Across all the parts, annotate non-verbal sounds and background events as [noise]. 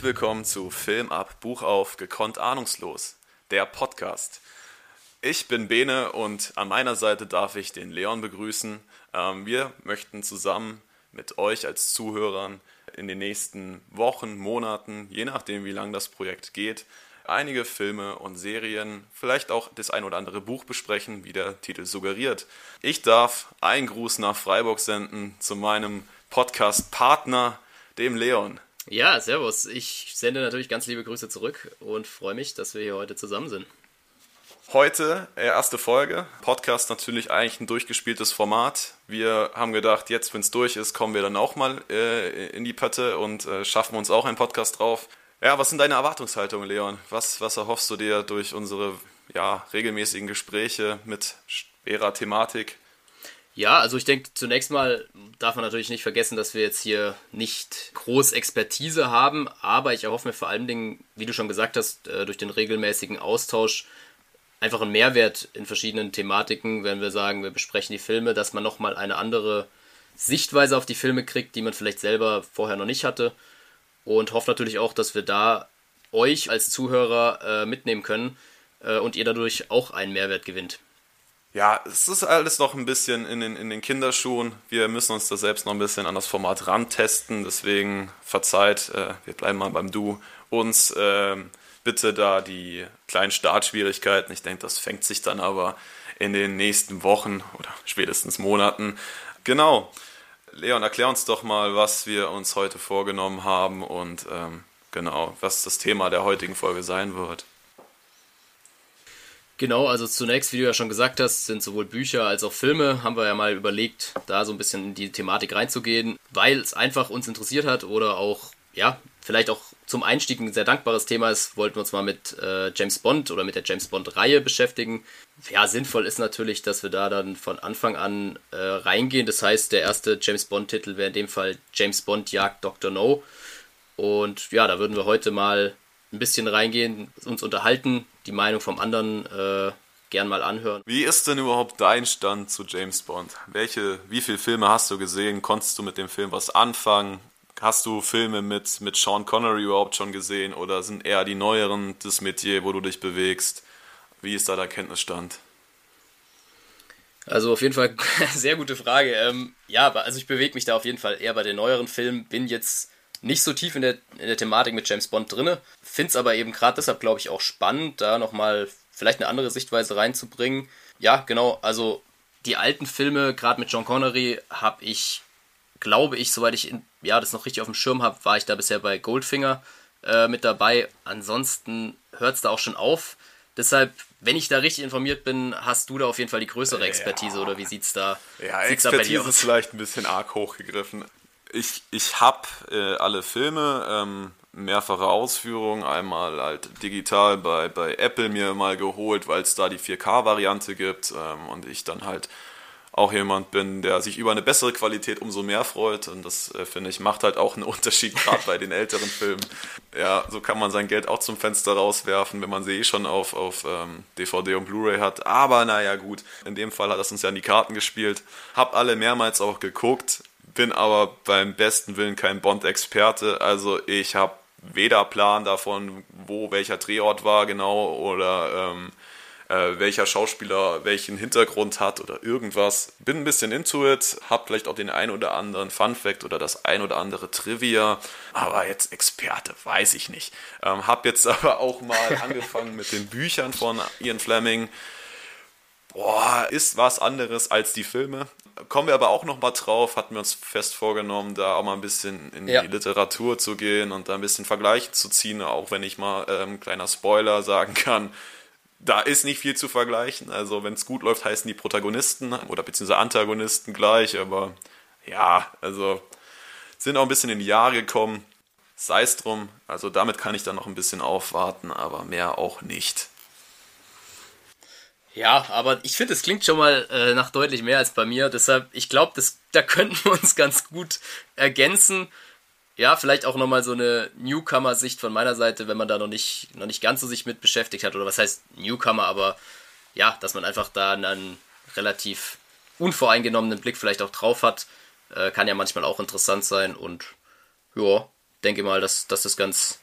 Herzlich willkommen zu Film ab, Buch auf, gekonnt ahnungslos, der Podcast. Ich bin Bene und an meiner Seite darf ich den Leon begrüßen. Ähm, wir möchten zusammen mit euch als Zuhörern in den nächsten Wochen, Monaten, je nachdem wie lang das Projekt geht, einige Filme und Serien, vielleicht auch das ein oder andere Buch besprechen, wie der Titel suggeriert. Ich darf einen Gruß nach Freiburg senden zu meinem Podcast-Partner, dem Leon. Ja, servus. Ich sende natürlich ganz liebe Grüße zurück und freue mich, dass wir hier heute zusammen sind. Heute erste Folge. Podcast natürlich eigentlich ein durchgespieltes Format. Wir haben gedacht, jetzt, wenn es durch ist, kommen wir dann auch mal äh, in die Pötte und äh, schaffen uns auch einen Podcast drauf. Ja, was sind deine Erwartungshaltungen, Leon? Was, was erhoffst du dir durch unsere ja, regelmäßigen Gespräche mit schwerer Thematik? Ja, also ich denke, zunächst mal darf man natürlich nicht vergessen, dass wir jetzt hier nicht groß Expertise haben, aber ich erhoffe mir vor allen Dingen, wie du schon gesagt hast, äh, durch den regelmäßigen Austausch einfach einen Mehrwert in verschiedenen Thematiken, wenn wir sagen, wir besprechen die Filme, dass man nochmal eine andere Sichtweise auf die Filme kriegt, die man vielleicht selber vorher noch nicht hatte und hoffe natürlich auch, dass wir da euch als Zuhörer äh, mitnehmen können äh, und ihr dadurch auch einen Mehrwert gewinnt. Ja, es ist alles noch ein bisschen in den, in den Kinderschuhen. Wir müssen uns da selbst noch ein bisschen an das Format rantesten. Deswegen verzeiht, äh, wir bleiben mal beim Du. Uns äh, bitte da die kleinen Startschwierigkeiten. Ich denke, das fängt sich dann aber in den nächsten Wochen oder spätestens Monaten. Genau. Leon, erklär uns doch mal, was wir uns heute vorgenommen haben und ähm, genau, was das Thema der heutigen Folge sein wird. Genau, also zunächst, wie du ja schon gesagt hast, sind sowohl Bücher als auch Filme, haben wir ja mal überlegt, da so ein bisschen in die Thematik reinzugehen, weil es einfach uns interessiert hat oder auch, ja, vielleicht auch zum Einstieg ein sehr dankbares Thema ist, wollten wir uns mal mit äh, James Bond oder mit der James Bond-Reihe beschäftigen. Ja, sinnvoll ist natürlich, dass wir da dann von Anfang an äh, reingehen. Das heißt, der erste James Bond-Titel wäre in dem Fall James Bond jagt Dr. No. Und ja, da würden wir heute mal ein bisschen reingehen, uns unterhalten, die Meinung vom anderen äh, gern mal anhören. Wie ist denn überhaupt dein Stand zu James Bond? Welche, wie viele Filme hast du gesehen? Konntest du mit dem Film was anfangen? Hast du Filme mit, mit Sean Connery überhaupt schon gesehen oder sind eher die neueren das Metier, wo du dich bewegst? Wie ist da der Kenntnisstand? Also auf jeden Fall [laughs] sehr gute Frage. Ähm, ja, also ich bewege mich da auf jeden Fall eher bei den neueren Filmen, bin jetzt nicht so tief in der, in der Thematik mit James Bond drinne, finde es aber eben gerade deshalb, glaube ich, auch spannend, da nochmal vielleicht eine andere Sichtweise reinzubringen. Ja, genau, also die alten Filme, gerade mit John Connery, habe ich glaube ich, soweit ich in, ja, das noch richtig auf dem Schirm habe, war ich da bisher bei Goldfinger äh, mit dabei. Ansonsten hört es da auch schon auf. Deshalb, wenn ich da richtig informiert bin, hast du da auf jeden Fall die größere Expertise ja. oder wie sieht's da? Ja, sieht's Expertise da ist vielleicht ein bisschen arg hochgegriffen. Ich, ich habe äh, alle Filme, ähm, mehrfache Ausführungen, einmal halt digital bei, bei Apple mir mal geholt, weil es da die 4K-Variante gibt ähm, und ich dann halt auch jemand bin, der sich über eine bessere Qualität umso mehr freut. Und das, äh, finde ich, macht halt auch einen [laughs] Unterschied, gerade bei den älteren Filmen. Ja, so kann man sein Geld auch zum Fenster rauswerfen, wenn man sie eh schon auf, auf ähm, DVD und Blu-ray hat. Aber naja, gut, in dem Fall hat das uns ja in die Karten gespielt. Hab alle mehrmals auch geguckt, bin aber beim besten Willen kein Bond-Experte. Also ich habe weder Plan davon, wo welcher Drehort war genau oder ähm, äh, welcher Schauspieler welchen Hintergrund hat oder irgendwas. Bin ein bisschen into it, hab vielleicht auch den ein oder anderen Fun Fact oder das ein oder andere Trivia, aber jetzt Experte, weiß ich nicht. Ähm, hab jetzt [laughs] aber auch mal angefangen mit den Büchern von Ian Fleming. Boah, ist was anderes als die Filme. Kommen wir aber auch noch mal drauf, hatten wir uns fest vorgenommen, da auch mal ein bisschen in ja. die Literatur zu gehen und da ein bisschen Vergleiche zu ziehen, auch wenn ich mal ähm, kleiner Spoiler sagen kann da ist nicht viel zu vergleichen. Also wenn es gut läuft, heißen die Protagonisten oder beziehungsweise Antagonisten gleich, aber ja, also sind auch ein bisschen in die Jahre gekommen. Sei es drum, also damit kann ich dann noch ein bisschen aufwarten, aber mehr auch nicht. Ja, aber ich finde, es klingt schon mal äh, nach deutlich mehr als bei mir. Deshalb, ich glaube, da [laughs] könnten wir uns ganz gut ergänzen ja, vielleicht auch nochmal so eine Newcomer-Sicht von meiner Seite, wenn man da noch nicht, noch nicht ganz so sich mit beschäftigt hat. Oder was heißt Newcomer, aber ja, dass man einfach da einen relativ unvoreingenommenen Blick vielleicht auch drauf hat, äh, kann ja manchmal auch interessant sein. Und ja, denke mal, dass, dass das ganz,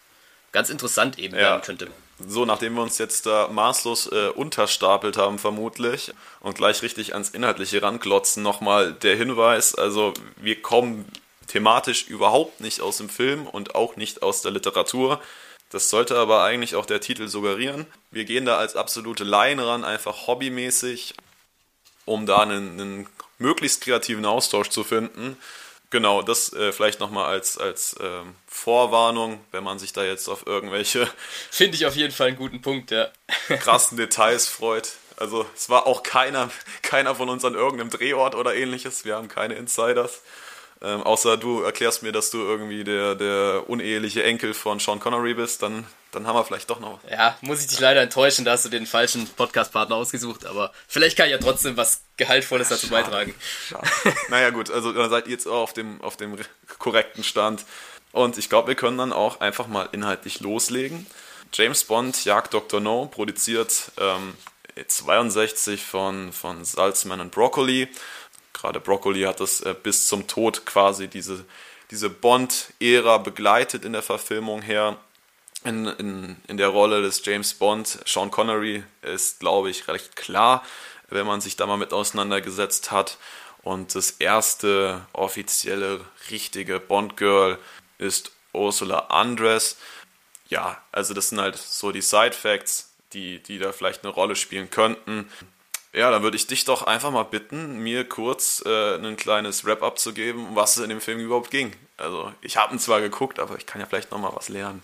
ganz interessant eben ja. werden könnte. So, nachdem wir uns jetzt da maßlos äh, unterstapelt haben, vermutlich, und gleich richtig ans Inhaltliche ranklotzen, nochmal der Hinweis: also, wir kommen thematisch überhaupt nicht aus dem Film und auch nicht aus der Literatur. Das sollte aber eigentlich auch der Titel suggerieren. Wir gehen da als absolute Laien ran, einfach hobbymäßig, um da einen, einen möglichst kreativen Austausch zu finden. Genau, das äh, vielleicht nochmal als, als ähm, Vorwarnung, wenn man sich da jetzt auf irgendwelche. [laughs] Finde ich auf jeden Fall einen guten Punkt, ja. [laughs] krassen Details freut. Also, es war auch keiner, keiner von uns an irgendeinem Drehort oder ähnliches. Wir haben keine Insiders. Ähm, außer du erklärst mir, dass du irgendwie der, der uneheliche Enkel von Sean Connery bist, dann, dann haben wir vielleicht doch noch. Ja, muss ich dich leider enttäuschen, da hast du den falschen Podcast-Partner ausgesucht, aber vielleicht kann ich ja trotzdem was Gehaltvolles dazu Schade. beitragen. Schade. naja, gut, also dann seid ihr jetzt auch auf dem, auf dem korrekten Stand. Und ich glaube, wir können dann auch einfach mal inhaltlich loslegen. James Bond jagt Dr. No, produziert ähm, 62 von, von Salzman und Broccoli gerade Broccoli hat das äh, bis zum Tod quasi diese, diese Bond-Ära begleitet in der Verfilmung her. In, in, in der Rolle des James Bond, Sean Connery, ist, glaube ich, recht klar, wenn man sich da mal mit auseinandergesetzt hat. Und das erste offizielle, richtige Bond-Girl ist Ursula Andress. Ja, also das sind halt so die Side-Facts, die, die da vielleicht eine Rolle spielen könnten. Ja, dann würde ich dich doch einfach mal bitten, mir kurz äh, ein kleines Wrap-up zu geben, um was es in dem Film überhaupt ging. Also, ich habe ihn zwar geguckt, aber ich kann ja vielleicht noch mal was lernen.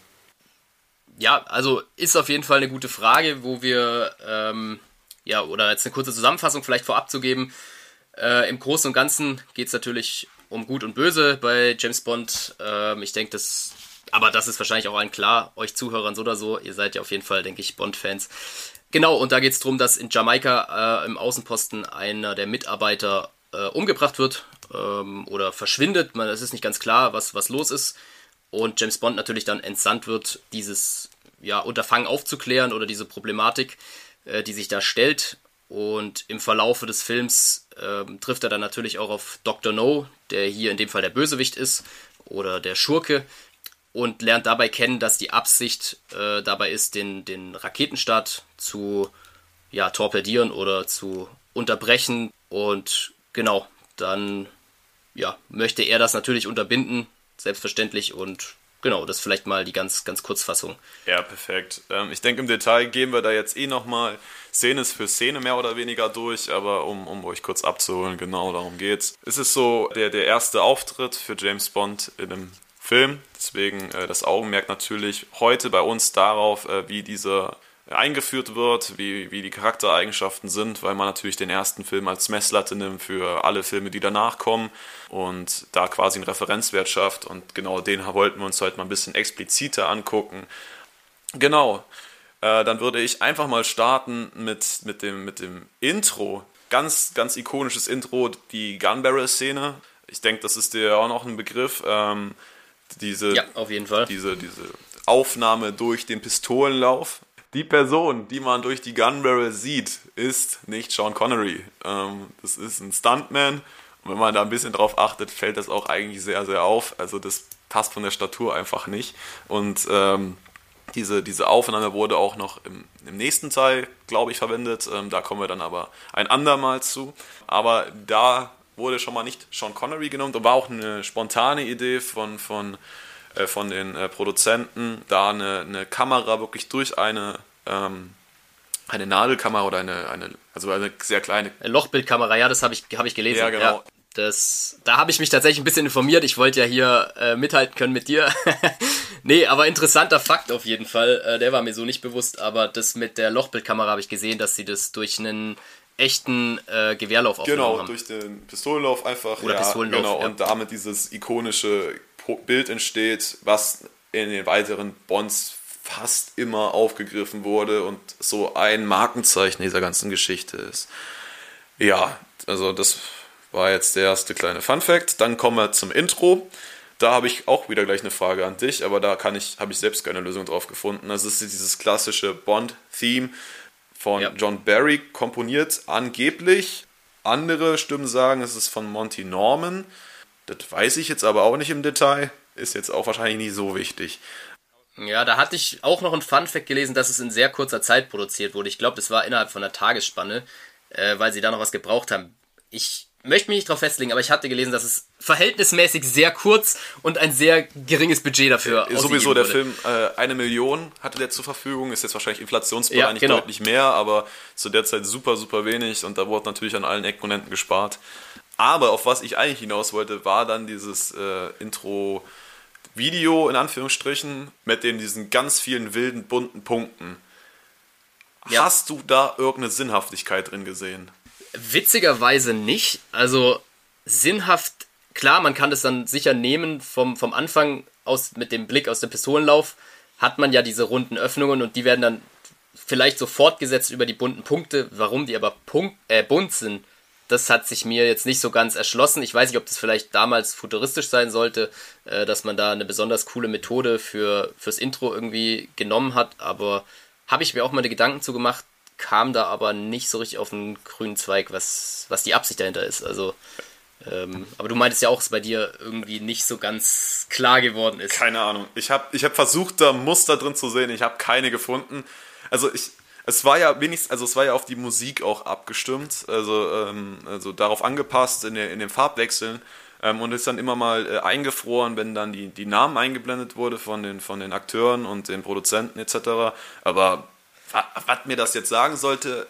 Ja, also ist auf jeden Fall eine gute Frage, wo wir, ähm, ja, oder jetzt eine kurze Zusammenfassung vielleicht vorab zu geben. Äh, Im Großen und Ganzen geht es natürlich um Gut und Böse bei James Bond. Ähm, ich denke, das, aber das ist wahrscheinlich auch allen klar, euch Zuhörern so oder so. Ihr seid ja auf jeden Fall, denke ich, Bond-Fans. Genau, und da geht es darum, dass in Jamaika äh, im Außenposten einer der Mitarbeiter äh, umgebracht wird ähm, oder verschwindet. Es ist nicht ganz klar, was, was los ist. Und James Bond natürlich dann entsandt wird, dieses ja, Unterfangen aufzuklären oder diese Problematik, äh, die sich da stellt. Und im Verlaufe des Films ähm, trifft er dann natürlich auch auf Dr. No, der hier in dem Fall der Bösewicht ist oder der Schurke, und lernt dabei kennen, dass die Absicht äh, dabei ist, den, den Raketenstart zu ja, torpedieren oder zu unterbrechen. Und genau, dann ja, möchte er das natürlich unterbinden, selbstverständlich. Und genau, das vielleicht mal die ganz, ganz Kurzfassung. Ja, perfekt. Ähm, ich denke, im Detail gehen wir da jetzt eh nochmal Szene für Szene mehr oder weniger durch, aber um, um euch kurz abzuholen, genau darum geht's. Es ist so der, der erste Auftritt für James Bond in einem Film. Deswegen äh, das Augenmerk natürlich heute bei uns darauf, äh, wie dieser eingeführt wird, wie, wie die Charaktereigenschaften sind, weil man natürlich den ersten Film als Messlatte nimmt für alle Filme, die danach kommen und da quasi einen Referenzwert schafft und genau den wollten wir uns heute mal ein bisschen expliziter angucken. Genau, äh, dann würde ich einfach mal starten mit, mit, dem, mit dem Intro. Ganz, ganz ikonisches Intro, die Gunbarrel-Szene. Ich denke, das ist dir auch noch ein Begriff. Ähm, diese, ja, auf jeden Fall. Diese, diese Aufnahme durch den Pistolenlauf. Die Person, die man durch die Gunbarrel sieht, ist nicht Sean Connery. Ähm, das ist ein Stuntman. Und wenn man da ein bisschen drauf achtet, fällt das auch eigentlich sehr, sehr auf. Also das passt von der Statur einfach nicht. Und ähm, diese, diese Aufnahme wurde auch noch im, im nächsten Teil, glaube ich, verwendet. Ähm, da kommen wir dann aber ein andermal zu. Aber da wurde schon mal nicht Sean Connery genommen. Da war auch eine spontane Idee von, von, äh, von den äh, Produzenten, da eine, eine Kamera wirklich durch eine, ähm, eine Nadelkamera oder eine, eine, also eine sehr kleine. Lochbildkamera, ja, das habe ich, hab ich gelesen. Ja, genau. Ja, das, da habe ich mich tatsächlich ein bisschen informiert. Ich wollte ja hier äh, mithalten können mit dir. [laughs] nee, aber interessanter Fakt auf jeden Fall. Äh, der war mir so nicht bewusst, aber das mit der Lochbildkamera habe ich gesehen, dass sie das durch einen echten äh, Gewehrlauf aufgenommen genau, haben. Genau, durch den Pistolenlauf einfach. Oder ja, Pistolenlauf, genau, ja. und damit dieses ikonische Bild entsteht, was in den weiteren Bonds fast immer aufgegriffen wurde und so ein Markenzeichen dieser ganzen Geschichte ist. Ja, also das war jetzt der erste kleine Fun Fact. Dann kommen wir zum Intro. Da habe ich auch wieder gleich eine Frage an dich, aber da kann ich, habe ich selbst keine Lösung drauf gefunden. Das ist dieses klassische Bond-Theme von ja. John Barry komponiert, angeblich. Andere Stimmen sagen, es ist von Monty Norman. Das weiß ich jetzt aber auch nicht im Detail. ist jetzt auch wahrscheinlich nicht so wichtig. Ja, da hatte ich auch noch ein Fun-Fact gelesen, dass es in sehr kurzer Zeit produziert wurde. Ich glaube, das war innerhalb von einer Tagesspanne, äh, weil sie da noch was gebraucht haben. Ich möchte mich nicht darauf festlegen, aber ich hatte gelesen, dass es verhältnismäßig sehr kurz und ein sehr geringes Budget dafür äh, Sowieso der Film, äh, eine Million hatte der zur Verfügung, ist jetzt wahrscheinlich inflationsbereinigt Ja, genau. deutlich mehr, aber zu der Zeit super, super wenig und da wurde natürlich an allen Enden gespart. Aber auf was ich eigentlich hinaus wollte, war dann dieses äh, Intro-Video in Anführungsstrichen mit den diesen ganz vielen wilden, bunten Punkten. Ja. Hast du da irgendeine Sinnhaftigkeit drin gesehen? Witzigerweise nicht. Also sinnhaft, klar, man kann das dann sicher nehmen vom, vom Anfang aus mit dem Blick aus dem Pistolenlauf, hat man ja diese runden Öffnungen und die werden dann vielleicht so fortgesetzt über die bunten Punkte. Warum die aber Punkt, äh, bunt sind, das hat sich mir jetzt nicht so ganz erschlossen. Ich weiß nicht, ob das vielleicht damals futuristisch sein sollte, äh, dass man da eine besonders coole Methode für, fürs Intro irgendwie genommen hat, aber habe ich mir auch mal die Gedanken zu gemacht, kam da aber nicht so richtig auf den grünen Zweig, was, was die Absicht dahinter ist. Also, ähm, aber du meintest ja auch, dass bei dir irgendwie nicht so ganz klar geworden ist. Keine Ahnung. Ich habe ich hab versucht, da Muster drin zu sehen. Ich habe keine gefunden. Also ich, es war ja wenigstens, also es war ja auf die Musik auch abgestimmt, also, ähm, also darauf angepasst in, der, in den Farbwechseln ähm, und ist dann immer mal äh, eingefroren, wenn dann die, die Namen eingeblendet wurde von den, von den Akteuren und den Produzenten etc. Aber wa- was mir das jetzt sagen sollte,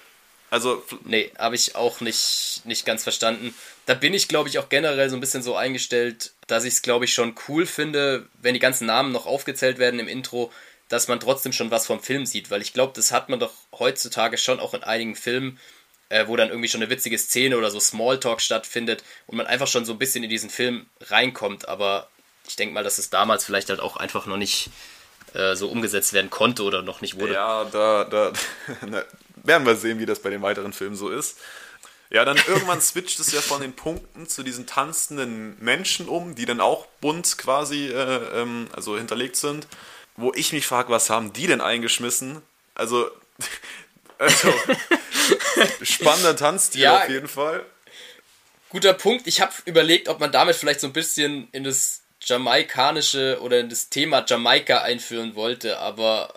also Nee, habe ich auch nicht, nicht ganz verstanden. Da bin ich, glaube ich, auch generell so ein bisschen so eingestellt, dass ich es, glaube ich, schon cool finde, wenn die ganzen Namen noch aufgezählt werden im Intro, dass man trotzdem schon was vom Film sieht. Weil ich glaube, das hat man doch heutzutage schon auch in einigen Filmen, äh, wo dann irgendwie schon eine witzige Szene oder so Smalltalk stattfindet und man einfach schon so ein bisschen in diesen Film reinkommt. Aber ich denke mal, dass es damals vielleicht halt auch einfach noch nicht äh, so umgesetzt werden konnte oder noch nicht wurde. Ja, da, da [laughs] na, werden wir sehen, wie das bei den weiteren Filmen so ist. Ja, dann [laughs] irgendwann switcht es ja von den Punkten zu diesen tanzenden Menschen um, die dann auch bunt quasi äh, ähm, also hinterlegt sind. Wo ich mich frage, was haben die denn eingeschmissen? Also, [laughs] also spannender Tanzstil Ja. auf jeden Fall. Guter Punkt. Ich habe überlegt, ob man damit vielleicht so ein bisschen in das jamaikanische oder in das Thema Jamaika einführen wollte, aber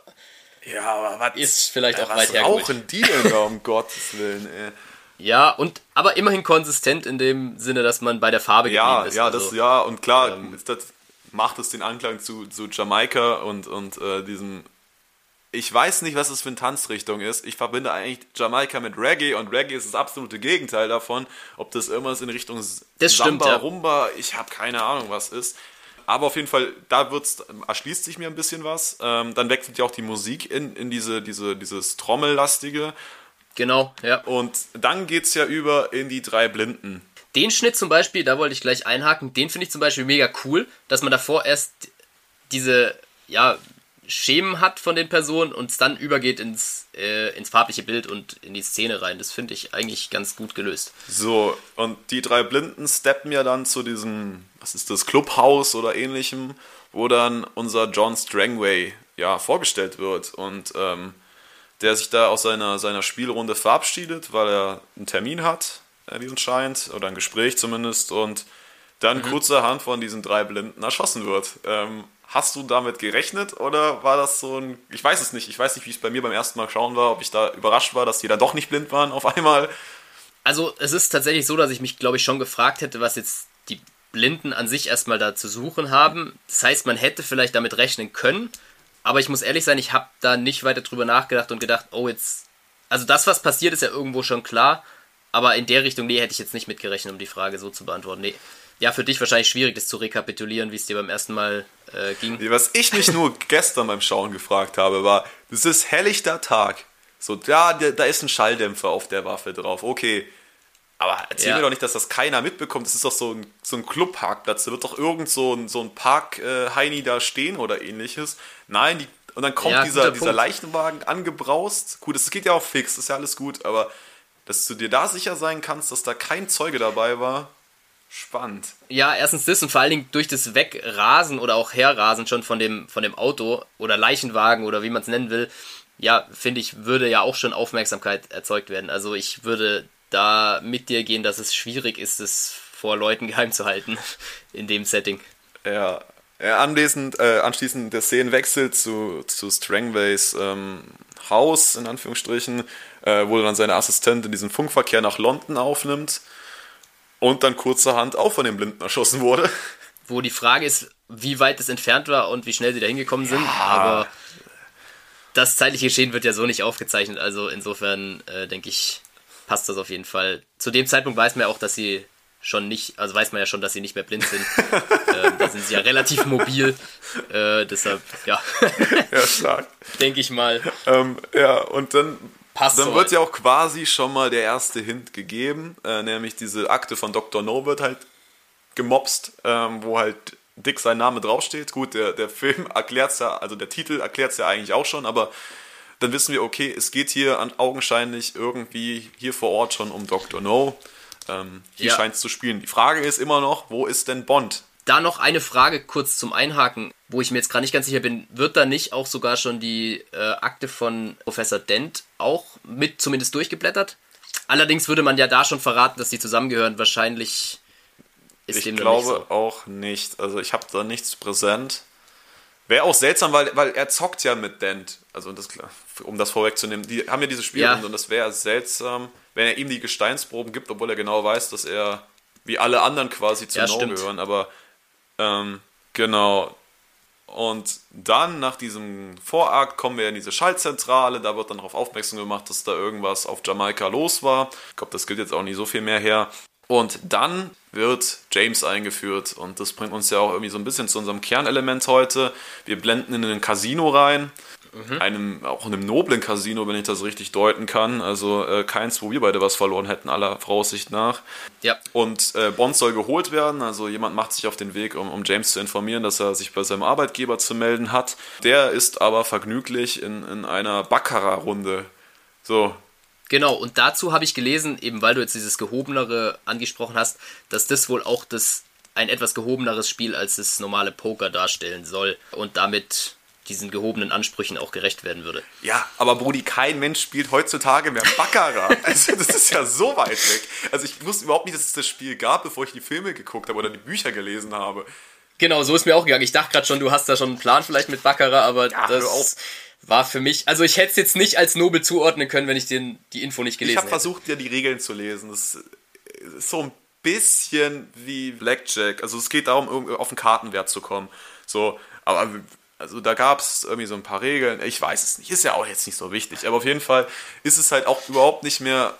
Ja, aber was ist vielleicht auch was weit hergeholt. rauchen die denn da, um [laughs] Gottes Willen, ey? Ja, und aber immerhin konsistent in dem Sinne, dass man bei der Farbe Ja, ist. ja, also, das, ja, und klar, ist das, macht es den Anklang zu, zu Jamaika und, und äh, diesem. Ich weiß nicht, was es für eine Tanzrichtung ist. Ich verbinde eigentlich Jamaika mit Reggae und Reggae ist das absolute Gegenteil davon. Ob das irgendwas in Richtung Das stimmt, Samba, ja. Rumba, ich habe keine Ahnung, was ist. Aber auf jeden Fall, da wird's, erschließt sich mir ein bisschen was. Ähm, dann wechselt ja auch die Musik in, in diese, diese, dieses Trommellastige. Genau, ja. Und dann geht's ja über in die drei Blinden. Den Schnitt zum Beispiel, da wollte ich gleich einhaken, den finde ich zum Beispiel mega cool, dass man davor erst diese, ja, Schemen hat von den Personen und es dann übergeht ins, äh, ins farbliche Bild und in die Szene rein. Das finde ich eigentlich ganz gut gelöst. So, und die drei Blinden steppen ja dann zu diesem, was ist das, Clubhaus oder ähnlichem, wo dann unser John Strangway ja vorgestellt wird und ähm, der sich da aus seiner, seiner Spielrunde verabschiedet, weil er einen Termin hat, wie uns scheint, oder ein Gespräch zumindest, und dann kurzerhand von diesen drei Blinden erschossen wird. Ähm, hast du damit gerechnet oder war das so ein, ich weiß es nicht, ich weiß nicht, wie es bei mir beim ersten Mal schauen war, ob ich da überrascht war, dass die dann doch nicht blind waren auf einmal. Also es ist tatsächlich so, dass ich mich, glaube ich, schon gefragt hätte, was jetzt die Blinden an sich erstmal da zu suchen haben. Das heißt, man hätte vielleicht damit rechnen können, aber ich muss ehrlich sein, ich habe da nicht weiter drüber nachgedacht und gedacht, oh jetzt, also das, was passiert, ist ja irgendwo schon klar, aber in der Richtung, nee, hätte ich jetzt nicht mitgerechnet, um die Frage so zu beantworten. Nee. Ja, für dich wahrscheinlich schwierig, das zu rekapitulieren, wie es dir beim ersten Mal äh, ging. Was ich mich nur [laughs] gestern beim Schauen gefragt habe, war, das ist helllichter Tag. So, da, da ist ein Schalldämpfer auf der Waffe drauf. Okay. Aber erzähl Ja. mir doch nicht, dass das keiner mitbekommt. Das ist doch so ein, so ein Clubparkplatz. Da wird doch irgend so ein, so ein Park-Heini da stehen oder ähnliches. Nein, die, und dann kommt Ja, dieser, dieser. Leichenwagen angebraust. Gut, das geht ja auch fix, das ist ja alles gut. Aber dass du dir da sicher sein kannst, dass da kein Zeuge dabei war, spannend. Ja, erstens das und vor allen Dingen durch das Wegrasen oder auch Herrasen schon von dem, von dem Auto oder Leichenwagen oder wie man es nennen will, ja, finde ich, würde ja auch schon Aufmerksamkeit erzeugt werden. Also ich würde da mit dir gehen, dass es schwierig ist, es vor Leuten geheim zu halten [laughs] in dem Setting. Ja, anschließend, äh, anschließend der Szenenwechsel zu, zu Strangways ähm, Haus, in Anführungsstrichen, äh, wo dann seine Assistentin diesen Funkverkehr nach London aufnimmt und dann kurzerhand auch von den Blinden erschossen wurde. [laughs] Wo die Frage ist, wie weit es entfernt war und wie schnell sie da hingekommen sind, ja. aber das zeitliche Geschehen wird ja so nicht aufgezeichnet, also insofern äh, denke ich, passt das auf jeden Fall. Zu dem Zeitpunkt weiß man ja auch, dass sie schon nicht, also weiß man ja schon, dass sie nicht mehr blind sind. [laughs] ähm, da sind sie ja relativ mobil. Äh, deshalb, ja. [laughs] ja, stark. Denke ich mal. Ähm, ja, und dann, Passt dann wird ja auch quasi schon mal der erste Hint gegeben, äh, nämlich diese Akte von Dr. No wird halt gemobst, ähm, wo halt dick sein Name draufsteht. Gut, der, der Film [laughs] erklärt es ja, also der Titel erklärt es ja eigentlich auch schon, aber dann wissen wir, okay, es geht hier an, augenscheinlich irgendwie hier vor Ort schon um Dr. No. Ähm, hier ja. scheint es zu spielen. Die Frage ist immer noch, wo ist denn Bond? Da noch eine Frage kurz zum Einhaken, wo ich mir jetzt gerade nicht ganz sicher bin. Wird da nicht auch sogar schon die äh, Akte von Professor Dent auch mit zumindest durchgeblättert? Allerdings würde man ja da schon verraten, dass die zusammengehören. Wahrscheinlich ist ich dem glaube nicht so. auch nicht. Also ich habe da nichts präsent. Wäre auch seltsam, weil, weil er zockt ja mit Dent. Also das, um das vorwegzunehmen, die haben ja diese Spiele ja. und das wäre seltsam, wenn er ihm die Gesteinsproben gibt, obwohl er genau weiß, dass er wie alle anderen quasi zu ja, No gehören. Aber ähm, genau. Und dann nach diesem Vorakt kommen wir in diese Schaltzentrale. Da wird dann darauf aufmerksam gemacht, dass da irgendwas auf Jamaika los war. Ich glaube, das gilt jetzt auch nicht so viel mehr her. Und dann wird James eingeführt und das bringt uns ja auch irgendwie so ein bisschen zu unserem Kernelement heute. Wir blenden in ein Casino rein, mhm. einem auch einem noblen Casino, wenn ich das richtig deuten kann. Also äh, keins, wo wir beide was verloren hätten, aller Voraussicht nach. Ja. Und äh, Bond soll geholt werden, also jemand macht sich auf den Weg, um, um James zu informieren, dass er sich bei seinem Arbeitgeber zu melden hat. Der ist aber vergnüglich in, in einer Baccarat-Runde. So, Genau, und dazu habe ich gelesen, eben weil du jetzt dieses gehobenere angesprochen hast, dass das wohl auch das ein etwas gehobeneres Spiel als das normale Poker darstellen soll und damit diesen gehobenen Ansprüchen auch gerecht werden würde. Ja, aber Brudi, kein Mensch spielt heutzutage mehr Baccarat. [laughs] also das ist ja so weit weg. Also ich wusste überhaupt nicht, dass es das Spiel gab, bevor ich die Filme geguckt habe oder die Bücher gelesen habe. Genau, so ist mir auch gegangen. Ich dachte gerade schon, du hast da schon einen Plan vielleicht mit Baccarat, aber ja, das war für mich, also ich hätte es jetzt nicht als Nobel zuordnen können, wenn ich den, die Info nicht gelesen hätte. Ich habe versucht, dir die Regeln zu lesen. Das ist so ein bisschen wie Blackjack. Also es geht darum, auf den Kartenwert zu kommen. So, aber also da gab es irgendwie so ein paar Regeln. Ich weiß es nicht. Ist ja auch jetzt nicht so wichtig. Aber auf jeden Fall ist es halt auch überhaupt nicht mehr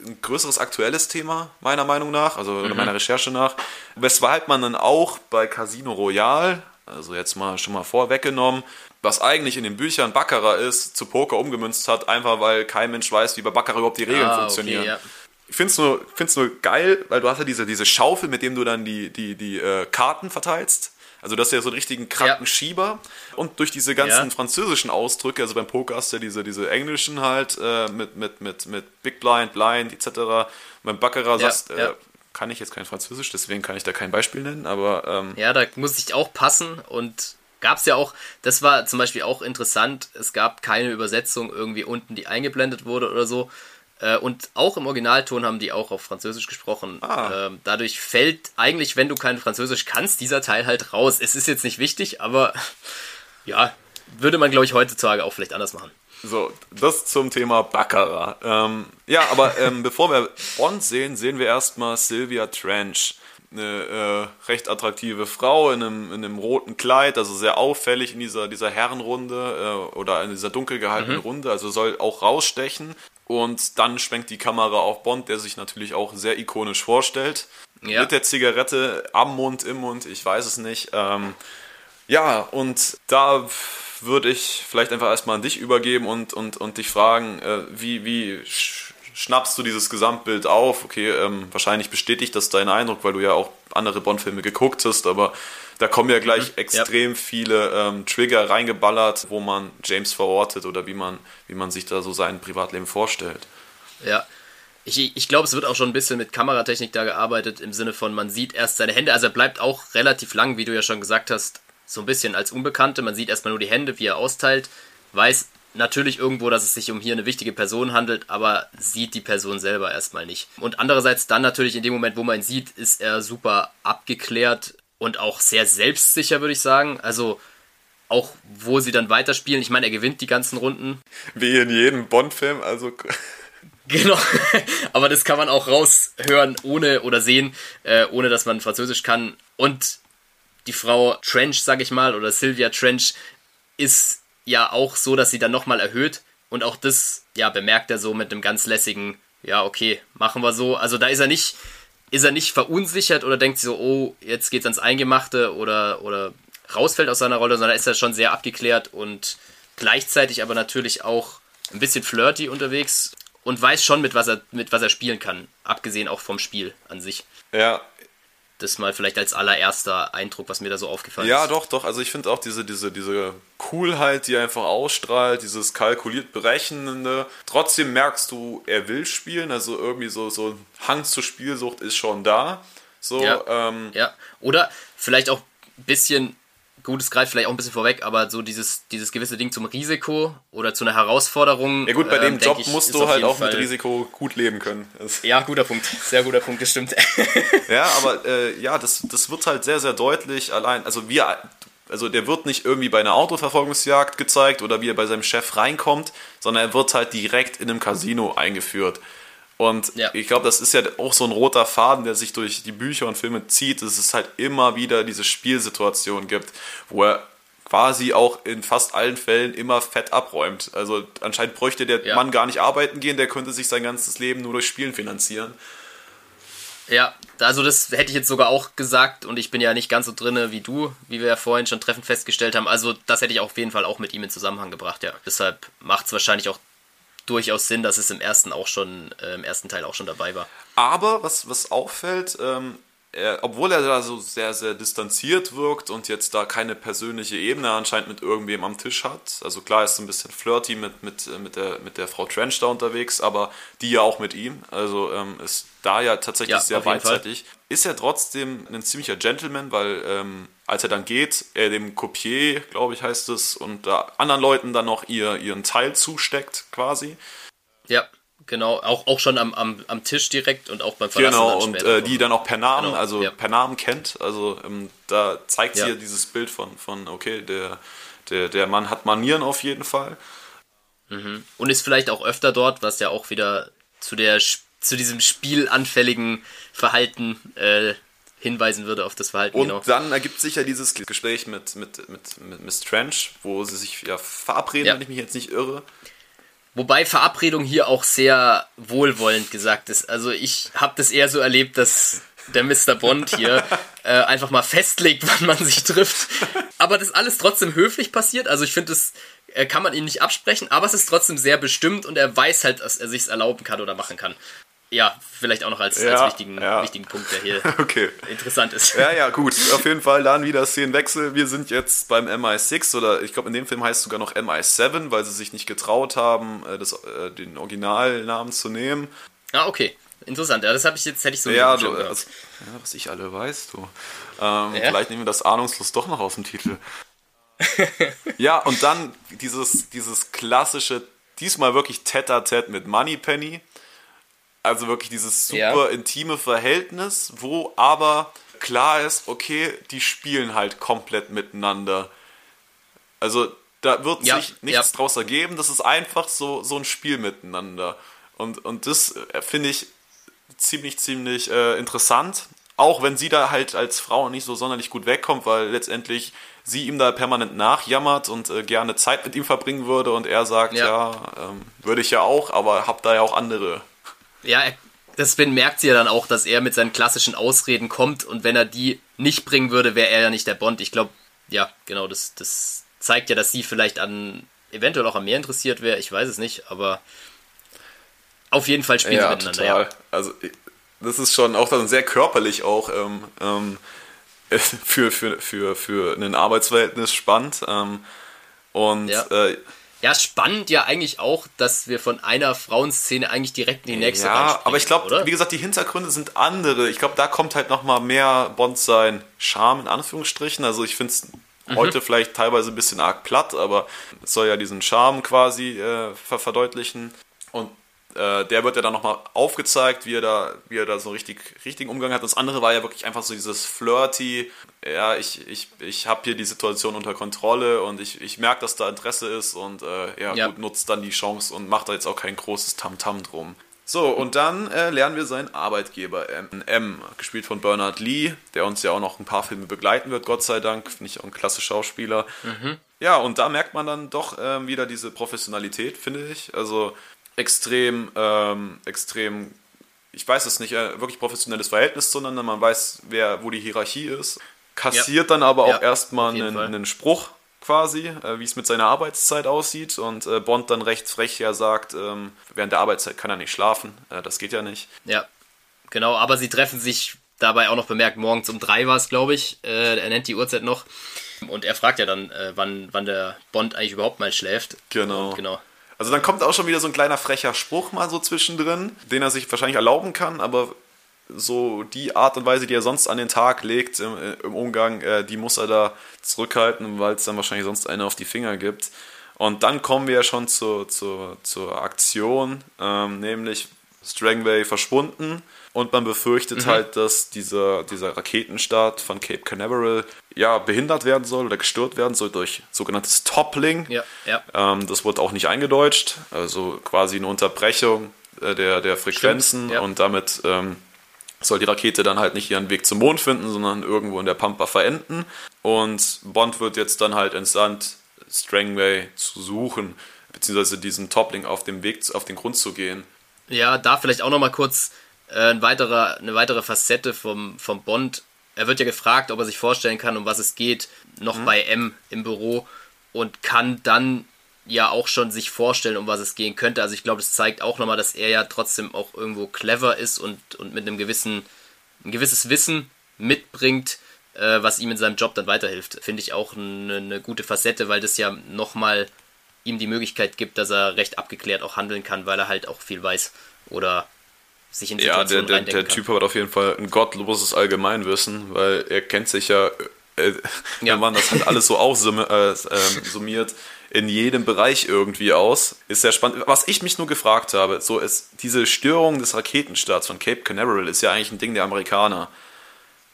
ein größeres aktuelles Thema, meiner Meinung nach, also mhm. meiner Recherche nach. Weshalb man dann auch bei Casino Royale, also jetzt mal schon mal vorweggenommen, was eigentlich in den Büchern Baccarat ist, zu Poker umgemünzt hat, einfach weil kein Mensch weiß, wie bei Baccarat überhaupt die Regeln ah, funktionieren. Okay, ja. Ich finde es nur, find's nur geil, weil du hast ja diese, diese Schaufel, mit dem du dann die, die, die äh, Karten verteilst. Also das ist ja so einen richtigen kranken ja. Schieber. Und durch diese ganzen ja. französischen Ausdrücke, also beim Poker hast du ja diese, diese englischen halt äh, mit, mit, mit, mit Big Blind, Blind etc. beim Baccarat ja, sagst, äh, kann ich jetzt kein Französisch, deswegen kann ich da kein Beispiel nennen, aber... Ähm, ja, da muss ich auch passen und gab es ja auch, das war zum Beispiel auch interessant, es gab keine Übersetzung irgendwie unten, die eingeblendet wurde oder so. Äh, und auch im Originalton haben die auch auf Französisch gesprochen. Ah. Ähm, dadurch fällt eigentlich, wenn du kein Französisch kannst, dieser Teil halt raus. Es ist jetzt nicht wichtig, aber [laughs] ja, würde man, glaube ich, heutzutage auch vielleicht anders machen. So, das zum Thema Baccarat. Ähm, ja, aber ähm, [laughs] bevor wir Bond sehen, sehen wir erstmal Sylvia Trench eine äh, recht attraktive Frau in einem, in einem roten Kleid, also sehr auffällig in dieser, dieser Herrenrunde äh, oder in dieser dunkel gehaltenen mhm. Runde, also soll auch rausstechen. Und dann schwenkt die Kamera auf Bond, der sich natürlich auch sehr ikonisch vorstellt. Ja. Mit der Zigarette am Mund, im Mund, ich weiß es nicht. Ähm, ja, und da würde ich vielleicht einfach erstmal an dich übergeben und, und, und dich fragen, äh, wie, wie schnappst du dieses Gesamtbild auf. Okay, ähm, wahrscheinlich bestätigt das deinen Eindruck, weil du ja auch andere Bond-Filme geguckt hast, aber da kommen ja gleich mhm, extrem ja. viele ähm, Trigger reingeballert, wo man James verortet oder wie man, wie man sich da so sein Privatleben vorstellt. Ja. Ich, ich glaube, es wird auch schon ein bisschen mit Kameratechnik da gearbeitet, im Sinne von, man sieht erst seine Hände, also er bleibt auch relativ lang, wie du ja schon gesagt hast, so ein bisschen als Unbekannte. Man sieht erstmal nur die Hände, wie er austeilt, weiß natürlich irgendwo, dass es sich um hier eine wichtige Person handelt, aber sieht die Person selber erstmal nicht. Und andererseits dann natürlich in dem Moment, wo man ihn sieht, ist er super abgeklärt. Und auch sehr selbstsicher, würde ich sagen. Also auch wo sie dann weiterspielen. Ich meine, er gewinnt die ganzen Runden. Wie in jedem Bond-Film, also. [laughs] Genau, [laughs] aber das kann man auch raushören ohne oder sehen, äh, ohne dass man Französisch kann. Und die Frau Trench, sag ich mal, oder Sylvia Trench, ist ja auch so, dass sie dann nochmal erhöht. Und auch das, ja, bemerkt er so mit einem ganz lässigen, ja, okay, machen wir so. Also da ist er nicht, ist er nicht verunsichert oder denkt so, oh, jetzt geht's ans Eingemachte oder, oder rausfällt aus seiner Rolle, sondern ist er schon sehr abgeklärt und gleichzeitig aber natürlich auch ein bisschen flirty unterwegs und weiß schon, mit was er, mit was er spielen kann, abgesehen auch vom Spiel an sich. Ja, das mal vielleicht als allererster Eindruck, was mir da so aufgefallen ja, ist. Ja, doch, doch. Also ich finde auch diese, diese, diese Coolheit, die einfach ausstrahlt, dieses kalkuliert Berechnende. Trotzdem merkst du, er will spielen. Also irgendwie so, so ein Hang zur Spielsucht ist schon da. So, ja, ähm, ja. Oder vielleicht auch ein bisschen gut, es greift vielleicht auch ein bisschen vorweg, aber so dieses, dieses gewisse Ding zum Risiko oder zu einer Herausforderung. Ja gut, bei dem ähm, Job ich, musst du halt auch Fall mit Risiko gut leben können. Das ja, guter Punkt. Sehr guter Punkt, das stimmt. [laughs] ja, aber äh, ja, das, das wird halt sehr, sehr deutlich allein. Also wir, also der wird nicht irgendwie bei einer Autoverfolgungsjagd gezeigt oder wie er bei seinem Chef reinkommt, sondern er wird halt direkt in einem Casino eingeführt. Und ja. ich glaube, das ist ja auch so ein roter Faden, der sich durch die Bücher und Filme zieht, dass es halt immer wieder diese Spielsituation gibt, wo er quasi auch in fast allen Fällen immer fett abräumt. Also anscheinend bräuchte der ja. Mann gar nicht arbeiten gehen, der könnte sich sein ganzes Leben nur durch Spielen finanzieren. Ja, also das hätte ich jetzt sogar auch gesagt und ich bin ja nicht ganz so drinne wie du, wie wir ja vorhin schon treffend festgestellt haben. Also das hätte ich auf jeden Fall auch mit ihm in Zusammenhang gebracht, ja. Deshalb macht es wahrscheinlich auch durchaus Sinn, dass es im ersten auch schon, äh, im ersten Teil auch schon dabei war. Aber was, was auffällt, ähm, er, obwohl er da so sehr, sehr distanziert wirkt und jetzt da keine persönliche Ebene anscheinend mit irgendwem am Tisch hat. Also klar ist so ein bisschen flirty mit, mit, mit, der, mit der Frau Trench da unterwegs, aber die ja auch mit ihm. Also ähm, ist da ja tatsächlich ja, sehr beidseitig. Ist er trotzdem ein ziemlicher Gentleman, weil ähm, als er dann geht, er dem Copier, glaube ich, heißt es, und da anderen Leuten dann noch ihr, ihren Teil zusteckt, quasi. Ja, genau. Auch, auch schon am, am, am Tisch direkt und auch beim Verlassen. Genau, und äh, die dann auch per Namen, genau, also ja. per Namen kennt. Also ähm, da zeigt ja. sie ja dieses Bild von, von okay, der, der, der Mann hat Manieren auf jeden Fall. Mhm. Und ist vielleicht auch öfter dort, was ja auch wieder zu der zu diesem spielanfälligen Verhalten äh, hinweisen würde auf das Verhalten. Und genau. dann ergibt sich ja dieses Gespräch mit, mit, mit, mit Miss Trench, wo sie sich ja verabreden, ja. wenn ich mich jetzt nicht irre. Wobei Verabredung hier auch sehr wohlwollend gesagt ist. Also ich habe das eher so erlebt, dass der Mr. Bond hier [laughs] äh, einfach mal festlegt, wann man sich trifft. Aber das alles trotzdem höflich passiert. Also ich finde, das äh, kann man ihm nicht absprechen, aber es ist trotzdem sehr bestimmt und er weiß halt, dass er sich erlauben kann oder machen kann ja, vielleicht auch noch als, ja, als wichtigen, ja. wichtigen Punkt, der hier [laughs] okay. interessant ist. Ja, ja, gut. Auf jeden Fall dann wieder Szenenwechsel. Wir sind jetzt beim MI6 oder ich glaube in dem Film heißt es sogar noch MI7, weil sie sich nicht getraut haben, äh, das, äh, den Originalnamen zu nehmen. Ah, okay. Interessant. Ja, das habe ich jetzt hätte ich so ja, du, also, ja, was ich alle weiß, du. Ähm, ja? Vielleicht nehmen wir das ahnungslos doch noch aus dem Titel. [laughs] ja, und dann dieses, dieses klassische, diesmal wirklich Tete-a-Tete mit Moneypenny also wirklich dieses super ja. intime Verhältnis, wo aber klar ist, okay, die spielen halt komplett miteinander. Also da wird ja, sich nichts ja. draus ergeben, das ist einfach so, so ein Spiel miteinander. Und, und das äh, finde ich ziemlich, ziemlich äh, interessant. Auch wenn sie da halt als Frau nicht so sonderlich gut wegkommt, weil letztendlich sie ihm da permanent nachjammert und äh, gerne Zeit mit ihm verbringen würde und er sagt, ja, ja ähm, würde ich ja auch, aber hab da ja auch andere ja, das merkt sie ja dann auch, dass er mit seinen klassischen Ausreden kommt und wenn er die nicht bringen würde, wäre er ja nicht der Bond. Ich glaube, ja, genau, das, das zeigt ja, dass sie vielleicht an, eventuell auch an mehr interessiert wäre, ich weiß es nicht, aber auf jeden Fall spielen ja, sie miteinander. Total. Ja. Also, das ist schon auch dann sehr körperlich auch ähm, ähm, [laughs] für, für, für, für ein Arbeitsverhältnis spannend. Ähm, und ja. äh, ja, spannend ja eigentlich auch, dass wir von einer Frauenszene eigentlich direkt in die nächste Ja, aber ich glaube, wie gesagt, die Hintergründe sind andere. Ich glaube, da kommt halt nochmal mehr Bond sein Charme in Anführungsstrichen. Also ich finde es mhm. heute vielleicht teilweise ein bisschen arg platt, aber es soll ja diesen Charme quasi äh, verdeutlichen. Und äh, der wird ja dann nochmal aufgezeigt, wie er da, wie er da so richtig richtigen Umgang hat. Das andere war ja wirklich einfach so dieses Flirty, ja, ich, ich, ich habe hier die Situation unter Kontrolle und ich, ich merke, dass da Interesse ist und äh, ja, Ja. gut, nutzt dann die Chance und macht da jetzt auch kein großes Tamtam drum. So, und dann äh, lernen wir seinen Arbeitgeber M. M, gespielt von Bernard Lee, der uns ja auch noch ein paar Filme begleiten wird, Gott sei Dank. Finde ich auch ein klasse Schauspieler. Ja, und da merkt man dann doch ähm, wieder diese Professionalität, finde ich. Also extrem, ähm, extrem, ich weiß es nicht, äh, wirklich professionelles Verhältnis zueinander. Man weiß, wer, wo die Hierarchie ist. Kassiert dann aber auch Ja, erstmal einen, einen Spruch quasi, äh, wie es mit seiner Arbeitszeit aussieht. Und äh, Bond dann recht frech ja sagt, ähm, während der Arbeitszeit kann er nicht schlafen. Äh, das geht ja nicht. Ja, genau, aber sie treffen sich dabei auch noch bemerkt, morgens um drei war es, glaube ich. Äh, er nennt die Uhrzeit noch. Und er fragt ja dann, äh, wann, wann der Bond eigentlich überhaupt mal schläft. Genau. Und genau. Also dann kommt auch schon wieder so ein kleiner frecher Spruch mal so zwischendrin, den er sich wahrscheinlich erlauben kann, aber so die Art und Weise, die er sonst an den Tag legt im, im Umgang, äh, die muss er da zurückhalten, weil es dann wahrscheinlich sonst eine auf die Finger gibt. Und dann kommen wir ja schon zur, zur, zur Aktion, ähm, nämlich Strangway verschwunden und man befürchtet halt, dass dieser, dieser Raketenstart von Cape Canaveral ja behindert werden soll oder gestört werden soll durch sogenanntes Toppling. Ja, ja. Ähm, das wurde auch nicht eingedeutscht, also quasi eine Unterbrechung äh, der, der Frequenzen Stimmt, ja. und damit ähm, soll die Rakete dann halt nicht ihren Weg zum Mond finden, sondern irgendwo in der Pampa verenden. Und Bond wird jetzt dann halt entsandt, Strangway zu suchen, beziehungsweise diesen Toppling auf dem Weg, auf den Grund zu gehen. Ja, da vielleicht auch nochmal kurz ein weiterer, eine weitere Facette vom, vom Bond. Er wird ja gefragt, ob er sich vorstellen kann, um was es geht, noch bei M im Büro und kann dann ja auch schon sich vorstellen, um was es gehen könnte. Also ich glaube, das zeigt auch nochmal, dass er ja trotzdem auch irgendwo clever ist und, und mit einem gewissen, ein gewisses Wissen mitbringt, äh, was ihm in seinem Job dann weiterhilft. Finde ich auch eine, eine gute Facette, weil das ja nochmal ihm die Möglichkeit gibt, dass er recht abgeklärt auch handeln kann, weil er halt auch viel weiß oder sich in Ja, der, Situationen der, der Typ hat auf jeden Fall ein gottloses Allgemeinwissen, weil er kennt sich ja, äh, [laughs] Ja. wenn man das halt alles so aussummiert, äh, ähm, summiert, in jedem Bereich irgendwie aus. Ist sehr spannend. Was ich mich nur gefragt habe, so ist diese Störung des Raketenstarts von Cape Canaveral ist ja eigentlich ein Ding der Amerikaner.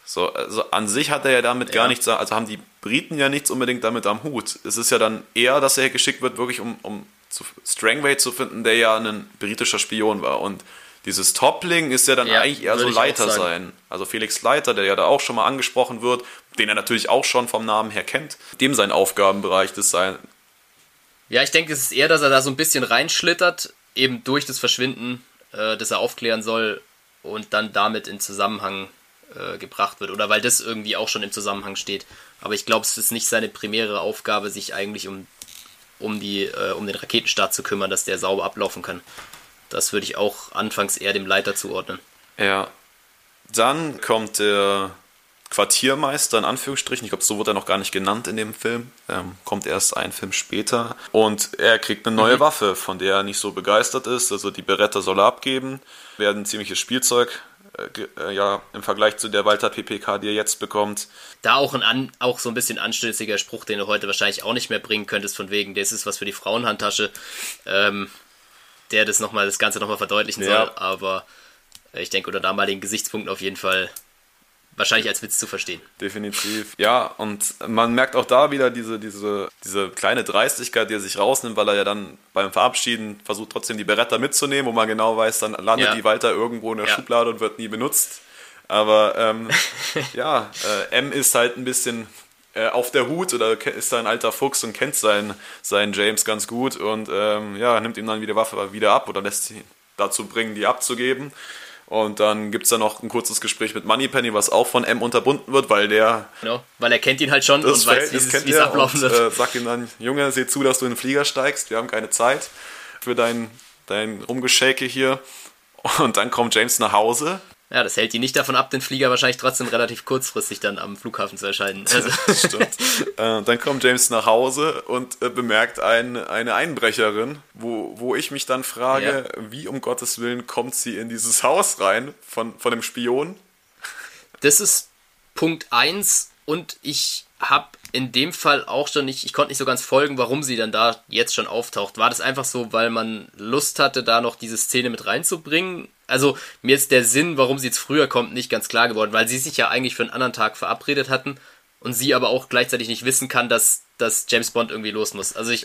So, also an sich hat er ja damit gar Ja. nichts, also haben die Briten ja nichts unbedingt damit am Hut. Es ist ja dann eher, dass er geschickt wird, wirklich um, um zu, Strangway zu finden, der ja ein britischer Spion war. Und dieses Toppling ist ja dann Ja, eigentlich eher so Leiter sein. Also Felix Leiter, der ja da auch schon mal angesprochen wird, den er natürlich auch schon vom Namen her kennt, dem sein Aufgabenbereich das sein. Ja, ich denke, es ist eher, dass er da so ein bisschen reinschlittert, eben durch das Verschwinden, äh, das er aufklären soll und dann damit in Zusammenhang äh, gebracht wird. Oder weil das irgendwie auch schon im Zusammenhang steht. Aber ich glaube, es ist nicht seine primäre Aufgabe, sich eigentlich um, um, die, äh, um den Raketenstart zu kümmern, dass der sauber ablaufen kann. Das würde ich auch anfangs eher dem Leiter zuordnen. Ja. Dann kommt der Quartiermeister in Anführungsstrichen, ich glaube, so wird er noch gar nicht genannt in dem Film, ähm, kommt erst ein Film später. Und er kriegt eine neue Waffe, von der er nicht so begeistert ist, also die Beretta soll er abgeben, werden ein ziemliches Spielzeug, äh, äh, ja, im Vergleich zu der Walter PPK, die er jetzt bekommt. Da auch, ein auch so ein bisschen anstößiger Spruch, den du heute wahrscheinlich auch nicht mehr bringen könntest, von wegen, das ist was für die Frauenhandtasche, ähm, der das, noch mal, das Ganze nochmal verdeutlichen Ja. soll. Aber äh, ich denke, unter damaligen Gesichtspunkten auf jeden Fall wahrscheinlich als Witz zu verstehen. Definitiv. Ja, und man merkt auch da wieder diese, diese, diese kleine Dreistigkeit, die er sich rausnimmt, weil er ja dann beim Verabschieden versucht trotzdem die Beretta mitzunehmen, wo man genau weiß, dann landet Ja. die Walter irgendwo in der Ja. Schublade und wird nie benutzt. Aber ähm, [laughs] ja, äh, M ist halt ein bisschen äh, auf der Hut oder ist da ein alter Fuchs und kennt seinen, seinen James ganz gut und ähm, ja, nimmt ihm dann wieder Waffe wieder ab oder lässt ihn dazu bringen, die abzugeben. Und dann gibt es da noch ein kurzes Gespräch mit Moneypenny, was auch von M unterbunden wird, weil der Genau, weil er kennt ihn halt schon und weiß, wie es ablaufen wird. äh, sagt ihm dann, Junge, seh zu, dass du in den Flieger steigst, wir haben keine Zeit für dein, dein Rumgeschäke hier. Und dann kommt James nach Hause. Ja, das hält ihn nicht davon ab, den Flieger wahrscheinlich trotzdem relativ kurzfristig dann am Flughafen zu erscheinen. Also, Stimmt. [laughs] äh, dann kommt James nach Hause und äh, bemerkt ein, eine Einbrecherin, wo, wo ich mich dann frage, wie um Gottes Willen kommt sie in dieses Haus rein von, von dem Spion? das ist Punkt 1 und ich habe in dem Fall auch schon nicht, ich konnte nicht so ganz folgen, warum sie dann da jetzt schon auftaucht. War das einfach so, weil man Lust hatte, da noch diese Szene mit reinzubringen? Also mir ist der Sinn, warum sie jetzt früher kommt, nicht ganz klar geworden, weil sie sich ja eigentlich für einen anderen Tag verabredet hatten und sie aber auch gleichzeitig nicht wissen kann, dass, dass James Bond irgendwie los muss. Also ich.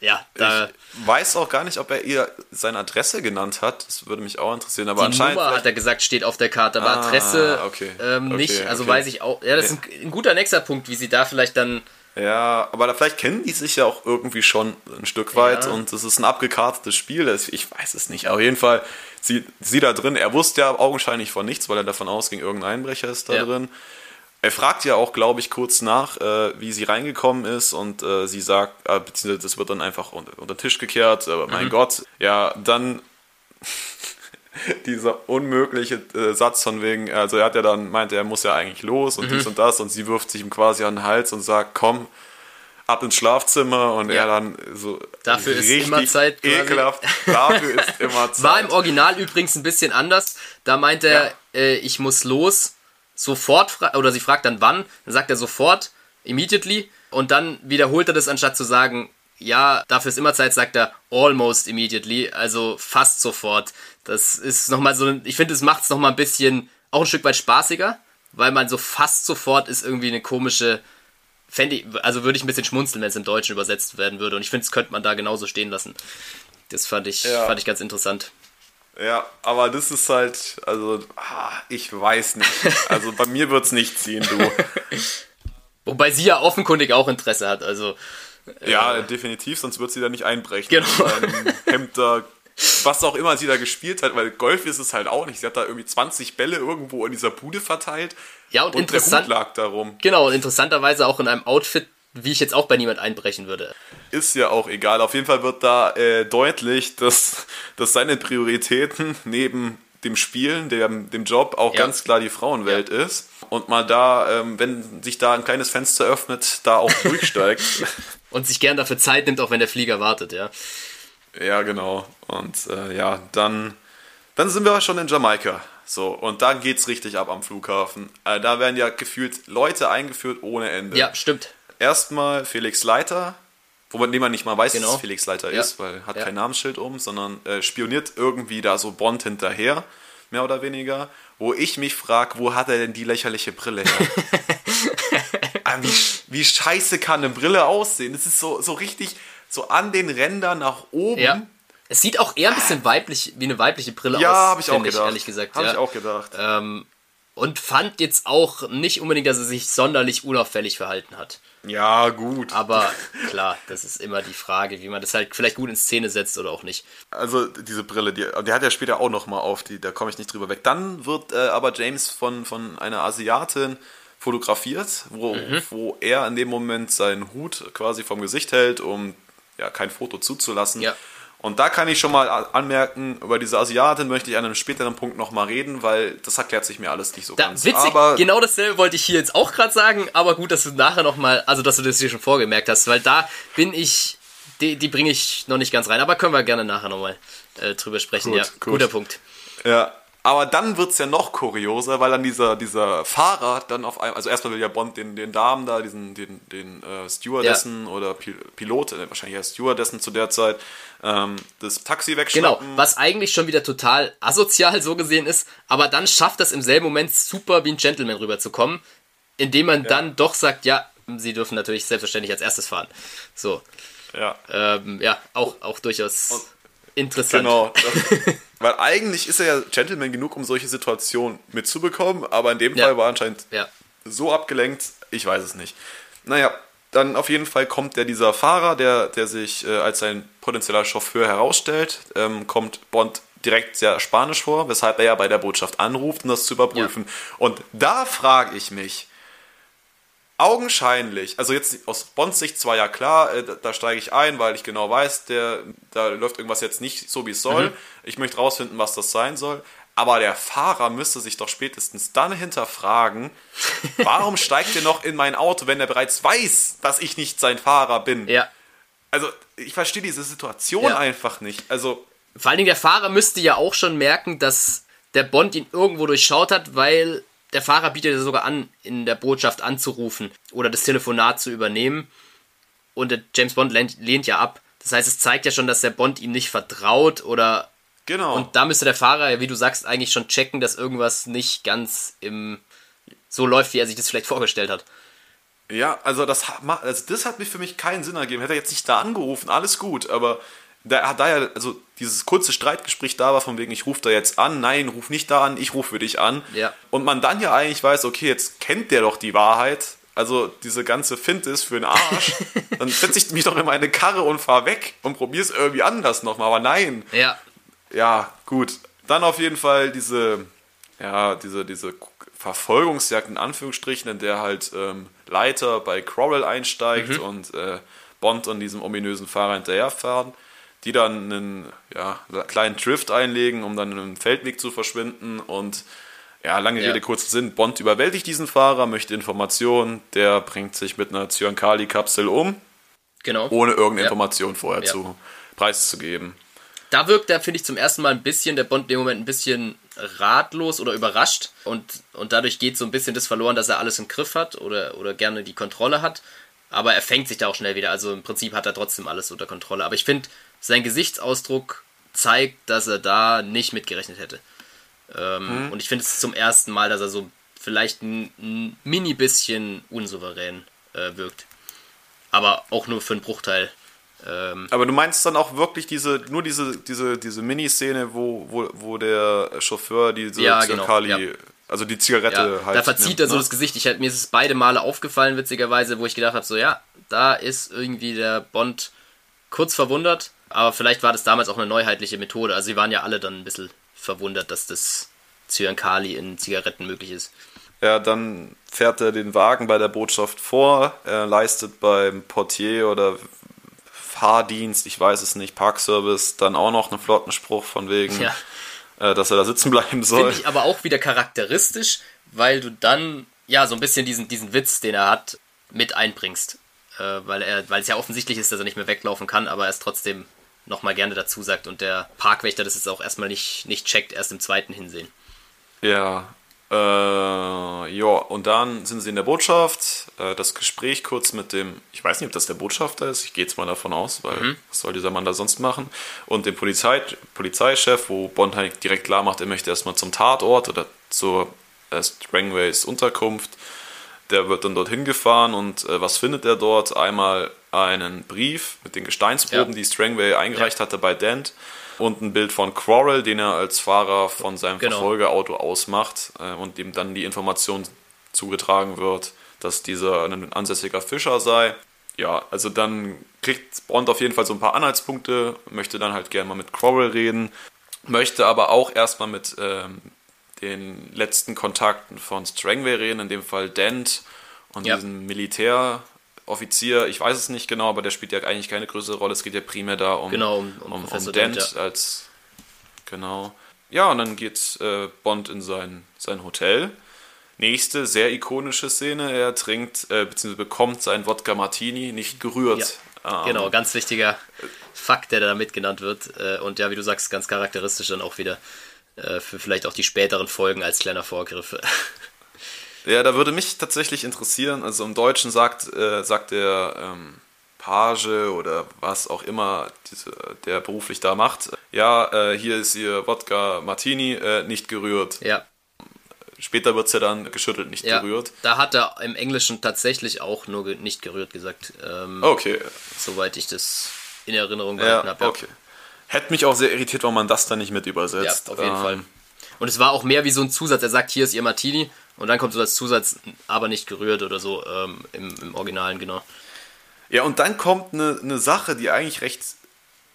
Ja, da. Ich weiß auch gar nicht, ob er ihr seine Adresse genannt hat. Das würde mich auch interessieren. Aber die anscheinend. Nummer hat er gesagt, steht auf der Karte, aber ah, Adresse okay. Ähm, okay, nicht. Also okay. weiß ich auch. Ja, das ist ein, ein guter nächster Punkt, wie sie da vielleicht dann. Ja, aber da vielleicht kennen die sich ja auch irgendwie schon ein Stück weit ja. und es ist ein abgekartetes Spiel. Ich weiß es nicht. Auf jeden Fall, sie, sie da drin, er wusste ja augenscheinlich von nichts, weil er davon ausging, irgendein Einbrecher ist da ja. drin. Er fragt ja auch, glaube ich, kurz nach, äh, wie sie reingekommen ist und äh, sie sagt, äh, beziehungsweise das wird dann einfach unter, unter den Tisch gekehrt, aber mein mhm. Gott, ja, dann [laughs] dieser unmögliche äh, Satz von wegen, also er hat ja dann meint, er muss ja eigentlich los und mhm. dies und das und sie wirft sich ihm quasi an den Hals und sagt, komm, ab ins Schlafzimmer und ja. er dann so dafür ist immer Zeit ekelhaft dafür ist immer Zeit [laughs] war im Original übrigens ein bisschen anders da meint er ja. äh, ich muss los sofort, oder sie fragt dann wann, dann sagt er sofort, immediately, und dann wiederholt er das, anstatt zu sagen, ja, dafür ist immer Zeit, sagt er almost immediately, also fast sofort. Das ist nochmal so, ich finde, es macht es nochmal ein bisschen, auch ein Stück weit spaßiger, weil man so fast sofort ist irgendwie eine komische, fände ich, also würde ich ein bisschen schmunzeln, wenn es im Deutschen übersetzt werden würde. Und ich finde, das könnte man da genauso stehen lassen. Das fand ich, ja. fand ich ganz interessant. Ja, aber das ist halt, also, ah, ich weiß nicht. Also bei mir wird es nicht ziehen, du. [laughs] Wobei sie ja offenkundig auch Interesse hat, also. Ja, äh, definitiv, sonst wird sie da nicht einbrechen. Genau. Hemd da, was auch immer sie da gespielt hat, weil Golf ist es halt auch nicht. Sie hat da irgendwie 20 Bälle irgendwo in dieser Bude verteilt. Ja, und, und interessant, der Hut lag darum. Genau, und interessanterweise auch in einem Outfit, wie ich jetzt auch bei niemand einbrechen würde. Ist ja auch egal. Auf jeden Fall wird da äh, deutlich, dass, dass seine Prioritäten [laughs] neben dem Spielen, dem, dem Job auch ja. ganz klar die Frauenwelt ja. ist. Und mal da, ähm, wenn sich da ein kleines Fenster öffnet, da auch [laughs] durchsteigt. Und sich gern dafür Zeit nimmt, auch wenn der Flieger wartet, ja. Ja, genau. Und äh, ja, dann, dann sind wir schon in Jamaika. So, und da geht's richtig ab am Flughafen. Äh, da werden ja gefühlt Leute eingeführt ohne Ende. Ja, stimmt erstmal Felix Leiter, wobei man nicht mal weiß, genau. dass es Felix Leiter ja. ist, weil hat ja. kein Namensschild um, sondern äh, spioniert irgendwie da so Bond hinterher, mehr oder weniger. Wo ich mich frage, wo hat er denn die lächerliche Brille her? [laughs] Ah, wie, wie scheiße kann eine Brille aussehen? Es ist so, so richtig so an den Rändern nach oben. Ja. Es sieht auch eher ein bisschen weiblich, wie eine weibliche Brille ja, aus. Ja, habe ich auch gedacht. ehrlich gesagt. Habe ja. ich auch gedacht. Ähm, und fand jetzt auch nicht unbedingt, dass er sich sonderlich unauffällig verhalten hat. Ja, gut. Aber klar, das ist immer die Frage, wie man das halt vielleicht gut in Szene setzt oder auch nicht. Also diese Brille, die, die hat er später auch nochmal auf, die, da komme ich nicht drüber weg. Dann wird äh, aber James von, von einer Asiatin fotografiert, wo, mhm. wo er in dem Moment seinen Hut quasi vom Gesicht hält, um ja kein Foto zuzulassen. Ja. Und da kann ich schon mal anmerken, über diese Asiatin möchte ich an einem späteren Punkt nochmal reden, weil das erklärt sich mir alles nicht so da, ganz. Witzig, aber genau dasselbe wollte ich hier jetzt auch gerade sagen, aber gut, dass du nachher nochmal, also dass du das hier schon vorgemerkt hast, weil da bin ich, die, die bringe ich noch nicht ganz rein, aber können wir gerne nachher nochmal äh, drüber sprechen. Gut, ja, gut. guter Punkt. Ja, aber dann wird es ja noch kurioser, weil dann dieser, dieser Fahrer dann auf einmal, also erstmal will ja Bond den, den Damen da, diesen, den, den äh, Stewardessen ja. oder Pil Pilot, äh, wahrscheinlich ja Stewardessen zu der Zeit, ähm, das Taxi wegschnappen. Genau, was eigentlich schon wieder total asozial so gesehen ist, aber dann schafft das im selben Moment super wie ein Gentleman rüberzukommen, indem man ja. dann doch sagt, ja, sie dürfen natürlich selbstverständlich als erstes fahren. So. Ja. Ähm, ja, auch, auch durchaus Und, interessant. Genau. Das, [laughs] weil eigentlich ist er ja Gentleman genug, um solche Situationen mitzubekommen, aber in dem ja. Fall war er anscheinend ja. so abgelenkt, ich weiß es nicht. Naja, dann auf jeden Fall kommt der dieser Fahrer, der, der sich äh, als sein potenzieller Chauffeur herausstellt, ähm, kommt Bond direkt sehr spanisch vor, weshalb er ja bei der Botschaft anruft, um das zu überprüfen. Ja. Und da frage ich mich, augenscheinlich, also jetzt aus Bonds Sicht zwar ja klar, äh, da, da steige ich ein, weil ich genau weiß, der, da läuft irgendwas jetzt nicht so, wie es soll. Mhm. Ich möchte rausfinden, was das sein soll. Aber der Fahrer müsste sich doch spätestens dann hinterfragen, [laughs] warum steigt er noch in mein Auto, wenn er bereits weiß, dass ich nicht sein Fahrer bin? Ja. Also, ich verstehe diese Situation ja. einfach nicht. Also. Vor allen Dingen, der Fahrer müsste ja auch schon merken, dass der Bond ihn irgendwo durchschaut hat, weil der Fahrer bietet ja sogar an, in der Botschaft anzurufen oder das Telefonat zu übernehmen. Und der James Bond lehnt, lehnt ja ab. Das heißt, es zeigt ja schon, dass der Bond ihm nicht vertraut oder. Genau. Und da müsste der Fahrer, wie du sagst, eigentlich schon checken, dass irgendwas nicht ganz im so läuft, wie er sich das vielleicht vorgestellt hat. Ja, also das, also das hat mich für mich keinen Sinn ergeben. Hätte er jetzt nicht da angerufen, alles gut, aber da, da ja, also dieses kurze Streitgespräch da war, von wegen, ich rufe da jetzt an, nein, ruf nicht da an, ich rufe für dich an. Ja. Und man dann ja eigentlich weiß, okay, jetzt kennt der doch die Wahrheit. Also diese ganze Fint ist für den Arsch. [laughs] dann setze ich mich doch in meine Karre und fahr weg und probiere es irgendwie anders nochmal. Aber nein. Ja. Ja, gut. Dann auf jeden Fall diese, ja, diese, diese Verfolgungsjagd in Anführungsstrichen, in der halt ähm, Leiter bei Crowell einsteigt mhm. und äh, Bond und diesem ominösen Fahrer hinterherfahren die dann einen ja, kleinen Drift einlegen, um dann in einem Feldweg zu verschwinden. Und ja, lange ja. Rede, kurzer Sinn, Bond überwältigt diesen Fahrer, möchte Informationen, der bringt sich mit einer Zyankali-Kapsel um. Genau. Ohne irgendeine ja. Information vorher ja. zu preiszugeben. Da wirkt er, finde ich, zum ersten Mal ein bisschen, der Bond in dem Moment ein bisschen ratlos oder überrascht und, und dadurch geht so ein bisschen das verloren, dass er alles im Griff hat oder, oder gerne die Kontrolle hat. Aber er fängt sich da auch schnell wieder. Also im Prinzip hat er trotzdem alles unter Kontrolle. Aber ich finde, sein Gesichtsausdruck zeigt, dass er da nicht mitgerechnet hätte. Ähm, mhm. Und ich finde es zum ersten Mal, dass er so vielleicht ein, ein mini bisschen unsouverän äh, wirkt. Aber auch nur für einen Bruchteil. Ähm, Aber du meinst dann auch wirklich diese, nur diese, diese, diese Miniszene, wo, wo, wo der Chauffeur diese ja, genau, Kali, ja. also die Zigarette ja, halt. Da verzieht nimmt, er so ne? das Gesicht. Ich, mir ist es beide Male aufgefallen, witzigerweise, wo ich gedacht habe, so ja, da ist irgendwie der Bond kurz verwundert aber vielleicht war das damals auch eine neuheitliche Methode. Also sie waren ja alle dann ein bisschen verwundert, dass das Zyankali in Zigaretten möglich ist. Ja, dann fährt er den Wagen bei der Botschaft vor, er leistet beim Portier oder Fahrdienst, ich weiß es nicht, Parkservice, dann auch noch einen flotten Spruch von wegen, ja. äh, dass er da sitzen bleiben soll. Finde ich aber auch wieder charakteristisch, weil du dann ja so ein bisschen diesen, diesen Witz, den er hat, mit einbringst. Äh, weil, er, weil es ja offensichtlich ist, dass er nicht mehr weglaufen kann, aber er ist trotzdem nochmal gerne dazu sagt und der Parkwächter das jetzt auch erstmal nicht, nicht checkt, erst im zweiten hinsehen. Ja, äh, ja, und dann sind sie in der Botschaft. Äh, das Gespräch kurz mit dem, ich weiß nicht, ob das der Botschafter ist, ich gehe jetzt mal davon aus, weil mhm. was soll dieser Mann da sonst machen? Und dem Polizei, Polizeichef, wo Bond halt direkt klar macht, er möchte erstmal zum Tatort oder zur äh, Strangways Unterkunft. Der wird dann dorthin gefahren und äh, was findet er dort? Einmal einen Brief mit den Gesteinsproben, ja. die Strangway eingereicht ja. hatte bei Dent und ein Bild von Quarrel, den er als Fahrer von seinem genau. Verfolgerauto ausmacht äh, und ihm dann die Information zugetragen wird, dass dieser ein ansässiger Fischer sei. Ja, also dann kriegt Bond auf jeden Fall so ein paar Anhaltspunkte, möchte dann halt gerne mal mit Quarrel reden, möchte aber auch erstmal mit ähm, den letzten Kontakten von Strangway reden, in dem Fall Dent und ja. diesem Militäroffizier, ich weiß es nicht genau, aber der spielt ja eigentlich keine größere Rolle. Es geht ja primär da um, genau, um, um, um, um Dent, Dent ja. als genau. Ja, und dann geht äh, Bond in sein, sein Hotel. Nächste sehr ikonische Szene, er trinkt äh, bzw. bekommt sein Wodka Martini nicht gerührt. Ja, ähm, genau, ganz wichtiger Fakt, der da mitgenannt wird. Äh, und ja, wie du sagst, ganz charakteristisch dann auch wieder äh, für vielleicht auch die späteren Folgen als kleiner Vorgriff. [laughs] Ja, da würde mich tatsächlich interessieren, also im Deutschen sagt, äh, sagt der ähm, Page oder was auch immer diese, der beruflich da macht, ja, äh, hier ist ihr Wodka Martini äh, nicht gerührt. Ja. Später wird es ja dann geschüttelt, nicht ja, gerührt. Da hat er im Englischen tatsächlich auch nur ge nicht gerührt gesagt. Ähm, okay. Soweit ich das in Erinnerung gehalten ja, habe. Ja. Okay. Hätte mich auch sehr irritiert, warum man das dann nicht mit übersetzt. Ja, auf jeden ähm. Fall. Und es war auch mehr wie so ein Zusatz. Er sagt, hier ist ihr Martini. Und dann kommt so das Zusatz, aber nicht gerührt oder so ähm, im, im Originalen, genau. Ja, und dann kommt eine, eine Sache, die eigentlich recht,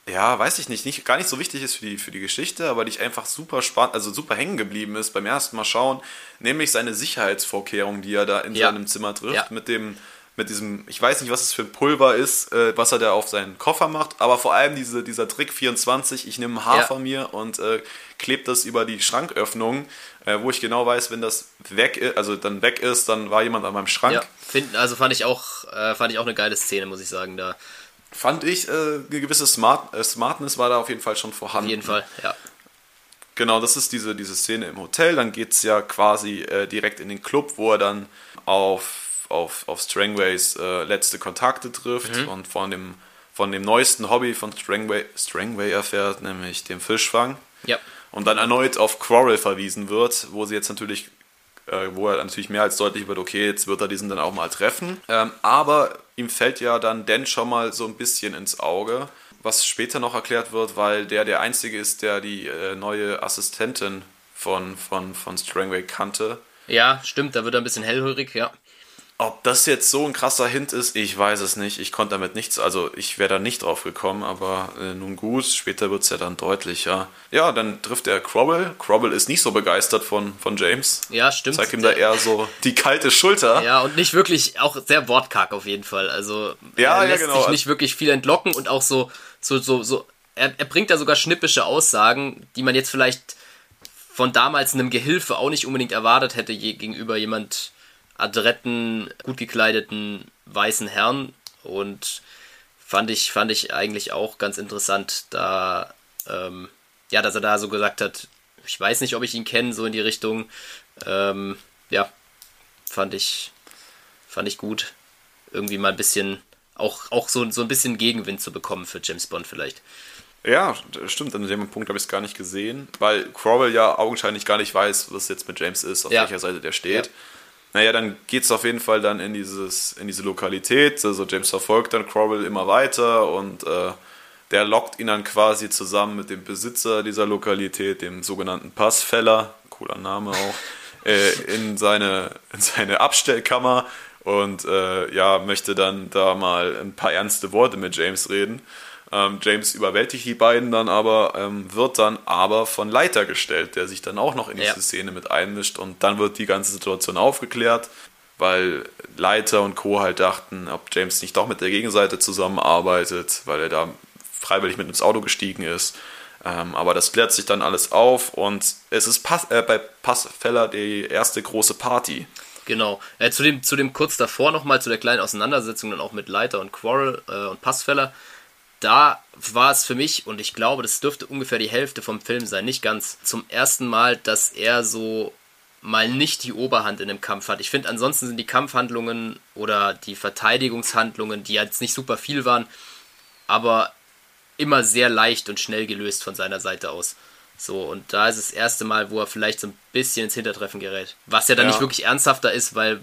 ja, weiß ich nicht, nicht, gar nicht so wichtig ist für die, für die Geschichte, aber die einfach super spannend, also super hängen geblieben ist beim ersten Mal schauen, nämlich seine Sicherheitsvorkehrung, die er da in ja. seinem Zimmer trifft, ja. mit dem mit diesem, ich weiß nicht, was es für ein Pulver ist, äh, was er da auf seinen Koffer macht, aber vor allem diese, dieser Trick 24, ich nehme ein Haar ja. von mir und äh, klebe das über die Schranköffnung, äh, wo ich genau weiß, wenn das weg ist, also dann weg ist, dann war jemand an meinem Schrank. Ja, find, also fand ich auch, äh, fand ich auch eine geile Szene, muss ich sagen, da. Fand ich, äh, eine gewisse Smart, äh, Smartness war da auf jeden Fall schon vorhanden. Auf jeden Fall, ja. Genau, das ist diese, diese Szene im Hotel. Dann geht es ja quasi äh, direkt in den Club, wo er dann auf, auf, auf Strangways äh, letzte Kontakte trifft mhm. und von dem, von dem neuesten Hobby von Strangway, Strangway erfährt, nämlich dem Fischfang. Ja. Und dann erneut auf Quarrel verwiesen wird, wo sie jetzt natürlich, äh, wo er natürlich mehr als deutlich wird, okay, jetzt wird er diesen dann auch mal treffen. Ähm, aber ihm fällt ja dann Dan schon mal so ein bisschen ins Auge was später noch erklärt wird, weil der der Einzige ist, der die äh, neue Assistentin von, von, von Strangway kannte. Ja, stimmt, da wird er ein bisschen hellhörig, ja. Ob das jetzt so ein krasser Hint ist, ich weiß es nicht. Ich konnte damit nichts, also ich wäre da nicht drauf gekommen, aber äh, nun gut, später wird es ja dann deutlicher. Ja, dann trifft er Crobble. Crobble ist nicht so begeistert von, von James. Ja, stimmt. Zeigt ihm da eher so die kalte Schulter. Ja, und nicht wirklich, auch sehr wortkarg auf jeden Fall. Also ja, er lässt ja, genau. sich nicht wirklich viel entlocken und auch so, so, so, so. Er, er bringt da sogar schnippische Aussagen, die man jetzt vielleicht von damals einem Gehilfe auch nicht unbedingt erwartet hätte, je, gegenüber jemand adretten, gut gekleideten weißen Herrn und fand ich, fand ich eigentlich auch ganz interessant, da, ähm, ja, dass er da so gesagt hat, ich weiß nicht, ob ich ihn kenne, so in die Richtung, ähm, ja, fand ich, fand ich gut, irgendwie mal ein bisschen, auch, auch so, so ein bisschen Gegenwind zu bekommen für James Bond vielleicht. Ja, stimmt. An dem Punkt habe ich es gar nicht gesehen, weil Crowell ja augenscheinlich gar nicht weiß, was jetzt mit James ist, auf ja. welcher Seite der steht. Ja. Naja, dann geht es auf jeden Fall dann in, dieses, in diese Lokalität. Also James verfolgt dann Crowell immer weiter und äh, der lockt ihn dann quasi zusammen mit dem Besitzer dieser Lokalität, dem sogenannten Passfeller, cooler Name auch, [laughs] äh, in, seine, in seine Abstellkammer und äh, ja, möchte dann da mal ein paar ernste Worte mit James reden. Ähm, James überwältigt die beiden dann aber, ähm, wird dann aber von Leiter gestellt, der sich dann auch noch in diese ja. Szene mit einmischt und dann wird die ganze Situation aufgeklärt, weil Leiter und Co. halt dachten, ob James nicht doch mit der Gegenseite zusammenarbeitet, weil er da freiwillig mit ins Auto gestiegen ist. Ähm, aber das klärt sich dann alles auf und es ist Pass, äh, bei Passfeller die erste große Party. Genau. Äh, zu, dem, zu dem kurz davor nochmal, zu der kleinen Auseinandersetzung dann auch mit Leiter und Quarrel äh, und Passfeller da war es für mich, und ich glaube, das dürfte ungefähr die Hälfte vom Film sein, nicht ganz, zum ersten Mal, dass er so mal nicht die Oberhand in dem Kampf hat. Ich finde, ansonsten sind die Kampfhandlungen oder die Verteidigungshandlungen, die jetzt nicht super viel waren, aber immer sehr leicht und schnell gelöst von seiner Seite aus. So, und da ist das erste Mal, wo er vielleicht so ein bisschen ins Hintertreffen gerät. Was ja dann ja. nicht wirklich ernsthafter ist, weil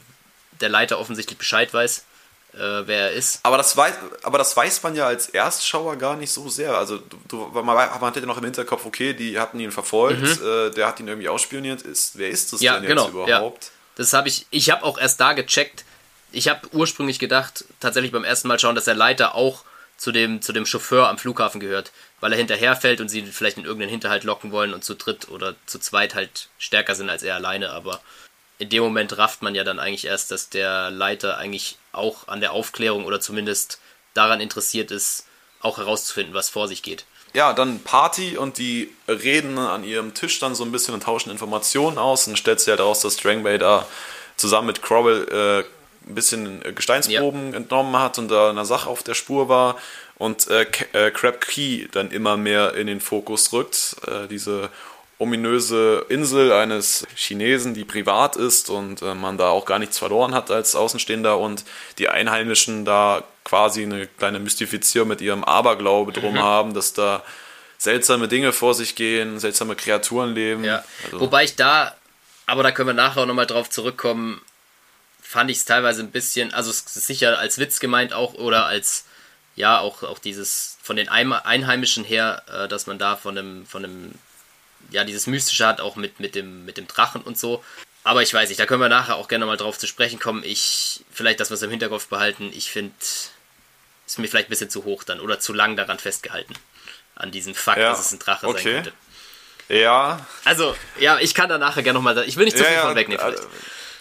der Leiter offensichtlich Bescheid weiß äh, wer er ist. Aber das, weiß, aber das weiß man ja als Erstschauer gar nicht so sehr. Also du, man, man hatte ja noch im Hinterkopf, okay, die hatten ihn verfolgt, mhm. äh, der hat ihn irgendwie ausspioniert. Ist, wer ist das ja, denn genau, jetzt überhaupt? Ja. Das habe ich, ich habe auch erst da gecheckt. Ich habe ursprünglich gedacht, tatsächlich beim ersten Mal schauen, dass der Leiter auch zu dem, zu dem Chauffeur am Flughafen gehört, weil er hinterherfällt und sie vielleicht in irgendeinen Hinterhalt locken wollen und zu dritt oder zu zweit halt stärker sind als er alleine, aber in dem Moment rafft man ja dann eigentlich erst, dass der Leiter eigentlich auch an der Aufklärung oder zumindest daran interessiert ist, auch herauszufinden, was vor sich geht. Ja, dann Party und die reden an ihrem Tisch dann so ein bisschen und tauschen Informationen aus. Und stellt sich halt raus, dass Strangbay da zusammen mit Crowell äh, ein bisschen Gesteinsproben ja. entnommen hat und da einer Sache auf der Spur war. Und äh, äh, Crab Key dann immer mehr in den Fokus rückt. Äh, diese ominöse Insel eines Chinesen, die privat ist und äh, man da auch gar nichts verloren hat als Außenstehender und die Einheimischen da quasi eine kleine Mystifizierung mit ihrem Aberglaube drum mhm. haben, dass da seltsame Dinge vor sich gehen, seltsame Kreaturen leben. Ja. Also Wobei ich da, aber da können wir nachher auch nochmal drauf zurückkommen, fand ich es teilweise ein bisschen, also es ist sicher als Witz gemeint auch oder als, ja, auch, auch dieses von den Einheimischen her, äh, dass man da von einem, von einem ja, dieses Mystische hat, auch mit, mit, dem, mit dem Drachen und so. Aber ich weiß nicht, da können wir nachher auch gerne mal drauf zu sprechen kommen. Ich, vielleicht, dass wir es im Hinterkopf behalten, ich finde, ist mir vielleicht ein bisschen zu hoch dann oder zu lang daran festgehalten. An diesem Fakt, ja, dass es ein Drache okay. sein könnte. Ja. Also, ja, ich kann da nachher gerne nochmal, ich will nicht zu viel ja, von wegnehmen vielleicht.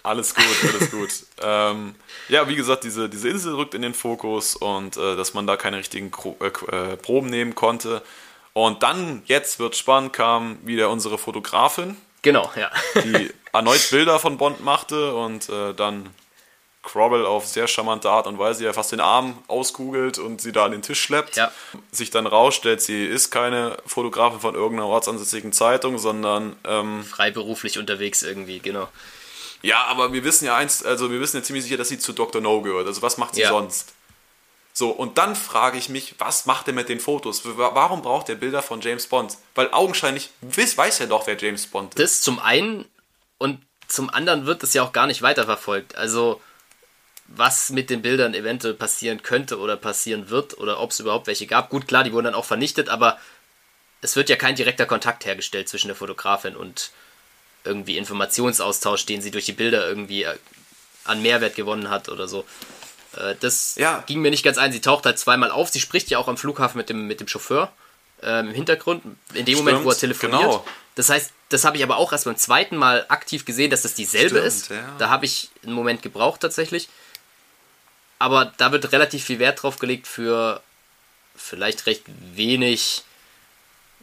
Alles gut, alles [laughs] gut. ähm, ja, wie gesagt, diese, diese Insel rückt in den Fokus und äh, dass man da keine richtigen äh, äh, Proben nehmen konnte. Und dann, jetzt wird spannend, kam wieder unsere Fotografin. Genau, ja. die [laughs] erneut Bilder von Bond machte und äh, dann Crobble auf sehr charmante Art und Weise ja fast den Arm auskugelt und sie da an den Tisch schleppt. Ja. Sich dann rausstellt, sie ist keine Fotografin von irgendeiner ortsansässigen Zeitung, sondern ähm, Freiberuflich unterwegs irgendwie, genau. ja, aber wir wissen ja eins, also wir wissen ja ziemlich sicher, dass sie zu Dr. No gehört. Also was macht sie Ja. sonst? So, und dann frage ich mich, was macht er mit den Fotos? Wa- Warum braucht er Bilder von James Bond? Weil augenscheinlich weiß, weiß er doch, wer James Bond ist. Das zum einen und zum anderen wird es ja auch gar nicht weiterverfolgt. Also was mit den Bildern eventuell passieren könnte oder passieren wird oder ob es überhaupt welche gab. Gut, klar, die wurden dann auch vernichtet, aber es wird ja kein direkter Kontakt hergestellt zwischen der Fotografin und irgendwie Informationsaustausch, den sie durch die Bilder irgendwie äh, an Mehrwert gewonnen hat oder so. Äh, Das Ja. ging mir nicht ganz ein. Sie taucht halt zweimal auf. Sie spricht ja auch am Flughafen mit dem, mit dem Chauffeur ähm, im Hintergrund, in dem Moment, wo er Stimmt, telefoniert. genau. Das heißt, das habe ich aber auch erst beim zweiten Mal aktiv gesehen, dass das dieselbe Stimmt, ist. ja. Da habe ich einen Moment gebraucht tatsächlich. Aber da wird relativ viel Wert drauf gelegt für vielleicht recht wenig,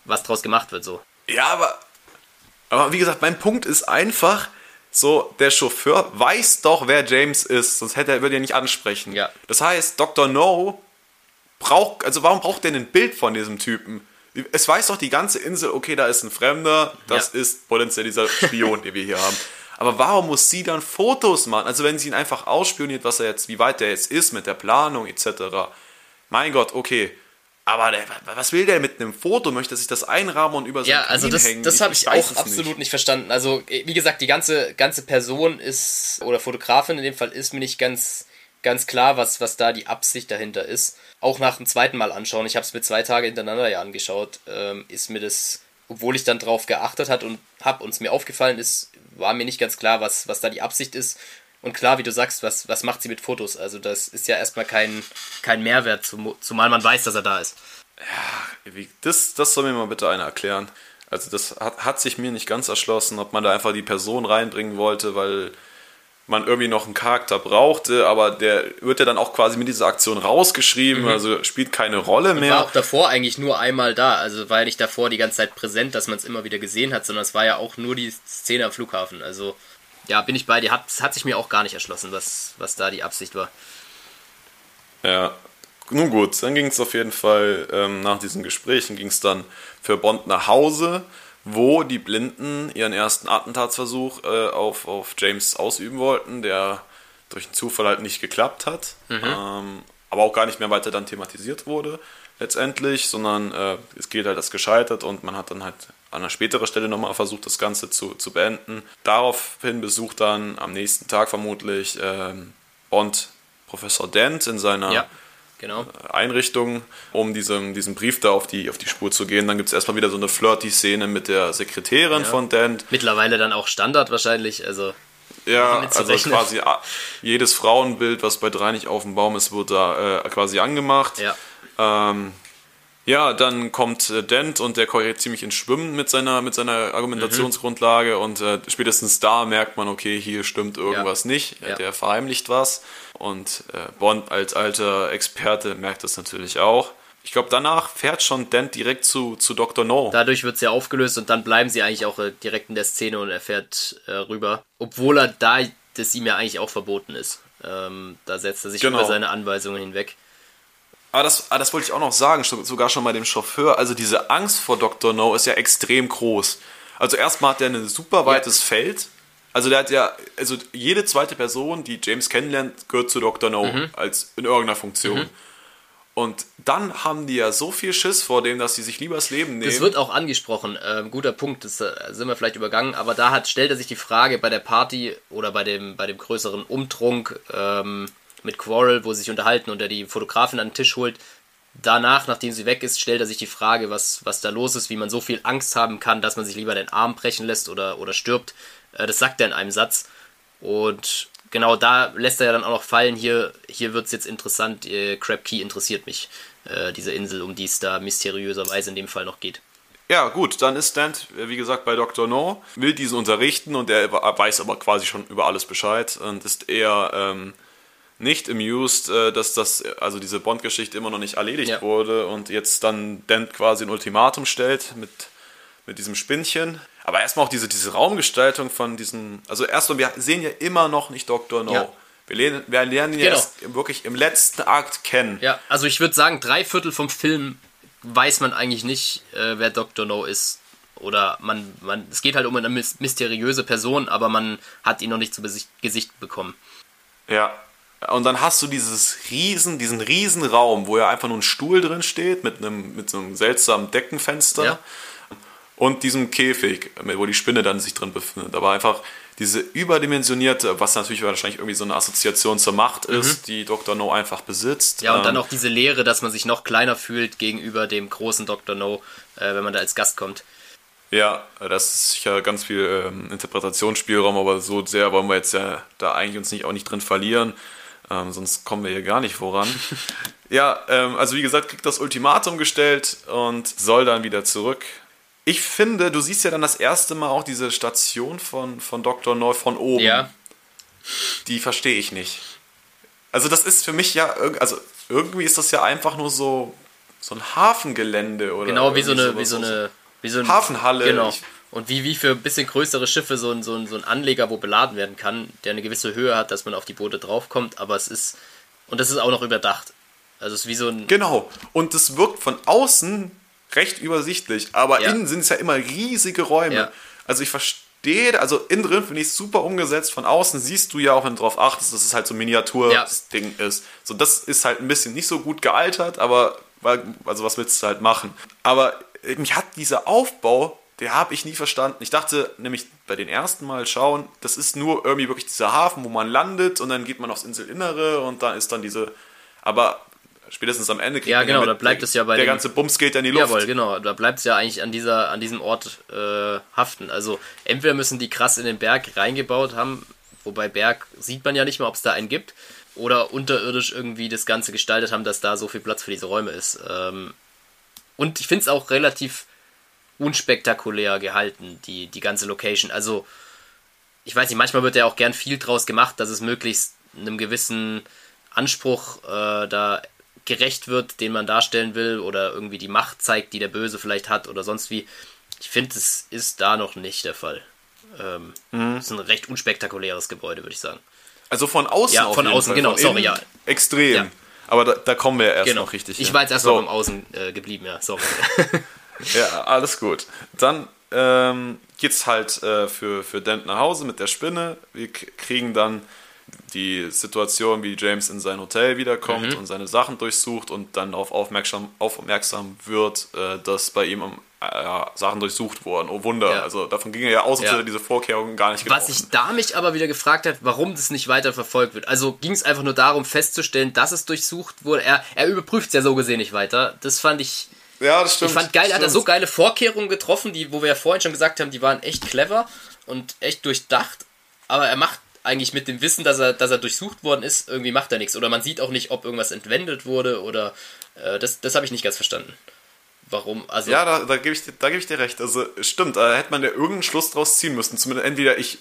was draus gemacht wird so. Ja, aber, aber wie gesagt, mein Punkt ist einfach, so, der Chauffeur weiß doch, wer James ist, sonst hätte er, würde er nicht ansprechen. Ja. Das heißt, Dr. No braucht, also warum braucht er denn ein Bild von diesem Typen? Es weiß doch die ganze Insel, okay, da ist ein Fremder, das Ja. ist potenziell dieser Spion, den wir hier haben. Aber warum muss sie dann Fotos machen? Also wenn sie ihn einfach ausspioniert, was er jetzt, wie weit der jetzt ist mit der Planung etc. Mein Gott, okay. Aber der, was will der mit einem Foto? Möchte sich das einrahmen und über Ja, sein also Kamin das, hängen? das habe ich, weiß auch absolut nicht. nicht. verstanden. Also, wie gesagt, die ganze, ganze Person ist, oder Fotografin in dem Fall, ist mir nicht ganz, ganz klar, was, was da die Absicht dahinter ist. Auch nach dem zweiten Mal anschauen, ich habe es mir zwei Tage hintereinander ja angeschaut, ähm, ist mir das, obwohl ich dann drauf geachtet hat und habe und es mir aufgefallen ist, war mir nicht ganz klar, was, was da die Absicht ist. Und klar, wie du sagst, was, was macht sie mit Fotos? Also das ist ja erstmal kein, kein Mehrwert, zum, zumal man weiß, dass er da ist. Wie- Das, das soll mir mal bitte einer erklären. Also das hat, hat sich mir nicht ganz erschlossen, ob man da einfach die Person reinbringen wollte, weil man irgendwie noch einen Charakter brauchte, aber der wird ja dann auch quasi mit dieser Aktion rausgeschrieben, also spielt keine Rolle mehr. war auch davor eigentlich nur einmal da. Also war ja nicht davor die ganze Zeit präsent, dass man es immer wieder gesehen hat, sondern es war ja auch nur die Szene am Flughafen. Also ja, bin ich bei dir. Hat, hat sich mir auch gar nicht erschlossen, was, was da die Absicht war. Ja, nun gut, dann ging es auf jeden Fall ähm, nach diesen Gesprächen ging es dann für Bond nach Hause, wo die Blinden ihren ersten Attentatsversuch äh, auf, auf James ausüben wollten, der durch einen Zufall halt nicht geklappt hat, ähm, aber auch gar nicht mehr weiter dann thematisiert wurde letztendlich, sondern äh, es geht halt als gescheitert und man hat dann halt an einer späteren Stelle nochmal versucht, das Ganze zu, zu beenden. Daraufhin besucht dann am nächsten Tag vermutlich ähm, Bond Professor Dent in seiner Ja, genau. Einrichtung, um diesem, diesem Brief da auf die, auf die Spur zu gehen. Dann gibt es erstmal wieder so eine Flirty-Szene mit der Sekretärin von Dent. Mittlerweile dann auch Standard wahrscheinlich. Also Ja, also quasi ah, jedes Frauenbild, was bei drei nicht auf dem Baum ist, wird da äh, quasi angemacht. ja, Ähm, ja, dann kommt äh, Dent und der korrigiert ziemlich ins Schwimmen mit seiner, mit seiner Argumentationsgrundlage und äh, spätestens da merkt man, okay, hier stimmt irgendwas nicht, äh, Ja. der verheimlicht was und äh, Bond als alter Experte merkt das natürlich auch. Ich glaube, danach fährt schon Dent direkt zu, zu Dr. No. dadurch wird es ja aufgelöst und dann bleiben sie eigentlich auch äh, direkt in der Szene und er fährt äh, rüber. Obwohl er da das ihm ja eigentlich auch verboten ist. Ähm, da setzt er sich Genau. über seine Anweisungen hinweg. Aber das, ah, das wollte ich auch noch sagen, so- sogar schon bei dem Chauffeur. Also diese Angst vor Dr. No ist ja extrem groß. Also erstmal hat er ein super weites Feld. Also der hat ja, also jede zweite Person, die James kennenlernt, gehört zu Dr. No als in irgendeiner Funktion. Und dann haben die ja so viel Schiss vor dem, dass sie sich lieber das Leben nehmen. Das wird auch angesprochen. Ähm, guter Punkt, das äh, sind wir vielleicht übergangen, aber da hat, stellt er sich die Frage bei der Party oder bei dem, bei dem größeren Umtrunk ähm, mit Quarrel, wo sie sich unterhalten und er die Fotografin an den Tisch holt. Danach, nachdem sie weg ist, stellt er sich die Frage, was, was da los ist, wie man so viel Angst haben kann, dass man sich lieber den Arm brechen lässt oder, oder stirbt. Äh, das sagt er in einem Satz. Und genau da lässt er ja dann auch noch fallen, hier, hier wird es jetzt interessant, äh, Crab Key interessiert mich, äh, diese Insel, um die es da mysteriöserweise in dem Fall noch geht. Ja, gut, dann ist Dent, wie gesagt, bei Dr. No, will diesen unterrichten und er weiß aber quasi schon über alles Bescheid und ist eher ähm, nicht amused, äh, dass das, also diese Bond-Geschichte immer noch nicht erledigt Ja. wurde und jetzt dann Dent quasi ein Ultimatum stellt mit, mit diesem Spinnchen. Aber erstmal auch diese, diese Raumgestaltung von diesem, also erstmal, wir sehen ja immer noch nicht Dr. No. Ja. Wir lernen, wir lernen ihn Genau. erst wirklich im letzten Akt kennen. Ja, also ich würde sagen, drei Viertel vom Film weiß man eigentlich nicht, äh, wer Dr. No ist. Oder man, man, es geht halt um eine mys- mysteriöse Person, aber man hat ihn noch nicht zu Gesicht bekommen. Ja. Und dann hast du dieses riesen, diesen riesen Raum, wo ja einfach nur ein Stuhl drin steht mit einem, mit so einem seltsamen Deckenfenster Ja. und diesem Käfig, wo die Spinne dann sich drin befindet. Aber einfach diese überdimensionierte, was natürlich wahrscheinlich irgendwie so eine Assoziation zur Macht ist, die Dr. No einfach besitzt. Mhm. Ja, und dann Ähm, auch diese Leere, dass man sich noch kleiner fühlt gegenüber dem großen Dr. No, äh, wenn man da als Gast kommt. Ja, das ist sicher ganz viel ähm, Interpretationsspielraum, aber so sehr wollen wir jetzt ja da eigentlich uns nicht auch nicht drin verlieren. Ähm, sonst kommen wir hier gar nicht voran. [laughs] ja, ähm, also wie gesagt, kriegt das Ultimatum gestellt und soll dann wieder zurück. Ich finde, du siehst ja dann das erste Mal auch diese Station von, von Dr. Neu von oben. Ja, Die verstehe ich nicht. Also das ist für mich ja, also irgendwie ist das ja einfach nur so, so ein Hafengelände oder genau wie so eine, wie so eine, wie so ein, Hafenhalle. Genau. Ich- Und wie, wie für ein bisschen größere Schiffe so ein, so, ein, so ein Anleger, wo beladen werden kann, der eine gewisse Höhe hat, dass man auf die Boote draufkommt, aber es ist, und das ist auch noch überdacht. Also es ist wie so ein, Genau. Und es wirkt von außen recht übersichtlich, aber Ja. innen sind es ja immer riesige Räume. Ja. Also ich verstehe, also innen drin finde ich es super umgesetzt. Von außen siehst du ja auch, wenn du drauf achtest, dass es halt so ein Miniatur-Ding ist. So, das ist halt ein bisschen nicht so gut gealtert, aber also was willst du halt machen? Aber mich hat dieser Aufbau, der habe ich nie verstanden. Ich dachte nämlich bei den ersten Mal schauen, das ist nur irgendwie wirklich dieser Hafen, wo man landet und dann geht man aufs Inselinnere und da ist dann diese, aber spätestens am Ende kriegt Ja, man genau, mit, da bleibt es ja bei der ganze Bums geht ja in die Luft. Jawohl, genau. Da bleibt es ja eigentlich an, dieser, an diesem Ort äh, haften. Also entweder müssen die krass in den Berg reingebaut haben, wobei Berg sieht man ja nicht mal, ob es da einen gibt, oder unterirdisch irgendwie das Ganze gestaltet haben, dass da so viel Platz für diese Räume ist. Ähm, und ich finde es auch relativ unspektakulär gehalten, die, die ganze Location. Also, ich weiß nicht, manchmal wird ja auch gern viel draus gemacht, dass es möglichst einem gewissen Anspruch äh, da gerecht wird, den man darstellen will, oder irgendwie die Macht zeigt, die der Böse vielleicht hat, oder sonst wie. Ich finde, es ist da noch nicht der Fall. Ähm, Es ist ein recht unspektakuläres Gebäude, würde ich sagen. Also von außen Ja, von außen, Fall. genau, Von sorry, ja. Extrem. Ja. Aber da, da kommen wir ja erst Genau. noch richtig ich hin. war jetzt erst So. beim Außen äh, geblieben, ja, sorry. [laughs] Ja, alles gut. Dann ähm, geht's halt äh, für, für Dent nach Hause mit der Spinne. Wir kriegen dann die Situation, wie James in sein Hotel wiederkommt Mhm. und seine Sachen durchsucht und dann darauf aufmerksam, aufmerksam wird, äh, dass bei ihm äh, ja, Sachen durchsucht wurden. Oh Wunder. Ja. Also davon ging er ja aus, als Ja. hätte er diese Vorkehrungen gar nicht Was getroffen. ich da mich aber wieder gefragt hat, warum das nicht weiter verfolgt wird. Also ging es einfach nur darum festzustellen, dass es durchsucht wurde. Er, er überprüft es ja so gesehen nicht weiter. Das fand ich. Ja, das stimmt. Ich fand geil, hat er stimmt. so geile Vorkehrungen getroffen, die, wo wir ja vorhin schon gesagt haben, die waren echt clever und echt durchdacht. Aber er macht eigentlich mit dem Wissen, dass er, dass er durchsucht worden ist, irgendwie macht er nichts. Oder man sieht auch nicht, ob irgendwas entwendet wurde oder äh, das, das habe ich nicht ganz verstanden. Warum? Also Ja, da, da gebe ich, da geb ich dir recht. Also stimmt, da hätte man ja irgendeinen Schluss draus ziehen müssen. Zumindest entweder ich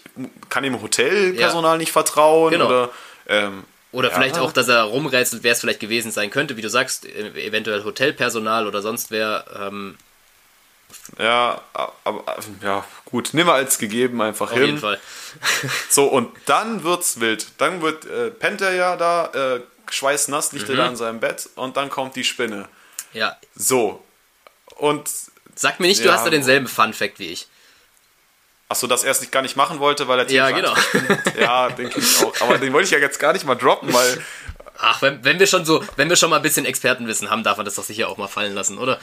kann dem Hotelpersonal nicht vertrauen Genau. oder ähm, Oder Ja. vielleicht auch, dass er rumrätselt, wer es vielleicht gewesen sein könnte, wie du sagst, e- eventuell Hotelpersonal oder sonst wer. Ähm, ja, aber ja, gut, nehmen wir als gegeben einfach auf hin. jeden Fall. [laughs] So, und dann wird's wild. Dann wird äh, pennt er ja da, äh, schweißnass liegt er Mhm. da in seinem Bett und dann kommt die Spinne. Ja. So. Und Sag mir nicht, du Ja. hast da denselben Fun-Fact wie ich. Achso, dass er es nicht gar nicht machen wollte, weil er Ja, genau. [laughs] Ja, denke ich auch. Aber den wollte ich ja jetzt gar nicht mal droppen, weil Ach, wenn, wenn wir schon so, wenn wir schon mal ein bisschen Expertenwissen haben, darf man das doch sicher auch mal fallen lassen, oder?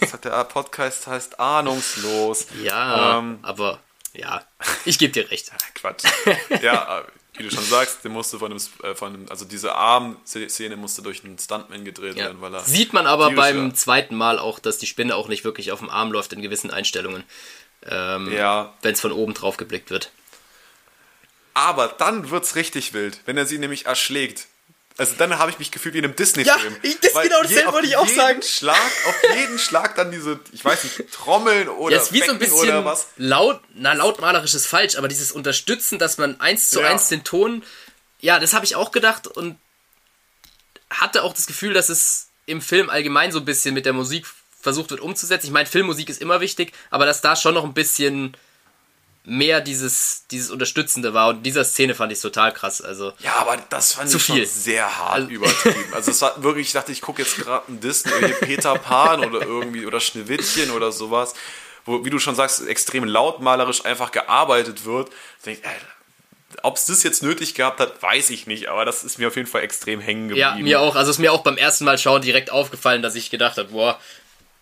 das hat der Podcast heißt ahnungslos. Ja, Ähm, aber ja, ich gebe dir recht. [laughs] Quatsch. Ja, wie du schon sagst, der musste von dem, äh, von dem also diese Arm-Szene musste durch einen Stuntman gedreht Ja. werden, weil er. Sieht man aber beim war. zweiten Mal auch, dass die Spinne auch nicht wirklich auf dem Arm läuft in gewissen Einstellungen. Ähm, Ja. Wenn es von oben drauf geblickt wird. Aber dann wird's richtig wild, wenn er sie nämlich erschlägt. Also dann habe ich mich gefühlt wie in einem Disney-Film. Ja, ich- das genau dasselbe auf wollte ich auch jeden sagen. Schlag, auf jeden Schlag dann diese, ich weiß nicht, Trommeln oder Ja, ist wie so ein bisschen oder was. laut, na lautmalerisch ist falsch, aber dieses Unterstützen, dass man eins zu Ja. eins den Ton, ja, das habe ich auch gedacht und hatte auch das Gefühl, dass es im Film allgemein so ein bisschen mit der Musik versucht wird umzusetzen. Ich meine, Filmmusik ist immer wichtig, aber dass da schon noch ein bisschen mehr dieses, dieses Unterstützende war. Und in dieser Szene fand ich es total krass. Also, Ja, aber das fand Zu ich viel. schon sehr hart Also- übertrieben. Also es war [laughs] wirklich, ich dachte, ich gucke jetzt gerade einen Disney, Peter Pan oder irgendwie oder Schneewittchen oder sowas, wo, wie du schon sagst, extrem lautmalerisch einfach gearbeitet wird. Ich denk, ob es das jetzt nötig gehabt hat, weiß ich nicht, aber das ist mir auf jeden Fall extrem hängen geblieben. ja, mir auch. Also, es ist mir auch beim ersten Mal schauen direkt aufgefallen, dass ich gedacht habe, boah,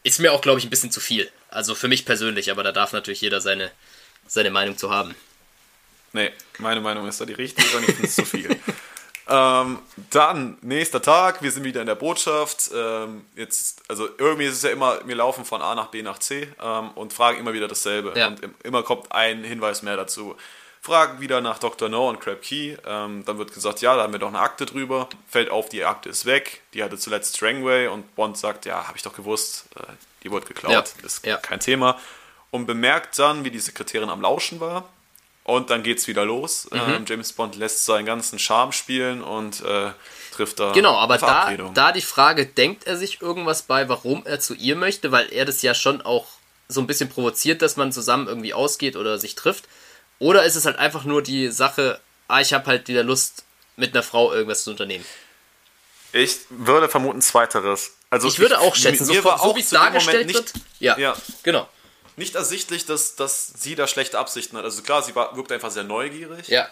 ist mir auch, glaube ich, ein bisschen zu viel. Also für mich persönlich, aber da darf natürlich jeder seine, seine Meinung zu haben. Nee, meine Meinung ist da die richtige und ich finde es zu viel. [laughs] Ähm, dann, nächster Tag, wir sind wieder in der Botschaft. Ähm, jetzt, also irgendwie ist es ja immer, wir laufen von A nach B nach C ähm, und fragen immer wieder dasselbe. Ja. Und im, immer kommt ein Hinweis mehr dazu. Fragen wieder nach Dr. No und Crab Key. Ähm, dann wird gesagt, ja, da haben wir doch eine Akte drüber. Fällt auf, die Akte ist weg. Die hatte zuletzt Strangway und Bond sagt, ja, habe ich doch gewusst, äh, die wurde geklaut. Ja. Ist Ja. kein Thema. Und bemerkt dann, wie die Sekretärin am Lauschen war. Und dann geht's wieder los. Mhm. Ähm, James Bond lässt seinen ganzen Charme spielen und äh, trifft da Genau, aber da, da die Frage, denkt er sich irgendwas bei, warum er zu ihr möchte, weil er das ja schon auch so ein bisschen provoziert, dass man zusammen irgendwie ausgeht oder sich trifft? Oder ist es halt einfach nur die Sache, ah, ich habe halt wieder Lust, mit einer Frau irgendwas zu unternehmen? Ich würde vermuten zweiteres. Also Ich würde auch schätzen, so, war so wie es dargestellt Moment wird. Ja, ja, genau. nicht ersichtlich, dass, dass sie da schlechte Absichten hat. Also klar, sie war, wirkt einfach sehr neugierig. Ja,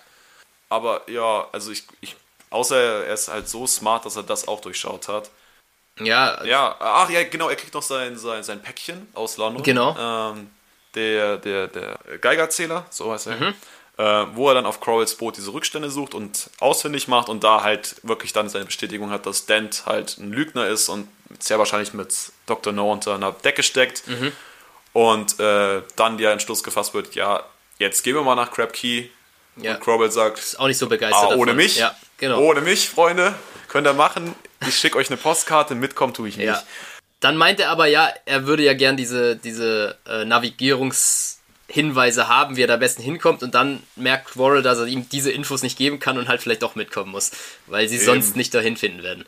Aber ja, also ich, ich außer er ist halt so smart, dass er das auch durchschaut hat. ja, Ja, ach ja, genau, er kriegt noch sein, sein, sein Päckchen aus London. Genau. Ähm, der, der, der Geigerzähler, so heißt er. Mhm. Äh, wo er dann auf Crowells Boot diese Rückstände sucht und ausfindig macht und da halt wirklich dann seine Bestätigung hat, dass Dent halt ein Lügner ist und sehr wahrscheinlich mit Dr. No unter einer Decke steckt. Mhm. Und äh, dann der Entschluss gefasst wird, ja, jetzt gehen wir mal nach Crab Key. Ja. Und Crowell sagt, ist auch nicht so begeistert. Ah, ohne davon. mich? Ja, genau. Ohne mich, Freunde. Könnt ihr machen. Ich schicke euch eine Postkarte, mitkommen tue ich nicht. Ja. Dann meint er aber ja, er würde ja gern diese, diese äh, Navigierungshinweise haben, wie er da am besten hinkommt und dann merkt Quarrel, dass er ihm diese Infos nicht geben kann und halt vielleicht doch mitkommen muss, weil sie sonst nicht dahin finden werden.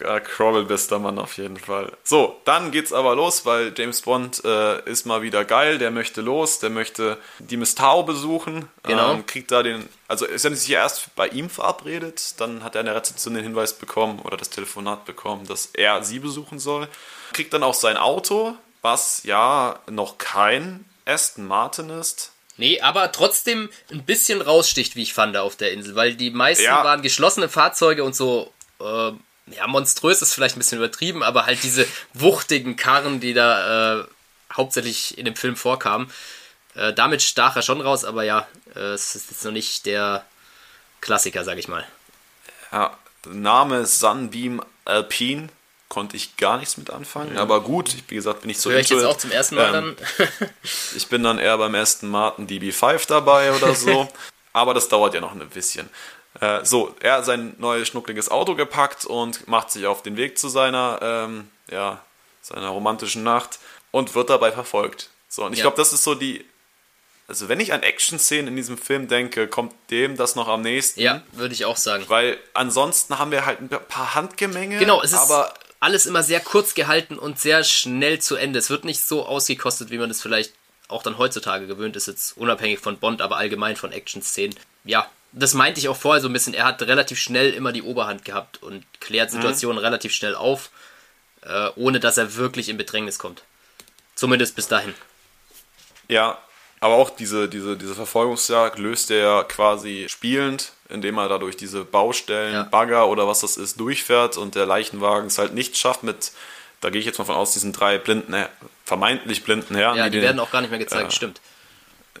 Crowell bester Mann auf jeden Fall. So, dann geht's aber los, weil James Bond äh, ist mal wieder geil, der möchte los, der möchte die Miss Tao besuchen. Genau. Ähm, kriegt da den, also ist er sich erst bei ihm verabredet, dann hat er in der Rezeption den Hinweis bekommen oder das Telefonat bekommen, dass er sie besuchen soll. Kriegt dann auch sein Auto, was ja noch kein Aston Martin ist. Nee, aber trotzdem ein bisschen raussticht, wie ich fand, auf der Insel, weil die meisten Ja. waren geschlossene Fahrzeuge und so, äh, ja, monströs ist vielleicht ein bisschen übertrieben, aber halt diese wuchtigen Karren, die da äh, hauptsächlich in dem Film vorkamen, äh, damit stach er schon raus, aber ja, äh, es ist jetzt noch nicht der Klassiker, sag ich mal. Ja, Name Sunbeam Alpine. Konnte ich gar nichts mit anfangen, aber gut, ich, wie gesagt, bin ich so Höre ich jetzt auch zum ersten Mal Ähm, dann. [laughs] Ich bin dann eher beim Aston Martin DB5 dabei oder so. [laughs] Aber das dauert ja noch ein bisschen. Äh, so, er hat sein neues schnuckliges Auto gepackt und macht sich auf den Weg zu seiner, ähm, ja, seiner romantischen Nacht und wird dabei verfolgt. So, und ich Ja. glaube, das ist so die. Also, wenn ich an Action-Szenen in diesem Film denke, kommt dem das noch am nächsten. Ja, würde ich auch sagen. Weil ansonsten haben wir halt ein paar Handgemenge. Genau, es ist aber alles immer sehr kurz gehalten und sehr schnell zu Ende. Es wird nicht so ausgekostet, wie man es vielleicht auch dann heutzutage gewöhnt ist, jetzt unabhängig von Bond, aber allgemein von Action-Szenen. Ja, das meinte ich auch vorher so ein bisschen. Er hat relativ schnell immer die Oberhand gehabt und klärt Situationen relativ schnell auf, äh, ohne dass er wirklich in Bedrängnis kommt. Zumindest bis dahin. Ja, aber auch diese, diese, diese Verfolgungsjagd löst er ja quasi spielend, indem er dadurch diese Baustellen, Ja. Bagger oder was das ist, durchfährt und der Leichenwagen es halt nicht schafft mit, da gehe ich jetzt mal von aus, diesen drei blinden, vermeintlich blinden Herren. Ja, die den- werden auch gar nicht mehr gezeigt, äh, stimmt.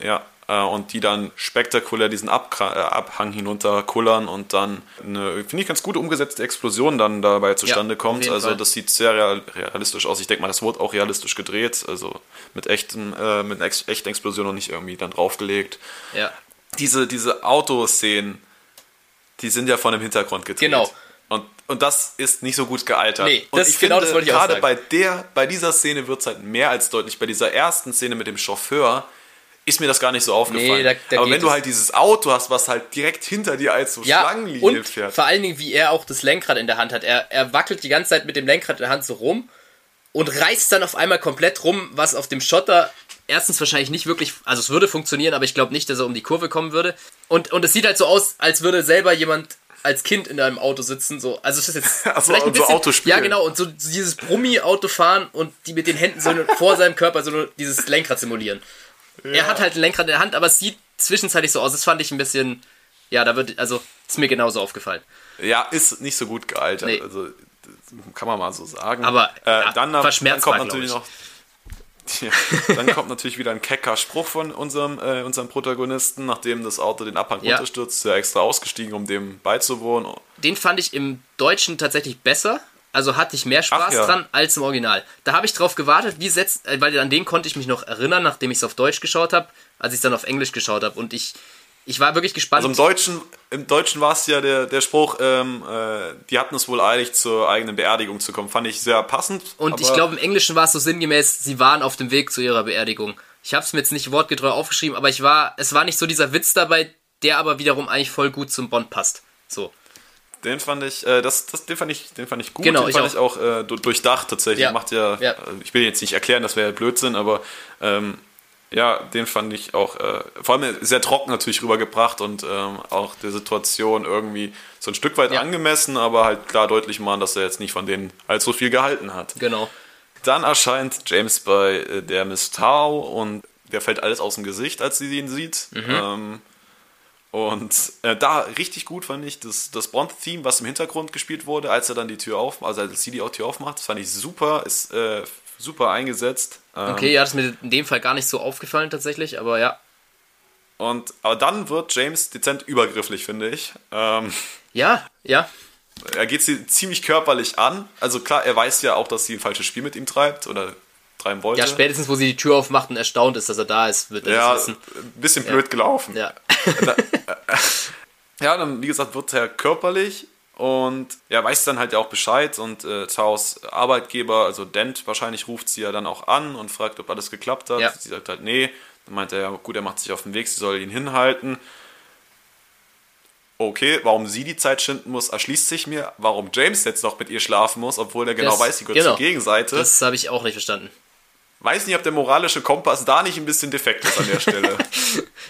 Ja, äh, und die dann spektakulär diesen Abkra äh, Abhang hinunterkullern und dann eine, finde ich, ganz gute umgesetzte Explosion dann dabei zustande auf kommt. Also Fall. das sieht sehr real, realistisch aus. Ich denke mal, das wurde auch realistisch gedreht, also mit echten, äh, mit einer ex echten Explosion und nicht irgendwie dann draufgelegt. Ja. Diese, diese Autoszenen, die sind ja von dem Hintergrund gedreht. Genau. Und, und das ist nicht so gut gealtert. Nee, und das- ich genau finde, das wollte ich auch gerade bei der, bei dieser Szene wird es halt mehr als deutlich. Bei dieser ersten Szene mit dem Chauffeur ist mir das gar nicht so aufgefallen. Nee, da- da Aber wenn du halt dieses Auto hast, was halt direkt hinter dir als so Ja, Schlangenlinie und fährt. vor allen Dingen, wie er auch das Lenkrad in der Hand hat. Er, er wackelt die ganze Zeit mit dem Lenkrad in der Hand so rum und reißt dann auf einmal komplett rum, was auf dem Schotter erstens wahrscheinlich nicht wirklich, also es würde funktionieren, aber ich glaube nicht, dass er um die Kurve kommen würde. Und, und es sieht halt so aus, als würde selber jemand als Kind in einem Auto sitzen, so. Also es ist jetzt Ach [laughs] so, vielleicht ein und so bisschen, Autospielen. ja genau und so dieses Brummi-Auto fahren und die mit den Händen so vor seinem Körper so nur dieses Lenkrad simulieren. Er hat halt ein Lenkrad in der Hand, aber es sieht zwischenzeitlich so aus. Das fand ich ein bisschen, ja, da wird, also ist mir genauso aufgefallen. Ja, ist nicht so gut gealtert. Nee. Also kann man mal so sagen. Aber, äh, ja, dann, dann verschmerzbar, kommt natürlich noch. Ja, dann kommt natürlich wieder ein kecker Spruch von unserem, äh, unserem Protagonisten, nachdem das Auto den Abhang Ja. runterstürzt, ist er extra ausgestiegen, um dem beizuwohnen. Den fand ich im Deutschen tatsächlich besser. Also hatte ich mehr Spaß ja. dran als im Original. Da habe ich drauf gewartet, wie setzt, äh, weil an den konnte ich mich noch erinnern, nachdem ich es auf Deutsch geschaut habe, als ich es dann auf Englisch geschaut habe. Und ich, ich war wirklich gespannt. Also im Deutschen, im Deutschen war es ja der, der Spruch, ähm, äh, die hatten es wohl eilig, zur eigenen Beerdigung zu kommen. Fand ich sehr passend. Und ich glaube, im Englischen war es so sinngemäß, sie waren auf dem Weg zu ihrer Beerdigung. Ich habe es mir jetzt nicht wortgetreu aufgeschrieben, aber ich war, es war nicht so dieser Witz dabei, der aber wiederum eigentlich voll gut zum Bond passt. So. Den fand ich, äh, das, das, den fand ich, den fand ich gut. Genau, den ich fand auch. ich auch äh, du- durchdacht tatsächlich. Ja. Macht ja, Ja. äh, ich will jetzt nicht erklären, das wäre Blödsinn, aber ähm, ja, den fand ich auch äh, vor allem sehr trocken natürlich rübergebracht und ähm, auch der Situation irgendwie so ein Stück weit Ja. angemessen, aber halt klar deutlich machen, dass er jetzt nicht von denen allzu viel gehalten hat. Genau. Dann erscheint James bei äh, der Miss Tao und der fällt alles aus dem Gesicht, als sie ihn sieht. Mhm. Ähm, und äh, da richtig gut fand ich das, das Bond-Theme, was im Hintergrund gespielt wurde, als er dann die Tür aufmacht, also als sie die Tür aufmacht, das fand ich super, ist äh, super eingesetzt. Ähm, Okay, ja, das ist mir in dem Fall gar nicht so aufgefallen tatsächlich, aber ja. Und, aber dann wird James dezent übergrifflich, finde ich. Ähm, Ja, ja, er geht sie ziemlich körperlich an. Also klar, er weiß ja auch, dass sie ein falsches Spiel mit ihm treibt oder treiben wollte. ja, spätestens wo sie die Tür aufmacht und erstaunt ist, dass er da ist, wird er Ja, das wissen. ein bisschen blöd gelaufen. Ja. [laughs] Ja, dann, wie gesagt, wird er körperlich und er weiß dann halt ja auch Bescheid und äh, Taos Arbeitgeber, also Dent, wahrscheinlich ruft sie ja dann auch an und fragt, ob alles geklappt hat. Ja. Sie sagt halt, nee. Dann meint er, ja, gut, er macht sich auf den Weg, sie soll ihn hinhalten. Okay, warum sie die Zeit schinden muss, erschließt sich mir. Warum James jetzt noch mit ihr schlafen muss, obwohl er genau Das- weiß, sie gehört genau. zur Gegenseite. Das habe ich auch nicht verstanden. Weiß nicht, ob der moralische Kompass da nicht ein bisschen defekt ist an der Stelle. [laughs]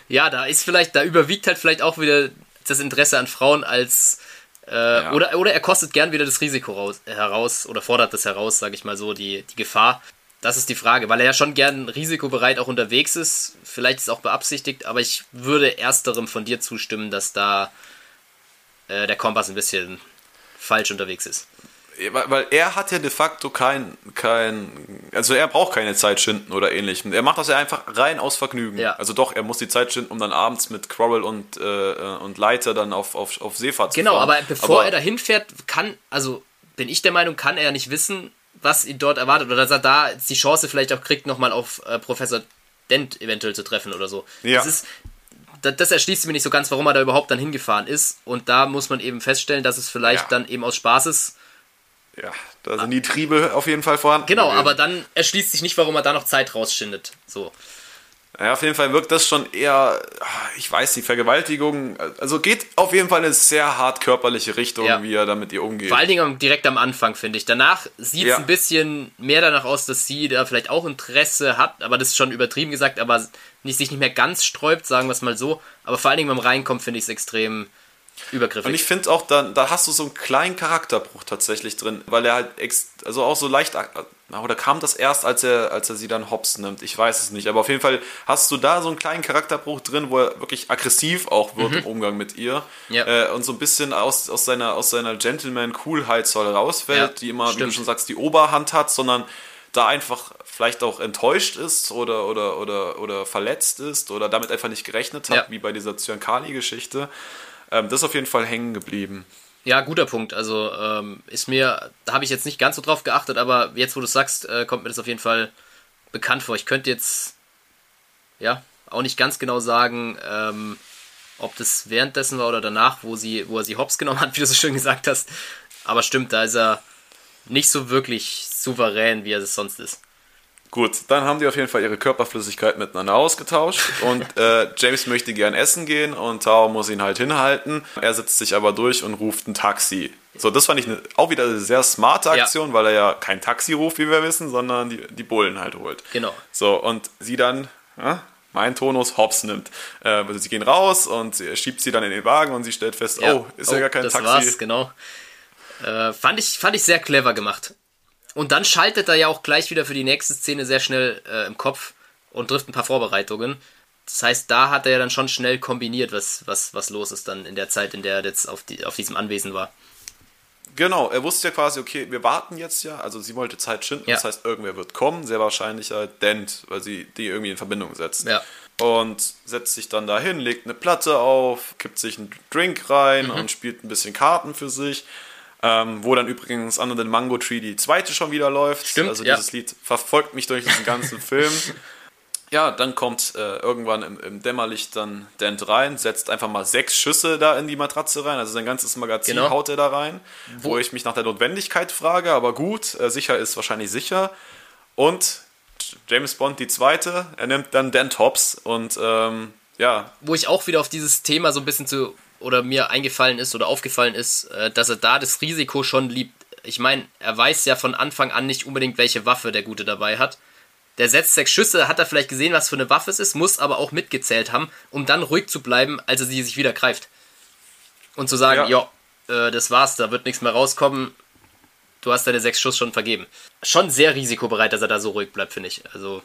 Ja, da ist vielleicht, da überwiegt halt vielleicht auch wieder das Interesse an Frauen als äh, oder, oder er kostet gern wieder das Risiko raus, heraus oder fordert das heraus, sage ich mal so, die, die Gefahr. Das ist die Frage, weil er ja schon gern risikobereit auch unterwegs ist. Vielleicht ist es auch beabsichtigt, aber ich würde ersterem von dir zustimmen, dass da äh, der Kompass ein bisschen falsch unterwegs ist. Weil, er hat ja de facto kein, kein, also er braucht keine Zeit schinden oder ähnlichem. Er macht das ja einfach rein aus Vergnügen. Ja. Also doch, er muss die Zeit schinden, um dann abends mit Quarrel und, äh, und Leiter dann auf, auf, auf Seefahrt Genau, zu fahren. aber bevor Aber- er dahin fährt, kann, also bin ich der Meinung, kann er ja nicht wissen, was ihn dort erwartet. Oder dass er da die Chance vielleicht auch kriegt, nochmal auf äh, Professor Dent eventuell zu treffen oder so. Ja. Das, ist, das, das erschließt mir nicht so ganz, warum er da überhaupt dann hingefahren ist. Und da muss man eben feststellen, dass es vielleicht Ja. dann eben aus Spaßes. Ja, da sind die Triebe auf jeden Fall vorhanden. Genau, gewesen. aber dann erschließt sich nicht, warum er da noch Zeit rausschindet. So. Ja, auf jeden Fall wirkt das schon eher, ich weiß, die Vergewaltigung, also geht auf jeden Fall in eine sehr hart körperliche Richtung, Ja. wie er da mit ihr umgeht. Vor allen Dingen direkt am Anfang, finde ich. Danach sieht es Ja. ein bisschen mehr danach aus, dass sie da vielleicht auch Interesse hat, aber das ist schon übertrieben gesagt, aber nicht, sich nicht mehr ganz sträubt, sagen wir es mal so. Aber vor allen Dingen beim Reinkommen finde ich es extrem übergriffig. Und ich finde auch, da, da hast du so einen kleinen Charakterbruch tatsächlich drin, weil er halt, ex, also auch so leicht, na, oder kam das erst, als er, als er sie dann hops nimmt? Ich weiß es nicht, aber auf jeden Fall hast du da so einen kleinen Charakterbruch drin, wo er wirklich aggressiv auch wird im Umgang mit ihr Mhm. Ja. äh, und so ein bisschen aus, aus seiner, aus seiner Gentleman-Coolheit soll rausfällt, Ja, die immer, wie stimmt. du schon sagst, die Oberhand hat, sondern da einfach vielleicht auch enttäuscht ist oder, oder, oder, oder verletzt ist oder damit einfach nicht gerechnet hat, Ja. wie bei dieser Zyankali-Geschichte. Ähm, das ist auf jeden Fall hängen geblieben. Ja, guter Punkt. Also ähm, ist mir, da habe ich jetzt nicht ganz so drauf geachtet, aber jetzt, wo du es sagst, äh, kommt mir das auf jeden Fall bekannt vor. Ich könnte jetzt, ja, auch nicht ganz genau sagen, ähm, ob das währenddessen war oder danach, wo sie, wo er sie hops genommen hat, [laughs] wie du so schön gesagt hast. Aber stimmt, da ist er nicht so wirklich souverän, wie er es sonst ist. Gut, dann haben die auf jeden Fall ihre Körperflüssigkeit miteinander ausgetauscht und äh, James möchte gern essen gehen und Tao muss ihn halt hinhalten. Er setzt sich aber durch und ruft ein Taxi. So, das fand ich ne, auch wieder eine sehr smarte Aktion, ja. weil er ja kein Taxi ruft, wie wir wissen, sondern die, die Bullen halt holt. Genau. So, und sie dann, ja, mein Tonus, hops nimmt. Äh, also sie gehen raus und sie, schiebt sie dann in den Wagen und sie stellt fest, ja. oh, ist oh, ja gar kein das Taxi. War's, genau. Äh, fand, ich, fand ich sehr clever gemacht. Und dann schaltet er ja auch gleich wieder für die nächste Szene sehr schnell äh, im Kopf und trifft ein paar Vorbereitungen. Das heißt, da hat er ja dann schon schnell kombiniert, was, was, was los ist dann in der Zeit, in der er jetzt auf, die, auf diesem Anwesen war. Genau, er wusste ja quasi, okay, wir warten jetzt ja, also sie wollte Zeit schinden, ja. das heißt, irgendwer wird kommen, sehr wahrscheinlich halt Dent, weil sie die irgendwie in Verbindung setzt. Ja. Und setzt sich dann dahin, legt eine Platte auf, kippt sich einen Drink rein mhm. und spielt ein bisschen Karten für sich. Ähm, wo dann übrigens Under the Mango Tree die zweite schon wieder läuft. Stimmt, also dieses ja. Lied verfolgt mich durch diesen ganzen [laughs] Film. Ja, dann kommt äh, irgendwann im, im, Dämmerlicht dann Dent rein, setzt einfach mal sechs Schüsse da in die Matratze rein, also sein ganzes Magazin genau. haut er da rein, wo? wo ich mich nach der Notwendigkeit frage, aber gut, äh, sicher ist wahrscheinlich sicher. Und James Bond die zweite, er nimmt dann Dent Hops und ähm, ja. Wo ich auch wieder auf dieses Thema so ein bisschen zu, oder mir eingefallen ist oder aufgefallen ist, äh, dass er da das Risiko schon liebt. Ich meine, er weiß ja von Anfang an nicht unbedingt, welche Waffe der Gute dabei hat der setzt sechs Schüsse, hat er vielleicht gesehen, was für eine Waffe es ist, muss aber auch mitgezählt haben, um dann ruhig zu bleiben, als er sie sich wieder greift. Und zu sagen, ja, äh, das war's, da wird nichts mehr rauskommen, du hast deine sechs Schuss schon vergeben. Schon sehr risikobereit, dass er da so ruhig bleibt, finde ich. Also.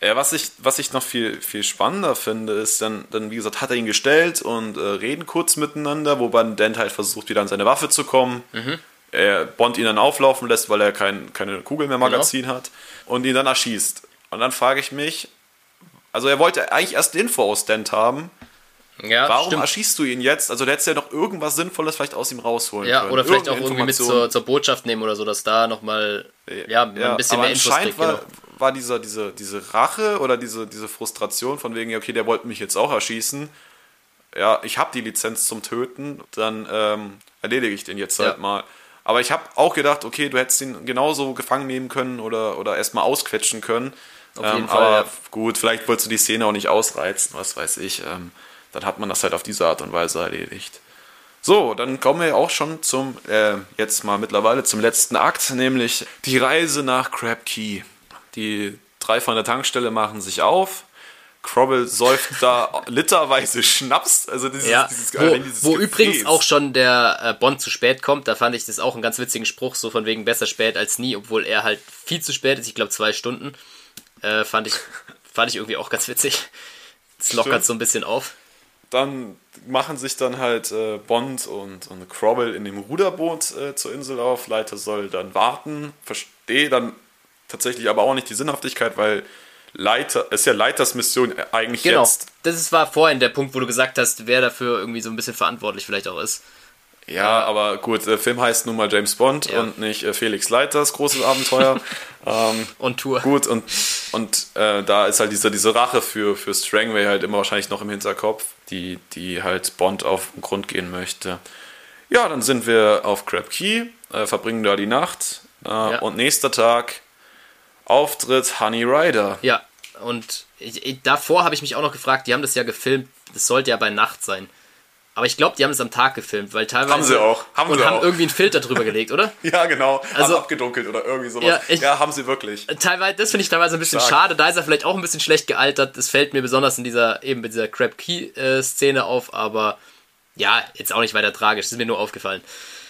Ja, was ich, was ich noch viel, viel spannender finde, ist dann, dann, wie gesagt, hat er ihn gestellt und äh, reden kurz miteinander, wobei Dent halt versucht, wieder an seine Waffe zu kommen. Mhm er Bond ihn dann auflaufen lässt, weil er kein, keine Kugel mehr Magazin genau. hat und ihn dann erschießt. Und dann frage ich mich, also er wollte eigentlich erst Info aus Dent haben. Ja, Warum stimmt. erschießt du ihn jetzt? Also, du hättest ja noch irgendwas Sinnvolles vielleicht aus ihm rausholen ja, können. Oder vielleicht auch irgendwie mit zur, zur, Botschaft nehmen oder so, dass da nochmal ja, ja, ein bisschen mehr Infos kriegt. War, genau. War dieser, diese, diese Rache oder diese, diese Frustration von wegen, okay, der wollte mich jetzt auch erschießen. Ja, ich habe die Lizenz zum Töten, dann ähm, erledige ich den jetzt halt mal. Aber ich habe auch gedacht, okay, du hättest ihn genauso gefangen nehmen können oder, oder erstmal ausquetschen können. Auf jeden ähm, Fall, aber ja. gut, vielleicht wolltest du die Szene auch nicht ausreizen, was weiß ich. Ähm, dann hat man das halt auf diese Art und Weise erledigt. So, dann kommen wir auch schon zum, äh, jetzt mal mittlerweile zum letzten Akt, nämlich die Reise nach Crab Key. Die drei von der Tankstelle machen sich auf Crobble säuft da [laughs] literweise Schnaps. Also dieses, ja, dieses, wo, dieses wo übrigens auch schon der äh, Bond zu spät kommt. Da fand ich das auch einen ganz witzigen Spruch, so von wegen besser spät als nie, obwohl er halt viel zu spät ist. Ich glaube zwei Stunden. Äh, fand, ich, fand ich irgendwie auch ganz witzig. Das lockert so ein bisschen auf. Dann machen sich dann halt äh, Bond und, und Crobble in dem Ruderboot äh, zur Insel auf. Leiter soll dann warten. Verstehe dann tatsächlich aber auch nicht die Sinnhaftigkeit, weil Leiter, ist ja Leiters Mission eigentlich genau. jetzt. Das war vorhin der Punkt, wo du gesagt hast, wer dafür irgendwie so ein bisschen verantwortlich vielleicht auch ist. Ja, aber gut, der Film heißt nun mal James Bond ja. und nicht äh, Felix Leiters großes Abenteuer. ähm, [laughs] und Tour. Gut, und, und äh, da ist halt diese, diese Rache für, für Strangway halt immer wahrscheinlich noch im Hinterkopf, die, die halt Bond auf den Grund gehen möchte. Ja, dann sind wir auf Crab Key, äh, verbringen da die Nacht äh, ja. und nächster Tag Auftritt Honey Rider. Ja, und ich, ich, davor habe ich mich auch noch gefragt, die haben das ja gefilmt, das sollte ja bei Nacht sein. Aber ich glaube, die haben es am Tag gefilmt, weil teilweise. Haben sie auch. Haben und sie haben auch. irgendwie einen Filter drüber gelegt, oder? [laughs] ja, genau. Also haben abgedunkelt oder irgendwie sowas. Ja, ich, ja haben sie wirklich. Teilweise, das finde ich teilweise ein bisschen Stark. schade. Da ist er vielleicht auch ein bisschen schlecht gealtert. Das fällt mir besonders in dieser, eben mit dieser Crab Key-Szene auf, aber ja, jetzt auch nicht weiter tragisch. Das ist mir nur aufgefallen.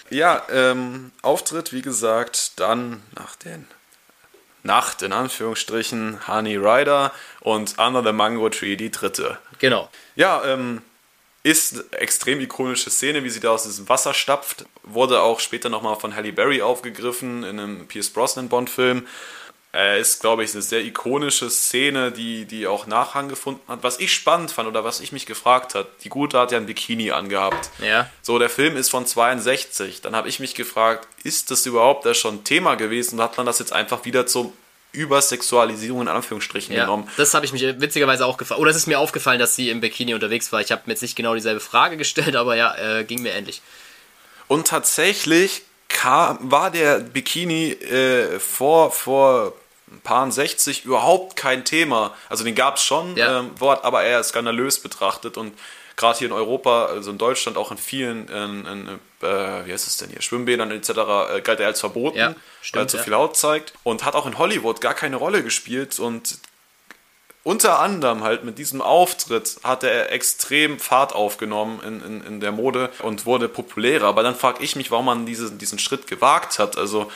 Ja, ähm, Auftritt, wie gesagt, dann nach den Nacht, in Anführungsstrichen, Honey Rider und Under the Mango Tree, die dritte. Genau. Ja, ähm, ist eine extrem ikonische Szene, wie sie da aus diesem Wasser stapft. Wurde auch später nochmal von Halle Berry aufgegriffen in einem Pierce Brosnan Bond-Film. Äh, ist, glaube ich, eine sehr ikonische Szene, die, die auch Nachhang gefunden hat. Was ich spannend fand oder was ich mich gefragt hat, die Gute hat ja ein Bikini angehabt. Ja. So, der Film ist von 62. Dann habe ich mich gefragt, ist das überhaupt da schon Thema gewesen? Und hat man das jetzt einfach wieder zum Übersexualisierung in Anführungsstrichen ja, genommen. Das habe ich mich witzigerweise auch gefragt. Oder es ist mir aufgefallen, dass sie im Bikini unterwegs war. Ich habe mir jetzt nicht genau dieselbe Frage [laughs] gestellt, aber ja, äh, ging mir ähnlich. Und tatsächlich kam, war der Bikini äh, vor, vor ein paar 60 überhaupt kein Thema. Also den gab es schon, ja. ähm, Wort, aber eher skandalös betrachtet und gerade hier in Europa, also in Deutschland, auch in vielen, in, in, äh, wie heißt es denn hier, Schwimmbädern etc., äh, galt er als verboten, Ja, weil er stimmt, zu viel Haut zeigt und hat auch in Hollywood gar keine Rolle gespielt und unter anderem halt mit diesem Auftritt hat er extrem Fahrt aufgenommen in, in, in der Mode und wurde populärer. Aber dann frage ich mich, warum man diese, diesen Schritt gewagt hat. Also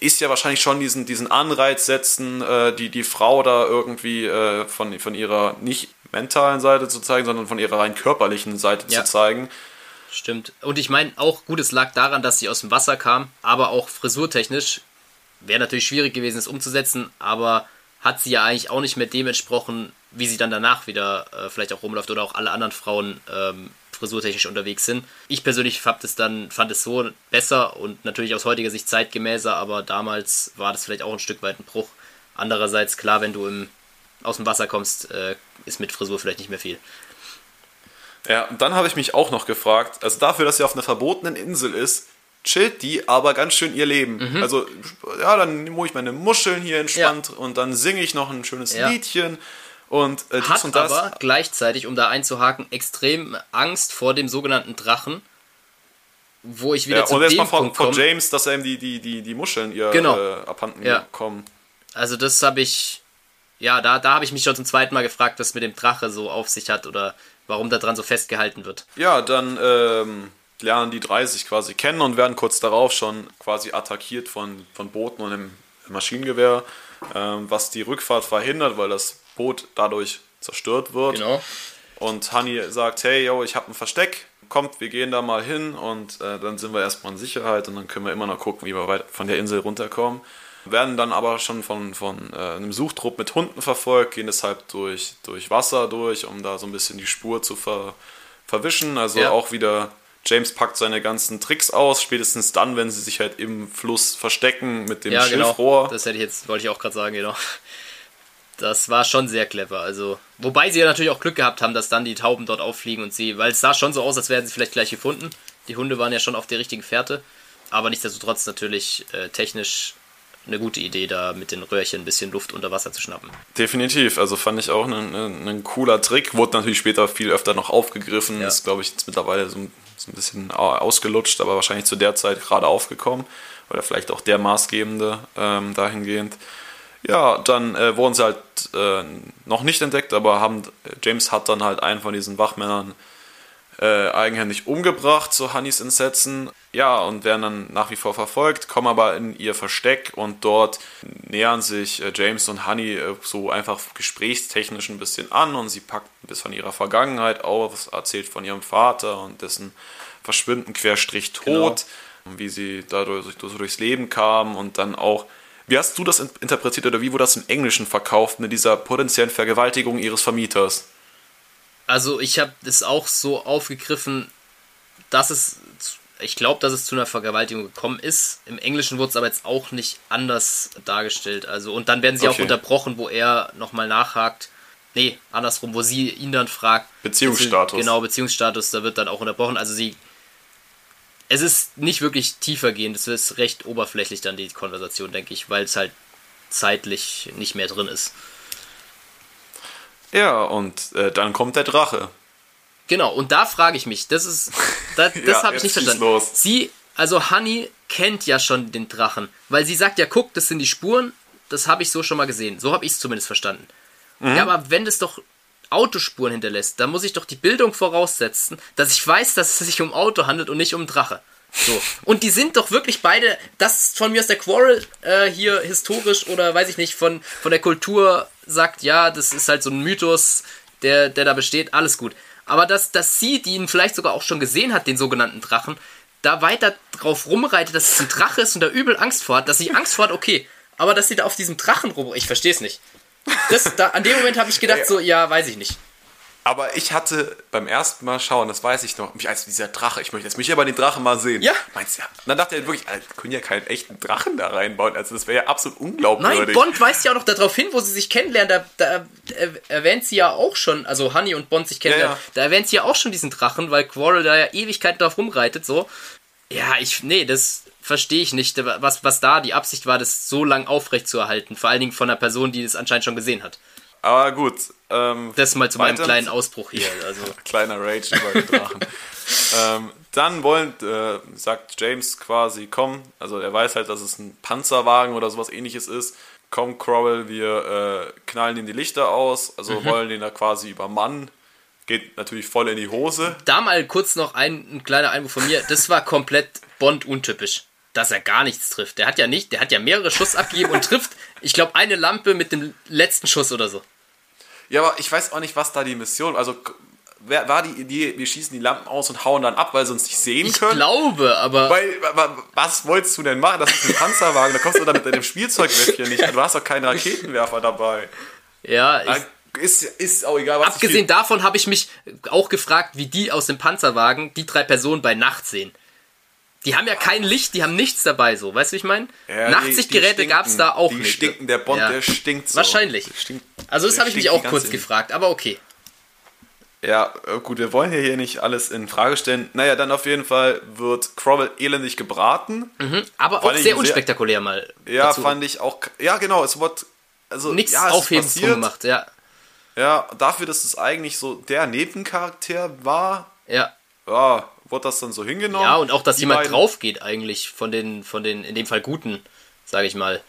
ist ja wahrscheinlich schon diesen, diesen Anreiz setzen, äh, die, die Frau da irgendwie äh, von, von ihrer nicht mentalen Seite zu zeigen, sondern von ihrer rein körperlichen Seite Ja. zu zeigen. Stimmt. Und ich meine auch, gut, es lag daran, dass sie aus dem Wasser kam, aber auch frisurtechnisch wäre natürlich schwierig gewesen, es umzusetzen, aber hat sie ja eigentlich auch nicht mehr dem entsprochen, wie sie dann danach wieder äh, vielleicht auch rumläuft oder auch alle anderen Frauen ähm, frisurtechnisch unterwegs sind. Ich persönlich fand es dann fand es so besser und natürlich aus heutiger Sicht zeitgemäßer, aber damals war das vielleicht auch ein Stück weit ein Bruch. Andererseits klar, wenn du im, aus dem Wasser kommst, äh, ist mit Frisur vielleicht nicht mehr viel. Ja, und dann habe ich mich auch noch gefragt, also dafür, dass sie auf einer verbotenen Insel ist, chillt die aber ganz schön ihr Leben. Mhm. Also, ja, dann hole ich meine Muscheln hier entspannt und dann singe ich noch ein schönes Ja. Liedchen und äh, dies hat und das. aber gleichzeitig, um da einzuhaken, extrem Angst vor dem sogenannten Drachen, wo ich wieder ja, zu und jetzt dem vor, Punkt vor. James, dass er ihm die, die, die, die Muscheln ihr Genau. äh, abhanden Ja. kommen. Also das habe ich, ja, da, da habe ich mich schon zum zweiten Mal gefragt, was mit dem Drache so auf sich hat oder warum da dran so festgehalten wird. Ja, dann ähm, lernen die drei sich quasi kennen und werden kurz darauf schon quasi attackiert von, von Booten und einem Maschinengewehr, ähm, was die Rückfahrt verhindert, weil das Boot dadurch zerstört wird. Genau. Und Honey sagt, hey, yo, ich habe ein Versteck, kommt, wir gehen da mal hin und äh, dann sind wir erstmal in Sicherheit und dann können wir immer noch gucken, wie wir weit von der Insel runterkommen. Werden dann aber schon von, von äh, einem Suchtrupp mit Hunden verfolgt, gehen deshalb durch, durch Wasser durch, um da so ein bisschen die Spur zu ver, verwischen. Also Ja. auch wieder, James packt seine ganzen Tricks aus, spätestens dann, wenn sie sich halt im Fluss verstecken mit dem Ja, genau. Schilfrohr. Das hätte ich jetzt, wollte ich auch gerade sagen, genau. Das war schon sehr clever. Also, wobei sie ja natürlich auch Glück gehabt haben, dass dann die Tauben dort auffliegen und sie, weil es sah schon so aus, als wären sie vielleicht gleich gefunden. Die Hunde waren ja schon auf der richtigen Fährte. Aber nichtsdestotrotz natürlich äh, technisch eine gute Idee, da mit den Röhrchen ein bisschen Luft unter Wasser zu schnappen. Definitiv, also fand ich auch ein, ein, ein cooler Trick. Wurde natürlich später viel öfter noch aufgegriffen. Ja. Ist, glaube ich, jetzt mittlerweile so, ein- so ein bisschen au- ausgelutscht, aber wahrscheinlich zu der Zeit gerade aufgekommen. Oder vielleicht auch der maßgebende ähm, dahingehend. Ja, dann äh, wurden sie halt äh, noch nicht entdeckt, aber haben James hat dann halt einen von diesen Wachmännern äh, eigenhändig umgebracht, so Honeys Entsetzen. Ja, und werden dann nach wie vor verfolgt, kommen aber in ihr Versteck und dort nähern sich äh, James und Honey äh, so einfach gesprächstechnisch ein bisschen an und sie packt ein bisschen von ihrer Vergangenheit aus, erzählt von ihrem Vater und dessen Verschwinden querstrich Tod, wie sie dadurch so durchs Leben kam und dann auch. Wie hast du das in- interpretiert oder wie wurde das im Englischen verkauft mit dieser potenziellen Vergewaltigung ihres Vermieters? Also ich habe es auch so aufgegriffen, dass es, ich glaube, dass es zu einer Vergewaltigung gekommen ist. Im Englischen wurde es aber jetzt auch nicht anders dargestellt. Also und dann werden sie auch Okay. unterbrochen, wo er nochmal nachhakt. Nee, andersrum, wo sie ihn dann fragt. Beziehungsstatus. Genau, Beziehungsstatus, da wird dann auch unterbrochen. Also sie, es ist nicht wirklich tiefergehend, es ist recht oberflächlich dann die Konversation, denke ich, weil es halt zeitlich nicht mehr drin ist. Ja, und äh, dann kommt der Drache. Genau, und da frage ich mich, das ist, das, [laughs] das Ja, habe ich nicht verstanden. los. Sie, also Honey kennt ja schon den Drachen, weil sie sagt ja, guck, das sind die Spuren, das habe ich so schon mal gesehen. So habe ich es zumindest verstanden. Mhm. Ja, aber wenn das doch Autospuren hinterlässt, dann muss ich doch die Bildung voraussetzen, dass ich weiß, dass es sich um Auto handelt und nicht um Drache. So. Und die sind doch wirklich beide, das von mir aus der Quarrel äh, hier historisch oder weiß ich nicht, von, von der Kultur sagt, ja, das ist halt so ein Mythos, der, der da besteht, alles gut. Aber dass, dass sie, die ihn vielleicht sogar auch schon gesehen hat, den sogenannten Drachen, da weiter drauf rumreitet, dass es ein Drache ist und da übel Angst vor hat, dass sie Angst vor hat, okay. Aber dass sie da auf diesem Drachen rum. Ich verstehe es nicht. Das, da, an dem Moment habe ich gedacht, so, ja, weiß ich nicht. Aber ich hatte beim ersten Mal schauen, das weiß ich noch, mich als dieser Drache, ich möchte jetzt mich aber den Drachen mal sehen. Ja. Meinst du, ja? Dann dachte er wirklich, Alter, können ja keinen echten Drachen da reinbauen. Also das wäre ja absolut Nein, unglaubwürdig. Bond weist ja auch noch darauf hin, wo sie sich kennenlernen. Da, da äh, erwähnt sie ja auch schon, also Honey und Bond sich kennenlernen. Ja, ja. Da erwähnt sie ja auch schon diesen Drachen, weil Quarrel da ja Ewigkeiten drauf rumreitet, so. Ja, ich, nee, das verstehe ich nicht, was, was da die Absicht war, das so lang aufrecht zu erhalten. Vor allen Dingen von einer Person, die das anscheinend schon gesehen hat. aber gut. Ähm, Das mal zu meinem kleinen Ausbruch hier. [laughs] Also, Kleiner Rage über den Drachen. [laughs] ähm, dann wollen, äh, sagt James quasi, komm, also er weiß halt, dass es ein Panzerwagen oder sowas ähnliches ist. Komm, Crowell, wir äh, knallen ihm die Lichter aus, also wollen den da quasi übermannen. Geht natürlich voll in die Hose. da mal kurz noch ein, ein kleiner Einwurf von mir. Das war komplett Bond untypisch, dass er gar nichts trifft. Der hat ja nicht, der hat ja mehrere Schuss abgegeben und trifft, ich glaube, eine Lampe mit dem letzten Schuss oder so. Ja, aber ich weiß auch nicht, was da die Mission, also wer war die Idee, wir schießen die Lampen aus und hauen dann ab, weil sie uns nicht sehen Ich können? glaube, aber Weil, wa- wa- was wolltest du denn machen? Das ist ein Panzerwagen, da kommst du damit mit deinem Spielzeugläppchen nicht. Du hast doch keinen Raketenwerfer dabei. ja, ich, Ist, ist auch egal, was abgesehen davon habe ich mich auch gefragt, wie die aus dem Panzerwagen die drei Personen bei Nacht sehen. Die haben ja kein Licht, die haben nichts dabei, so, weißt du, wie ich meine? Ja, Nachtsichtgeräte die gab es da auch die nicht. Stinken, der Bond, Ja. der stinkt so. Wahrscheinlich. Stinkt, Also das habe ich mich auch die kurz ganze- gefragt, aber okay. Ja, äh, gut, wir wollen ja hier nicht alles in Frage stellen. Naja, dann auf jeden Fall wird Crowell elendig gebraten. Aber auch sehr sehr- unspektakulär mal. Ja, dazu. fand ich auch. Ja, genau, es wird. Also, nichts ja, Aufhebens gemacht, ja. Ja, dafür, dass es eigentlich so der Nebencharakter war, Ja. ja, wurde das dann so hingenommen. Ja, und auch, dass Die jemand beiden- drauf geht eigentlich von den, von den, in dem Fall Guten, sage ich mal.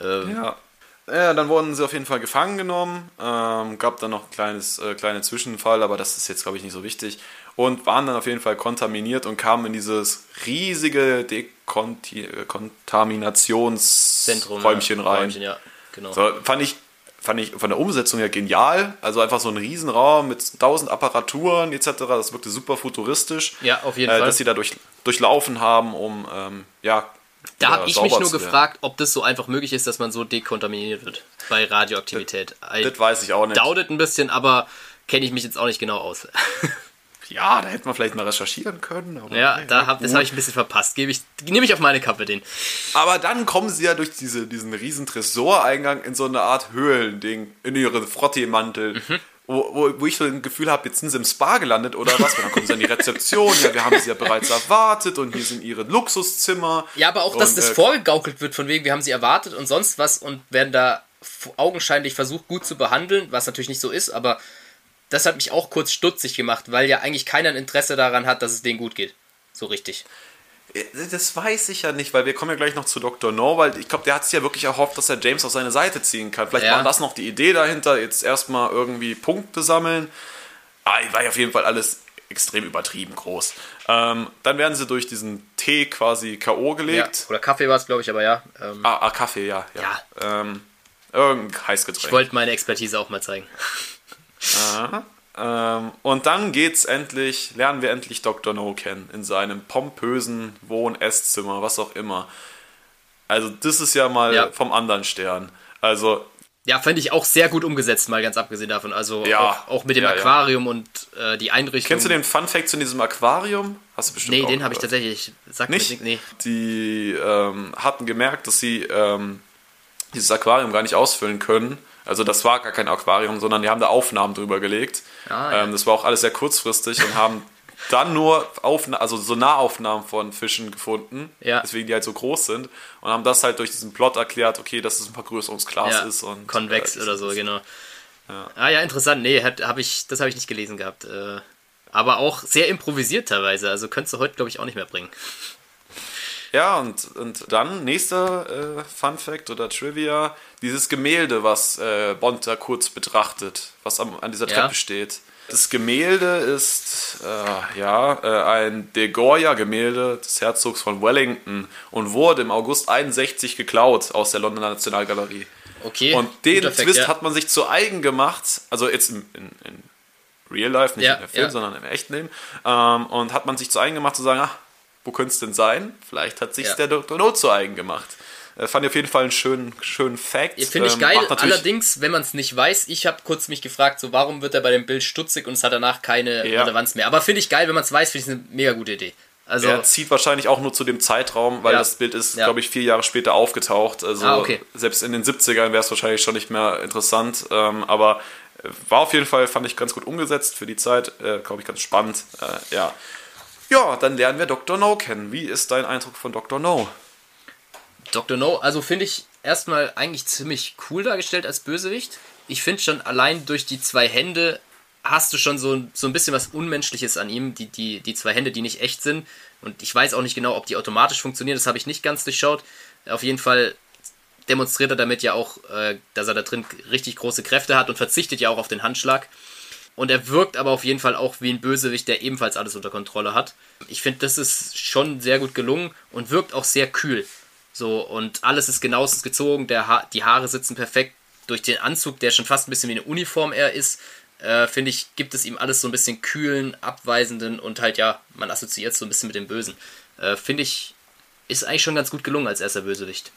Ähm, Ja. ja, dann wurden sie auf jeden Fall gefangen genommen. Ähm, gab dann noch ein kleines, äh, kleine Zwischenfall, aber das ist jetzt, glaube ich, nicht so wichtig. Und waren dann auf jeden Fall kontaminiert und kamen in dieses riesige Dekonti äh, rein. Räumchen, ja, genau. So, fand ich, fand ich von der Umsetzung her genial. Also einfach so ein Riesenraum mit tausend Apparaturen etc. Das wirkte super futuristisch. Ja, auf jeden äh, Fall. Dass sie da durch, durchlaufen haben, um ja, Da habe ich sauber mich nur gefragt, ob das so einfach möglich ist, dass man so dekontaminiert wird bei Radioaktivität. I Das weiß ich auch nicht. doubted ein bisschen, aber kenne ich mich jetzt auch nicht genau aus. [laughs] Ja, da hätte man vielleicht mal recherchieren können. Ja, naja, da hab, das habe ich ein bisschen verpasst. Gebe ich, nehme ich auf meine Kappe den. Aber dann kommen sie ja durch diese, diesen riesen Tresoreingang in so eine Art Höhlending, in ihre Frotteemantel. Mhm. Wo, wo, wo ich so ein Gefühl habe, jetzt sind sie im Spa gelandet oder was? Und dann kommen sie an die Rezeption, ja, wir haben sie ja bereits erwartet und hier sind ihre Luxuszimmer. Ja, aber auch, dass Und, das äh, vorgegaukelt wird, von wegen, wir haben sie erwartet und sonst was und werden da augenscheinlich versucht, gut zu behandeln, was natürlich nicht so ist, aber das hat mich auch kurz stutzig gemacht, weil ja eigentlich keiner ein Interesse daran hat, dass es denen gut geht. So richtig. Äh, Das weiß ich ja nicht, weil wir kommen ja gleich noch zu Dr. No, weil ich glaube, der hat sich ja wirklich erhofft, dass er James auf seine Seite ziehen kann. Vielleicht Ja. war das noch die Idee dahinter, jetzt erstmal irgendwie Punkte sammeln. Ah, war ja auf jeden Fall alles extrem übertrieben groß. Ähm, dann werden sie durch diesen Tee quasi K.O. Ja. gelegt. Oder Kaffee war es, glaube ich, aber ja. Ähm, Ah, ah, Kaffee, ja. ja. Ähm, irgendein Heißgetränk. ich wollte meine Expertise auch mal zeigen. Ähm, und dann geht's endlich, lernen wir endlich Dr. No kennen in seinem pompösen Wohn-Esszimmer, was auch immer. Also das ist ja mal Ja. vom anderen Stern. Also Ja, fand ich auch sehr gut umgesetzt, mal ganz abgesehen davon. Also Ja. auch, auch mit dem Ja. Aquarium und äh, die Einrichtung. kennst du den Fun Fact zu diesem Aquarium? Hast du bestimmt Nee, den habe ich tatsächlich. Sag mir nicht. nicht. Nee. Die ähm, hatten gemerkt, dass sie ähm, dieses Aquarium gar nicht ausfüllen können. Also das war gar kein Aquarium, sondern die haben da Aufnahmen drüber gelegt. Ah, ja. ähm, das war auch alles sehr kurzfristig und haben dann nur Aufna also so Nahaufnahmen von Fischen gefunden, Ja. deswegen die halt so groß sind und haben das halt durch diesen Plot erklärt, okay, dass es ein Vergrößerungsglas Ja, ist und konvex äh, oder so, genau. Ah ja, interessant. Nee, hat, hab ich, das habe ich nicht gelesen gehabt. Äh, aber auch sehr improvisiert teilweise. Also könntest du heute, glaube ich, auch nicht mehr bringen. Ja, und, und dann nächster äh, Fun Fact oder Trivia, dieses Gemälde, was äh, Bond da kurz betrachtet, was am, an dieser Ja. Treppe steht. Das Gemälde ist äh, ja äh, ein De Goya-Gemälde des Herzogs von Wellington und wurde im August 61 geklaut aus der Londoner Nationalgalerie. Okay. Und den Twist ja. hat man sich zu eigen gemacht, also jetzt in, in, in Real Life, nicht Ja, in der Film, ja. sondern im echten Leben. Ähm, und hat man sich zu eigen gemacht zu sagen, ach, wo könnte es denn sein? Vielleicht hat sich Ja. der Dr. No zu eigen gemacht. Äh, fand ich auf jeden Fall einen schönen, schönen Fact. Finde ich Ähm, geil. Allerdings, wenn man es nicht weiß, ich habe kurz mich gefragt, so warum wird er bei dem Bild stutzig und es hat danach keine Ja. Relevanz mehr. Aber finde ich geil, wenn man es weiß, finde ich eine mega gute Idee. Also, Er zieht wahrscheinlich auch nur zu dem Zeitraum, weil Ja. das Bild ist, Ja. glaube ich, vier Jahre später aufgetaucht. Also Ah, okay. selbst in den 70ern wäre es wahrscheinlich schon nicht mehr interessant. Ähm, aber äh, war auf jeden Fall, fand ich ganz gut umgesetzt für die Zeit. Äh, glaube ich, ganz spannend. Äh, ja. Ja, dann lernen wir Dr. No kennen. Wie ist dein Eindruck von Dr. No? Dr. No, also finde ich erstmal eigentlich ziemlich cool dargestellt als Bösewicht. Ich finde schon allein durch die zwei Hände hast du schon so, so ein bisschen was Unmenschliches an ihm, die, die, die zwei Hände, die nicht echt sind. Und ich weiß auch nicht genau, ob die automatisch funktionieren, das habe ich nicht ganz durchschaut. Auf jeden Fall demonstriert er damit ja auch, äh, dass er da drin richtig große Kräfte hat und verzichtet ja auch auf den Handschlag. Und er wirkt aber auf jeden Fall auch wie ein Bösewicht, der ebenfalls alles unter Kontrolle hat. Ich finde, das ist schon sehr gut gelungen und wirkt auch sehr kühl. So, und alles ist genauestens gezogen, ha die Haare sitzen perfekt. Durch den Anzug, der schon fast ein bisschen wie eine Uniform er ist, äh, finde ich, gibt es ihm alles so ein bisschen kühlen, abweisenden und halt, ja, man assoziiert es so ein bisschen mit dem Bösen. Äh, finde ich, ist eigentlich schon ganz gut gelungen als erster Bösewicht.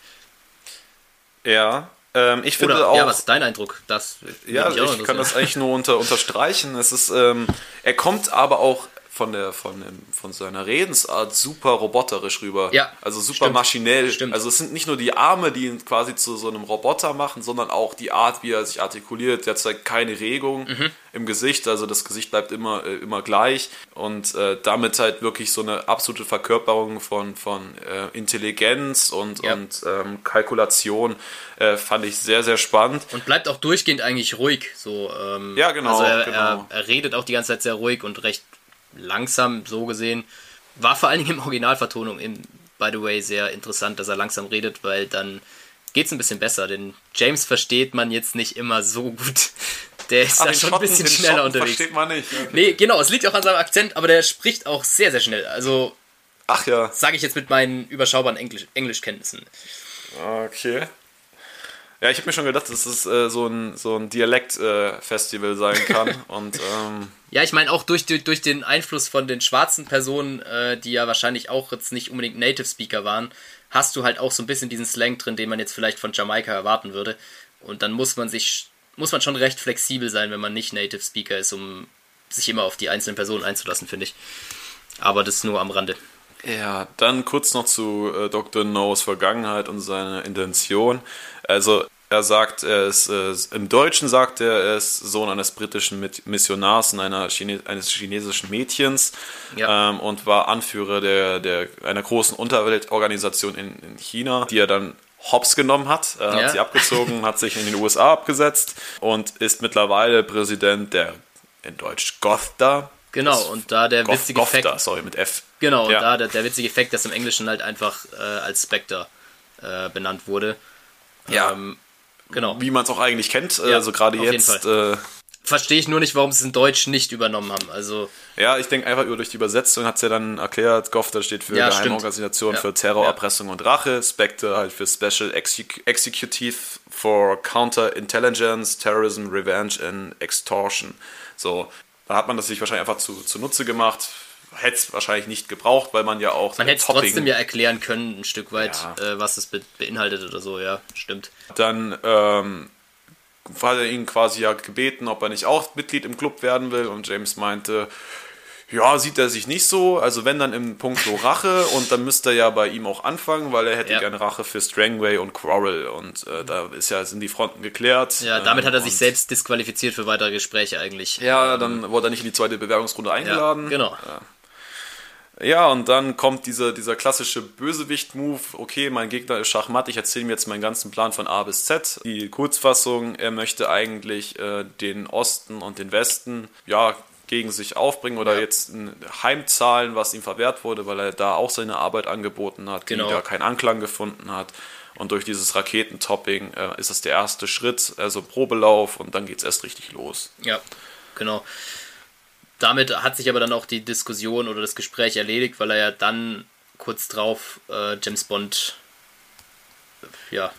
Ja, ähm, ich finde Oder, auch. Ja, was ist dein Eindruck? Das ja, ich, ich kann das eigentlich nur unter, unterstreichen. Es ist, ähm, er kommt aber auch von, der, von, dem, von seiner Redensart super roboterisch rüber. Ja. Also super stimmt. maschinell. Stimmt. Also es sind nicht nur die Arme, die ihn quasi zu so einem Roboter machen, sondern auch die Art, wie er sich artikuliert. Der zeigt keine Regung mhm. im Gesicht, also das Gesicht bleibt immer, äh, immer gleich. Und äh, damit halt wirklich so eine absolute Verkörperung von, von äh, Intelligenz und, ja. und ähm, Kalkulation äh, fand ich sehr, sehr spannend. Und bleibt auch durchgehend eigentlich ruhig. So, ähm, ja, genau. Also er, genau. Er, er redet auch die ganze Zeit sehr ruhig und recht langsam so gesehen. War vor allen Dingen im Originalvertonung, im, by the way, sehr interessant, dass er langsam redet, weil dann geht es ein bisschen besser, denn James versteht man jetzt nicht immer so gut. [laughs] Der ist Ach, da schon Schotten, ein bisschen schneller Schotten unterwegs. versteht man nicht. Okay. Nee, genau, es liegt auch an seinem Akzent, aber der spricht auch sehr, sehr schnell. Also, Ach ja. Sage ich jetzt mit meinen überschaubaren Englisch Englischkenntnissen. Okay. Ja, ich habe mir schon gedacht, dass es äh, so ein, so ein Dialekt-Festival äh, sein kann. [laughs] und, ähm, ja, ich meine auch durch, durch, den Einfluss von den schwarzen Personen, äh, die ja wahrscheinlich auch jetzt nicht unbedingt Native Speaker waren, hast du halt auch so ein bisschen diesen Slang drin, den man jetzt vielleicht von Jamaika erwarten würde. Und dann muss man sich, muss man schon recht flexibel sein, wenn man nicht Native Speaker ist, um sich immer auf die einzelnen Personen einzulassen, finde ich. Aber das nur am Rande. Ja, dann kurz noch zu äh, Dr. No's Vergangenheit und seine Intention. Also er sagt, er ist, äh, im Deutschen sagt er, er ist Sohn eines britischen Missionars und einer Chine eines chinesischen Mädchens ja. ähm, und war Anführer der, der, einer großen Unterweltorganisation in, in China, die er dann hops genommen hat, Er ja. hat sie abgezogen, hat sich in den USA abgesetzt und ist mittlerweile Präsident der in Deutsch GOTHDA, Genau, und da der Goff, witzige Effekt. sorry, mit F. Genau, ja. und da der, der witzige Effekt, dass im Englischen halt einfach äh, als Spectre äh, benannt wurde. Ja. Ähm, genau. Wie man es auch eigentlich kennt, äh, ja, also gerade jetzt. Äh, Verstehe ich nur nicht, warum sie es in Deutsch nicht übernommen haben. Also ja, ich denke einfach über durch die Übersetzung hat es ja dann erklärt, GOFTA steht für ja, Geheimorganisation ja. für Terror, ja. Erpressung und Rache, Spectre halt für Special Executive for Counterintelligence, Terrorism, Revenge and Extortion. So, da hat man das sich wahrscheinlich einfach zu, zunutze gemacht. Hätte es wahrscheinlich nicht gebraucht, weil man ja auch. Man hätte es trotzdem ja erklären können, ein Stück weit, ja. äh, was es be beinhaltet oder so, ja, stimmt. Dann ähm, hat er ihn quasi ja gebeten, ob er nicht auch Mitglied im Club werden will und James meinte, ja, sieht er sich nicht so. Also wenn dann im Punkt so Rache und dann müsste er ja bei ihm auch anfangen, weil er hätte ja. gerne Rache für Strangway und Quarrel und äh, da ist ja, sind die Fronten geklärt. Ja, damit hat er sich selbst disqualifiziert für weitere Gespräche eigentlich. Ja, dann wurde er nicht in die zweite Bewerbungsrunde eingeladen. Ja, genau. Ja. Ja, und dann kommt dieser, dieser klassische Bösewicht-Move. Okay, mein Gegner ist Schachmatt, ich erzähle ihm jetzt meinen ganzen Plan von A bis Z. Die Kurzfassung, er möchte eigentlich äh, den Osten und den Westen, ja, gegen sich aufbringen oder ja. jetzt heimzahlen, was ihm verwehrt wurde, weil er da auch seine Arbeit angeboten hat, genau. die da keinen Anklang gefunden hat. Und durch dieses Raketentopping äh, ist das der erste Schritt, also Probelauf und dann geht es erst richtig los. Ja, genau. Damit hat sich aber dann auch die Diskussion oder das Gespräch erledigt, weil er ja dann kurz drauf äh, James Bond ja,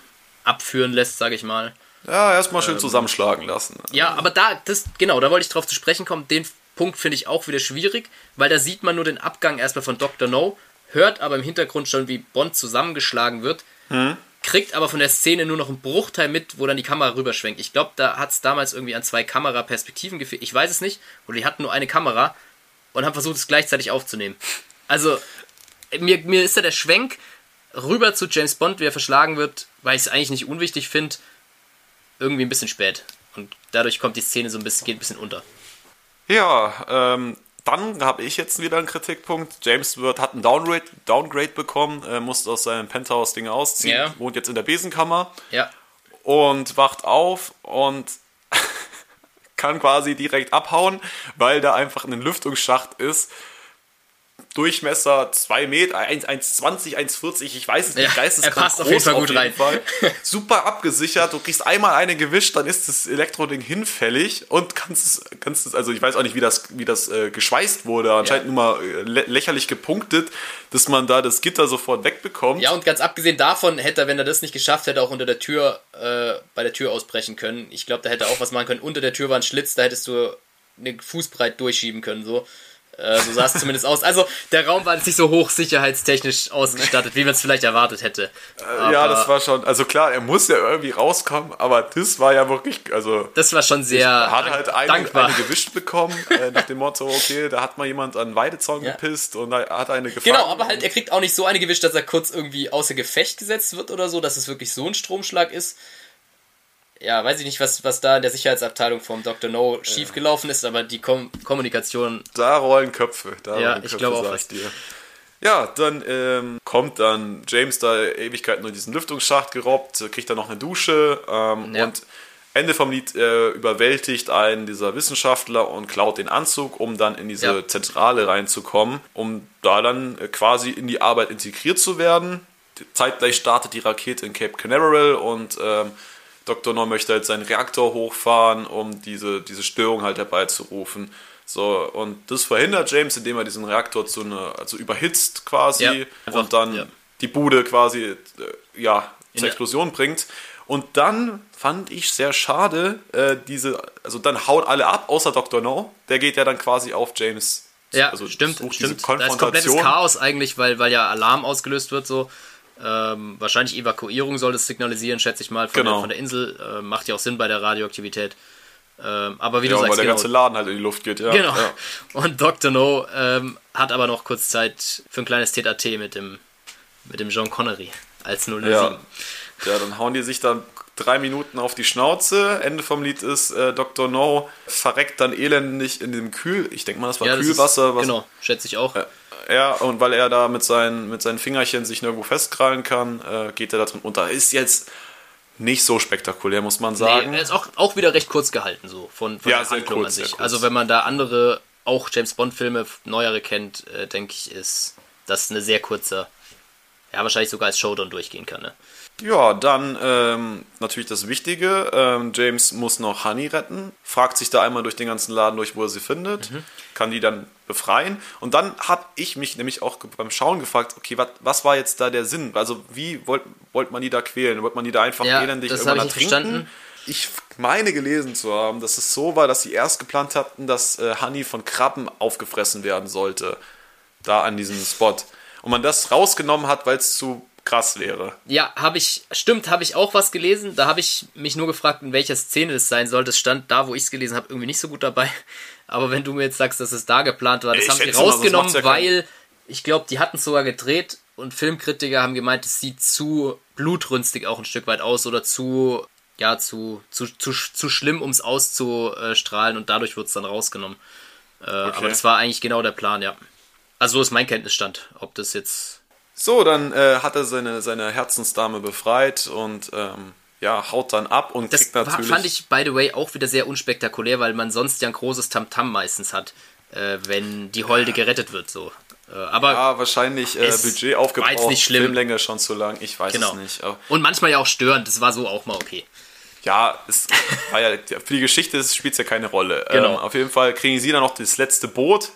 abführen lässt, sage ich mal. Ja, erstmal schön ähm, zusammenschlagen lassen. Ja, aber da, das, genau, da wollte ich drauf zu sprechen kommen. Den Punkt finde ich auch wieder schwierig, weil da sieht man nur den Abgang erstmal von Dr. No, hört aber im Hintergrund schon, wie Bond zusammengeschlagen wird, hm. kriegt aber von der Szene nur noch einen Bruchteil mit, wo dann die Kamera rüberschwenkt. Ich glaube, da hat es damals irgendwie an zwei Kameraperspektiven gefehlt. Ich weiß es nicht. Oder die hatten nur eine Kamera und haben versucht, es gleichzeitig aufzunehmen. Also, mir, mir ist da der Schwenk rüber zu James Bond, wie er verschlagen wird, weil ich es eigentlich nicht unwichtig finde, irgendwie ein bisschen spät. Und dadurch kommt die Szene so ein bisschen, geht ein bisschen unter. Ja, ähm, dann habe ich jetzt wieder einen Kritikpunkt. James wird, hat einen Downgrade, Downgrade bekommen, äh, musste aus seinem Penthouse-Ding ausziehen, Ja. wohnt jetzt in der Besenkammer Ja. und wacht auf und [laughs] kann quasi direkt abhauen, weil da einfach ein Lüftungsschacht ist. Durchmesser 2 Meter, 1, 1,20, 1,40, ich weiß es nicht, Ja, geisteskrank er passt auf jeden Fall gut rein. Fall. [laughs] Super abgesichert, du kriegst einmal eine gewischt, dann ist das Elektroding hinfällig und kannst es, kannst es also ich weiß auch nicht, wie das, wie das äh, geschweißt wurde, anscheinend nur mal äh, lä lächerlich gepunktet, dass man da das Gitter sofort wegbekommt. Ja, und ganz abgesehen davon hätte er, wenn er das nicht geschafft hätte, auch unter der Tür, äh, bei der Tür ausbrechen können. Ich glaube, da hätte er auch was machen können. Unter der Tür war ein Schlitz, da hättest du eine Fußbreit durchschieben können, so. Äh, so sah es zumindest aus. Also, der Raum war jetzt nicht so hoch sicherheitstechnisch ausgestattet, wie man es vielleicht erwartet hätte. Äh, ja, das war schon, also klar, er muss ja irgendwie rauskommen, aber das war ja wirklich, also Das war schon sehr Er hat halt eine, dankbar. eine gewischt bekommen, äh, nach dem Motto, okay, da hat mal jemand an Weidezaun Ja. gepisst und hat eine gefangen. Genau, aber halt, er kriegt auch nicht so eine gewischt, dass er kurz irgendwie außer Gefecht gesetzt wird oder so, dass es wirklich so ein Stromschlag ist. Ja, weiß ich nicht, was, was da in der Sicherheitsabteilung vom Dr. No schiefgelaufen ist, aber die Kom Kommunikation, Da rollen Köpfe. Da Ja, rollen ich Köpfe, glaube auch was. ich dir. Ja, dann ähm, kommt dann James da Ewigkeiten durch diesen Lüftungsschacht gerobbt, kriegt dann noch eine Dusche ähm, Ja. und Ende vom Lied äh, überwältigt einen dieser Wissenschaftler und klaut den Anzug, um dann in diese Ja. Zentrale reinzukommen, um da dann äh, quasi in die Arbeit integriert zu werden. Zeitgleich startet die Rakete in Cape Canaveral und ähm, Dr. No möchte halt seinen Reaktor hochfahren, um diese, diese Störung halt herbeizurufen. So, und das verhindert James, indem er diesen Reaktor zu einer, also überhitzt quasi Ja, einfach, und dann ja. die Bude quasi äh, ja, zur Explosion bringt. Und dann fand ich sehr schade, äh, diese, also dann hauen alle ab, außer Dr. No. Der geht ja dann quasi auf James. Ja, also stimmt, sucht stimmt. diese Da ist komplettes Konfrontation. Chaos eigentlich, weil, weil ja Alarm ausgelöst wird, so. Ähm, wahrscheinlich Evakuierung soll es signalisieren, schätze ich mal, von, Genau. der, von der Insel. Äh, macht ja auch Sinn bei der Radioaktivität. Ähm, aber wie Ja, du weil sagst, der genau, ganze Laden halt in die Luft geht, ja. genau. Ja. [laughs] Und Dr. No ähm, hat aber noch kurz Zeit für ein kleines Tete mit dem, mit dem John Connery als 007. Ja. ja, dann hauen die sich dann drei Minuten auf die Schnauze. Ende vom Lied ist, äh, Dr. No verreckt dann elendig in dem Kühl, ich denke mal, das war Ja, das Kühlwasser. ist, was, genau, schätze ich auch. Ja, und weil er da mit seinen, mit seinen Fingerchen sich nirgendwo festkrallen kann, äh, geht er da drin unter. Ist jetzt nicht so spektakulär, muss man sagen. Nee, er ist auch, auch wieder recht kurz gehalten, so von, von Ja, der Handlung kurz, an sich. Also, wenn man da andere, auch James Bond-Filme, neuere kennt, äh, denke ich, ist das eine sehr kurze, ja, wahrscheinlich sogar als Showdown durchgehen kann. Ne? Ja, dann ähm, natürlich das Wichtige. Ähm, James muss noch Honey retten, fragt sich da einmal durch den ganzen Laden durch, wo er sie findet, Mhm. kann die dann befreien. Und dann habe ich mich nämlich auch beim Schauen gefragt, okay, wat, was war jetzt da der Sinn? Also wie wollte wollt man die da quälen? Wollte man die da einfach Ja, elendig irgendwann ertrinken? verstanden. Ich meine gelesen zu haben, dass es so war, dass sie erst geplant hatten, dass äh, Honey von Krabben aufgefressen werden sollte. Da an diesem Spot. Und man das rausgenommen hat, weil es zu krass wäre. Ja, habe ich, stimmt, habe ich auch was gelesen. Da habe ich mich nur gefragt, in welcher Szene das sein soll. Das stand da, wo ich es gelesen habe, irgendwie nicht so gut dabei. Aber wenn du mir jetzt sagst, dass es da geplant war, das Ich haben mal, sonst rausgenommen, macht's ja weil ich glaube, die hatten es sogar gedreht und Filmkritiker haben gemeint, es sieht zu blutrünstig auch ein Stück weit aus oder zu, ja, zu, zu, zu, zu schlimm, um es auszustrahlen und dadurch wird es dann rausgenommen. Äh, Aber das war eigentlich genau der Plan, ja. Also so ist mein Kenntnisstand. Ob das jetzt So, dann äh, hat er seine, seine Herzensdame befreit und ähm, ja, haut dann ab und Das kriegt natürlich. fand ich, by the way, auch wieder sehr unspektakulär, weil man sonst ja ein großes Tamtam meistens hat, äh, wenn die Holde gerettet wird. so. Äh, aber ja, wahrscheinlich äh, Budget aufgebraucht, nicht schlimm. Filmlänge schon zu lang, ich weiß genau. es nicht. Aber, Und manchmal ja auch störend, das war so auch mal okay. ja, es war ja, für die Geschichte spielt es ja keine Rolle. Genau. Ähm, auf jeden Fall kriegen sie dann noch das letzte Boot,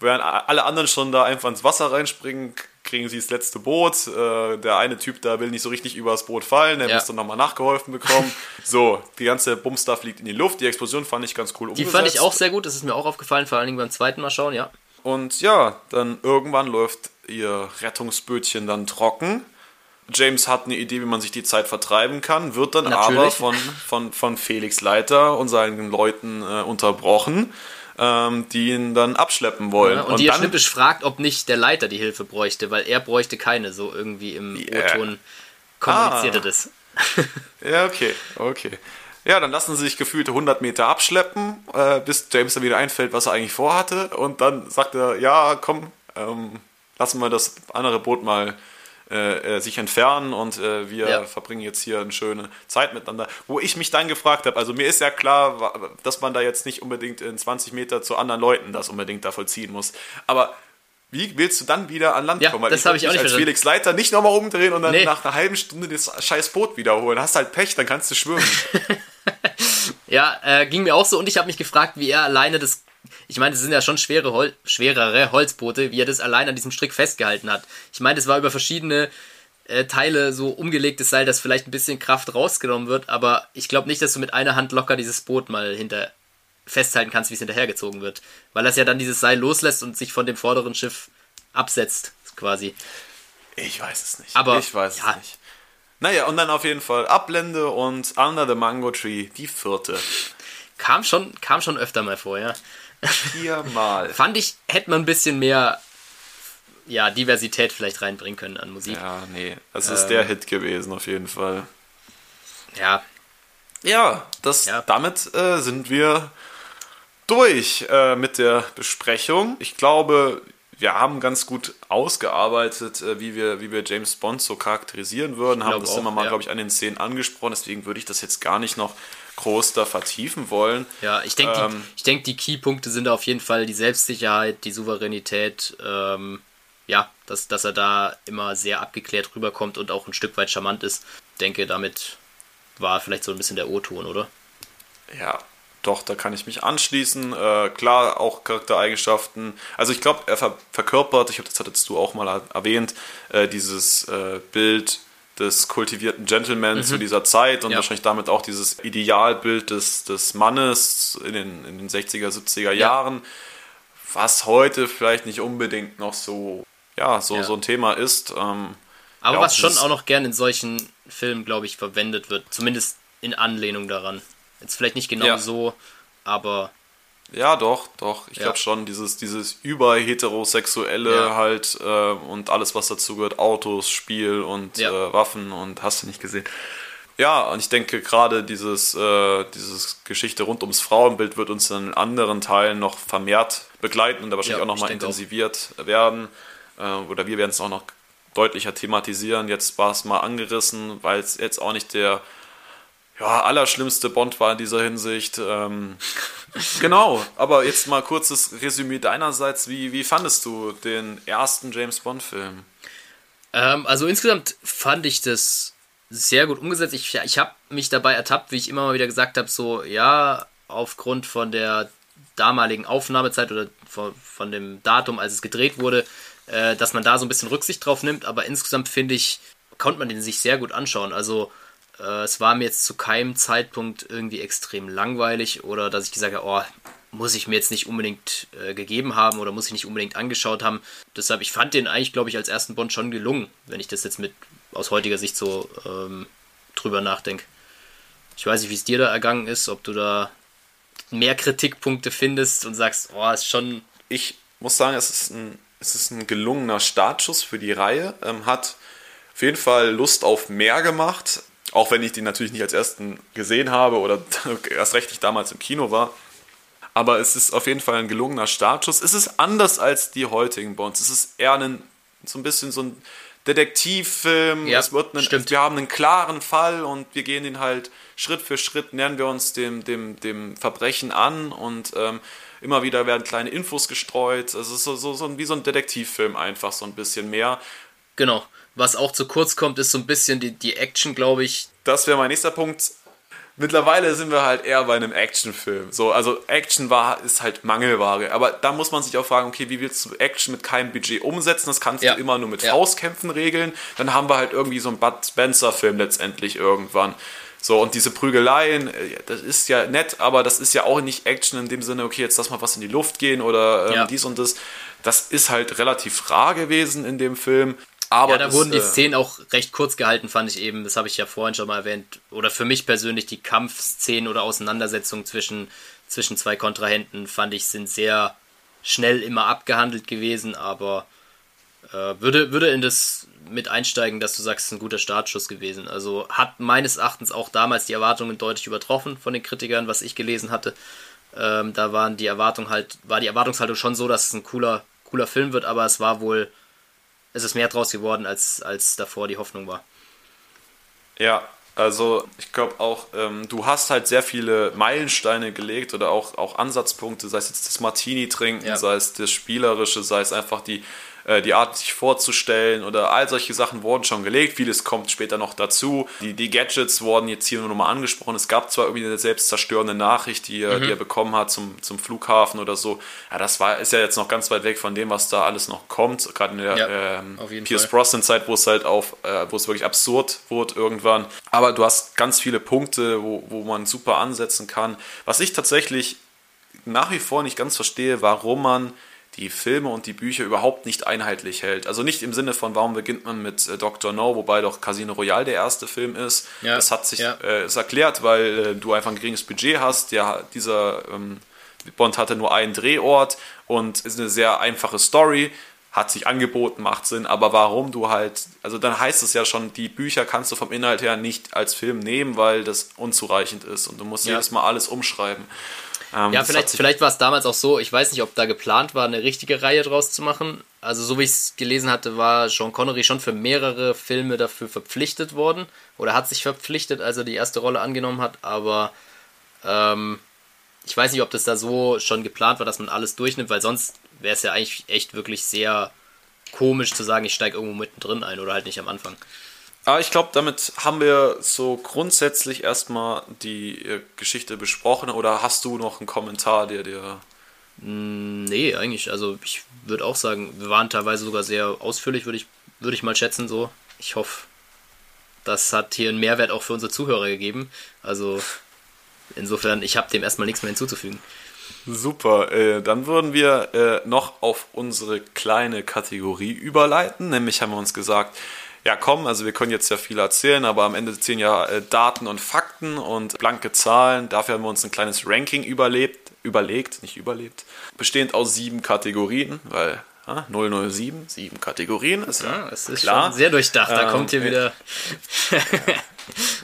während alle anderen schon da einfach ins Wasser reinspringen, kriegen sie das letzte Boot. Äh, der eine Typ da will nicht so richtig übers Boot fallen, der Ja. muss dann nochmal nachgeholfen bekommen. [laughs] so, die ganze Bumster fliegt in die Luft. Die Explosion fand ich ganz cool Die umgesetzt. fand ich auch sehr gut, das ist mir auch aufgefallen, vor allen Dingen beim zweiten Mal schauen, ja. Und ja, dann irgendwann läuft ihr Rettungsbötchen dann trocken. James hat eine Idee, wie man sich die Zeit vertreiben kann, wird dann Natürlich. aber von, von, von Felix Leiter und seinen Leuten äh, unterbrochen, ähm, die ihn dann abschleppen wollen. Ja, und, die ja dann, schnippisch fragt, ob nicht der Leiter die Hilfe bräuchte, weil er bräuchte keine, so irgendwie im Yeah. O-Ton kommuniziert Ah. das. Ja, okay, okay. Ja, dann lassen sie sich gefühlte 100 Meter abschleppen, äh, bis James dann wieder einfällt, was er eigentlich vorhatte. Und dann sagt er, ja, komm, ähm, lassen wir das andere Boot mal äh, äh, sich entfernen und äh, wir ja. verbringen jetzt hier eine schöne Zeit miteinander. Wo ich mich dann gefragt habe, also mir ist ja klar, dass man da jetzt nicht unbedingt in 20 Meter zu anderen Leuten das unbedingt da vollziehen muss. Aber wie willst du dann wieder an Land ja, kommen? Weil das habe ich auch nicht als verstanden. Felix Leiter nicht nochmal umdrehen und dann nee. nach einer halben Stunde das scheiß Boot wiederholen. Hast halt Pech, dann kannst du schwimmen. [laughs] ja, äh, ging mir auch so und ich habe mich gefragt, wie er alleine das. Ich meine, das sind ja schon schwere Hol schwerere Holzboote, wie er das allein an diesem Strick festgehalten hat. Ich meine, das war über verschiedene äh, Teile so umgelegtes Seil, dass vielleicht ein bisschen Kraft rausgenommen wird, aber ich glaube nicht, dass du mit einer Hand locker dieses Boot mal hinter festhalten kannst, wie es hinterhergezogen wird. Weil das ja dann dieses Seil loslässt und sich von dem vorderen Schiff absetzt, quasi. Ich weiß es nicht. Aber, ich weiß ja. es nicht. Naja, und dann auf jeden Fall Ablende und Under the Mango Tree, die vierte. Kam schon, kam schon öfter mal vor, ja. Viermal. Fand ich, hätte man ein bisschen mehr ja, Diversität vielleicht reinbringen können an Musik. Ja, nee. Es ist ähm, der Hit gewesen, auf jeden Fall. Ja. Ja, das, Ja. damit äh, sind wir durch äh, mit der Besprechung. Ich glaube, wir haben ganz gut ausgearbeitet, äh, wie, wir, wie wir James Bond so charakterisieren würden. Haben glaub das auch, immer mal, ja. glaube ich, an den Szenen angesprochen. Deswegen würde ich das jetzt gar nicht noch groß da vertiefen wollen. Ja, ich denke, Ähm, die, ich denk, die Keypunkte sind auf jeden Fall die Selbstsicherheit, die Souveränität, ähm, ja, dass, dass er da immer sehr abgeklärt rüberkommt und auch ein Stück weit charmant ist. Ich denke, damit war vielleicht so ein bisschen der O-Ton, oder? Ja, doch, da kann ich mich anschließen. Äh, klar, auch Charaktereigenschaften. Also ich glaube, er ver verkörpert, ich glaube, das hattest du auch mal erwähnt, äh, dieses äh, Bild des kultivierten Gentleman zu dieser Zeit und Ja. wahrscheinlich damit auch dieses Idealbild des, des Mannes in den, in den 60er, 70er Jahren, was heute vielleicht nicht unbedingt noch so, ja, so, Ja. so ein Thema ist. Ähm, Aber was schon auch noch gern in solchen Filmen, glaube ich, verwendet wird. Zumindest in Anlehnung daran. Jetzt vielleicht nicht genau so, aber Ja, doch, doch. Ich Ja. glaube schon, dieses, dieses überheterosexuelle Ja. halt äh, und alles, was dazu gehört, Autos, Spiel und Ja. äh, Waffen und hast du nicht gesehen. Ja, und ich denke gerade dieses, äh, dieses Geschichte rund ums Frauenbild wird uns in anderen Teilen noch vermehrt begleiten und da wahrscheinlich auch noch ich mal denke auch. intensiviert werden. Äh, oder wir werden es auch noch deutlicher thematisieren. Jetzt war es mal angerissen, weil es jetzt auch nicht der ja, allerschlimmste Bond war in dieser Hinsicht. Ähm, [laughs] genau, aber jetzt mal kurzes Resümee deinerseits. Wie, wie fandest du den ersten James Bond-Film? Ähm, also insgesamt fand ich das sehr gut umgesetzt. Ich, ich habe mich dabei ertappt, wie ich immer mal wieder gesagt habe, so ja, aufgrund von der damaligen Aufnahmezeit oder von, von dem Datum, als es gedreht wurde, äh, dass man da so ein bisschen Rücksicht drauf nimmt. Aber insgesamt finde ich, konnte man den sich sehr gut anschauen. Also äh, es war mir jetzt zu keinem Zeitpunkt irgendwie extrem langweilig oder dass ich gesagt habe, oh, muss ich mir jetzt nicht unbedingt äh, gegeben haben oder muss ich nicht unbedingt angeschaut haben. Deshalb, ich fand den eigentlich, glaube ich, als ersten Bond schon gelungen, wenn ich das jetzt mit aus heutiger Sicht so ähm, drüber nachdenke. Ich weiß nicht, wie es dir da ergangen ist, ob du da mehr Kritikpunkte findest und sagst, oh, ist schon. Ich muss sagen, es ist ein, es ist ein gelungener Startschuss für die Reihe. Ähm, hat auf jeden Fall Lust auf mehr gemacht. Auch wenn ich den natürlich nicht als ersten gesehen habe oder [laughs] erst recht nicht damals im Kino war. Aber es ist auf jeden Fall ein gelungener Startschuss. Es ist anders als die heutigen Bonds. Es ist eher ein, so ein bisschen so ein Detektivfilm. Ja, es wird stimmt. wir haben einen klaren Fall und wir gehen den halt Schritt für Schritt, nähern wir uns dem, dem, dem Verbrechen an und ähm, immer wieder werden kleine Infos gestreut. Also es ist so, so, so ein- wie so ein Detektivfilm einfach, so ein bisschen mehr. Genau. Was auch zu kurz kommt, ist so ein bisschen die, die Action, glaube ich. Das wäre mein nächster Punkt. Mittlerweile sind wir halt eher bei einem Actionfilm. So, also Action war, ist halt Mangelware. Aber da muss man sich auch fragen, okay, wie willst du Action mit keinem Budget umsetzen? Das kannst Ja. du immer nur mit Ja. Faustkämpfen regeln. Dann haben wir halt irgendwie so einen Bud Spencer-Film letztendlich irgendwann. So, und diese Prügeleien, äh, das ist ja nett, aber das ist ja auch nicht Action in dem Sinne, okay, jetzt lass mal was in die Luft gehen oder ähm, Ja. dies und das. Das ist halt relativ rar gewesen in dem Film. Aber Ja, da das, wurden die äh, Szenen auch recht kurz gehalten, fand ich eben. Das habe ich ja vorhin schon mal erwähnt. Oder für mich persönlich die Kampfszenen oder Auseinandersetzungen zwischen, zwischen zwei Kontrahenten, fand ich, sind sehr schnell immer abgehandelt gewesen, aber äh, würde, würde in das mit einsteigen, dass du sagst, es ist ein guter Startschuss gewesen. Also hat meines Erachtens auch damals die Erwartungen deutlich übertroffen von den Kritikern, was ich gelesen hatte. Ähm, da waren die Erwartungen halt, war die Erwartungshaltung schon so, dass es ein cooler, cooler Film wird, aber es war wohl, es ist mehr draus geworden, als, als davor die Hoffnung war. Ja, also ich glaube auch, ähm, du hast halt sehr viele Meilensteine gelegt oder auch, auch Ansatzpunkte, sei es jetzt das Martini trinken, ja. sei es das Spielerische, sei es einfach die äh, die Art, sich vorzustellen oder all solche Sachen wurden schon gelegt. Vieles kommt später noch dazu. Die, die Gadgets wurden jetzt hier nur nochmal angesprochen. Es gab zwar irgendwie eine selbstzerstörende Nachricht, die er, mhm. die er bekommen hat zum, zum Flughafen oder so. Ja, das war, ist ja jetzt noch ganz weit weg von dem, was da alles noch kommt. Gerade in der ja, ähm, Pierce Brosnan-Zeit, wo es halt auf, äh, wo es wirklich absurd wurde irgendwann. Aber du hast ganz viele Punkte, wo, wo man super ansetzen kann. Was ich tatsächlich nach wie vor nicht ganz verstehe, warum man die Filme und die Bücher überhaupt nicht einheitlich hält. Also nicht im Sinne von, warum beginnt man mit äh, Dr. No, wobei doch Casino Royale der erste Film ist. Ja, das hat sich ja. äh, ist erklärt, weil äh, du einfach ein geringes Budget hast. Ja, dieser ähm, Bond hatte nur einen Drehort und ist eine sehr einfache Story. Hat sich angeboten, macht Sinn, aber warum du halt, also dann heißt es ja schon, die Bücher kannst du vom Inhalt her nicht als Film nehmen, weil das unzureichend ist und du musst ja. jedes Mal alles umschreiben. Ähm, ja, vielleicht, vielleicht war es damals auch so, ich weiß nicht, ob da geplant war, eine richtige Reihe draus zu machen. Also so wie ich es gelesen hatte, war Sean Connery schon für mehrere Filme dafür verpflichtet worden oder hat sich verpflichtet, als er die erste Rolle angenommen hat, aber ähm, ich weiß nicht, ob das da so schon geplant war, dass man alles durchnimmt, weil sonst wäre es ja eigentlich echt wirklich sehr komisch zu sagen, ich steige irgendwo mittendrin ein oder halt nicht am Anfang. Aber ich glaube, damit haben wir so grundsätzlich erstmal die äh, Geschichte besprochen. Oder hast du noch einen Kommentar, der dir. Mm, nee, eigentlich. Also ich würde auch sagen, wir waren teilweise sogar sehr ausführlich, würde ich, würd ich mal schätzen. So. Ich hoffe, das hat hier einen Mehrwert auch für unsere Zuhörer gegeben. Also insofern, ich habe dem erstmal nichts mehr hinzuzufügen. Super, äh, dann würden wir äh, noch auf unsere kleine Kategorie überleiten. Nämlich haben wir uns gesagt, ja komm, also wir können jetzt ja viel erzählen, aber am Ende zählen ja äh, Daten und Fakten und blanke Zahlen. Dafür haben wir uns ein kleines Ranking überlebt, überlegt, nicht überlebt, bestehend aus sieben Kategorien, weil ah, 007, sieben Kategorien, ist ja, ja es ist klar. sehr durchdacht, da ähm, kommt hier wieder... [laughs]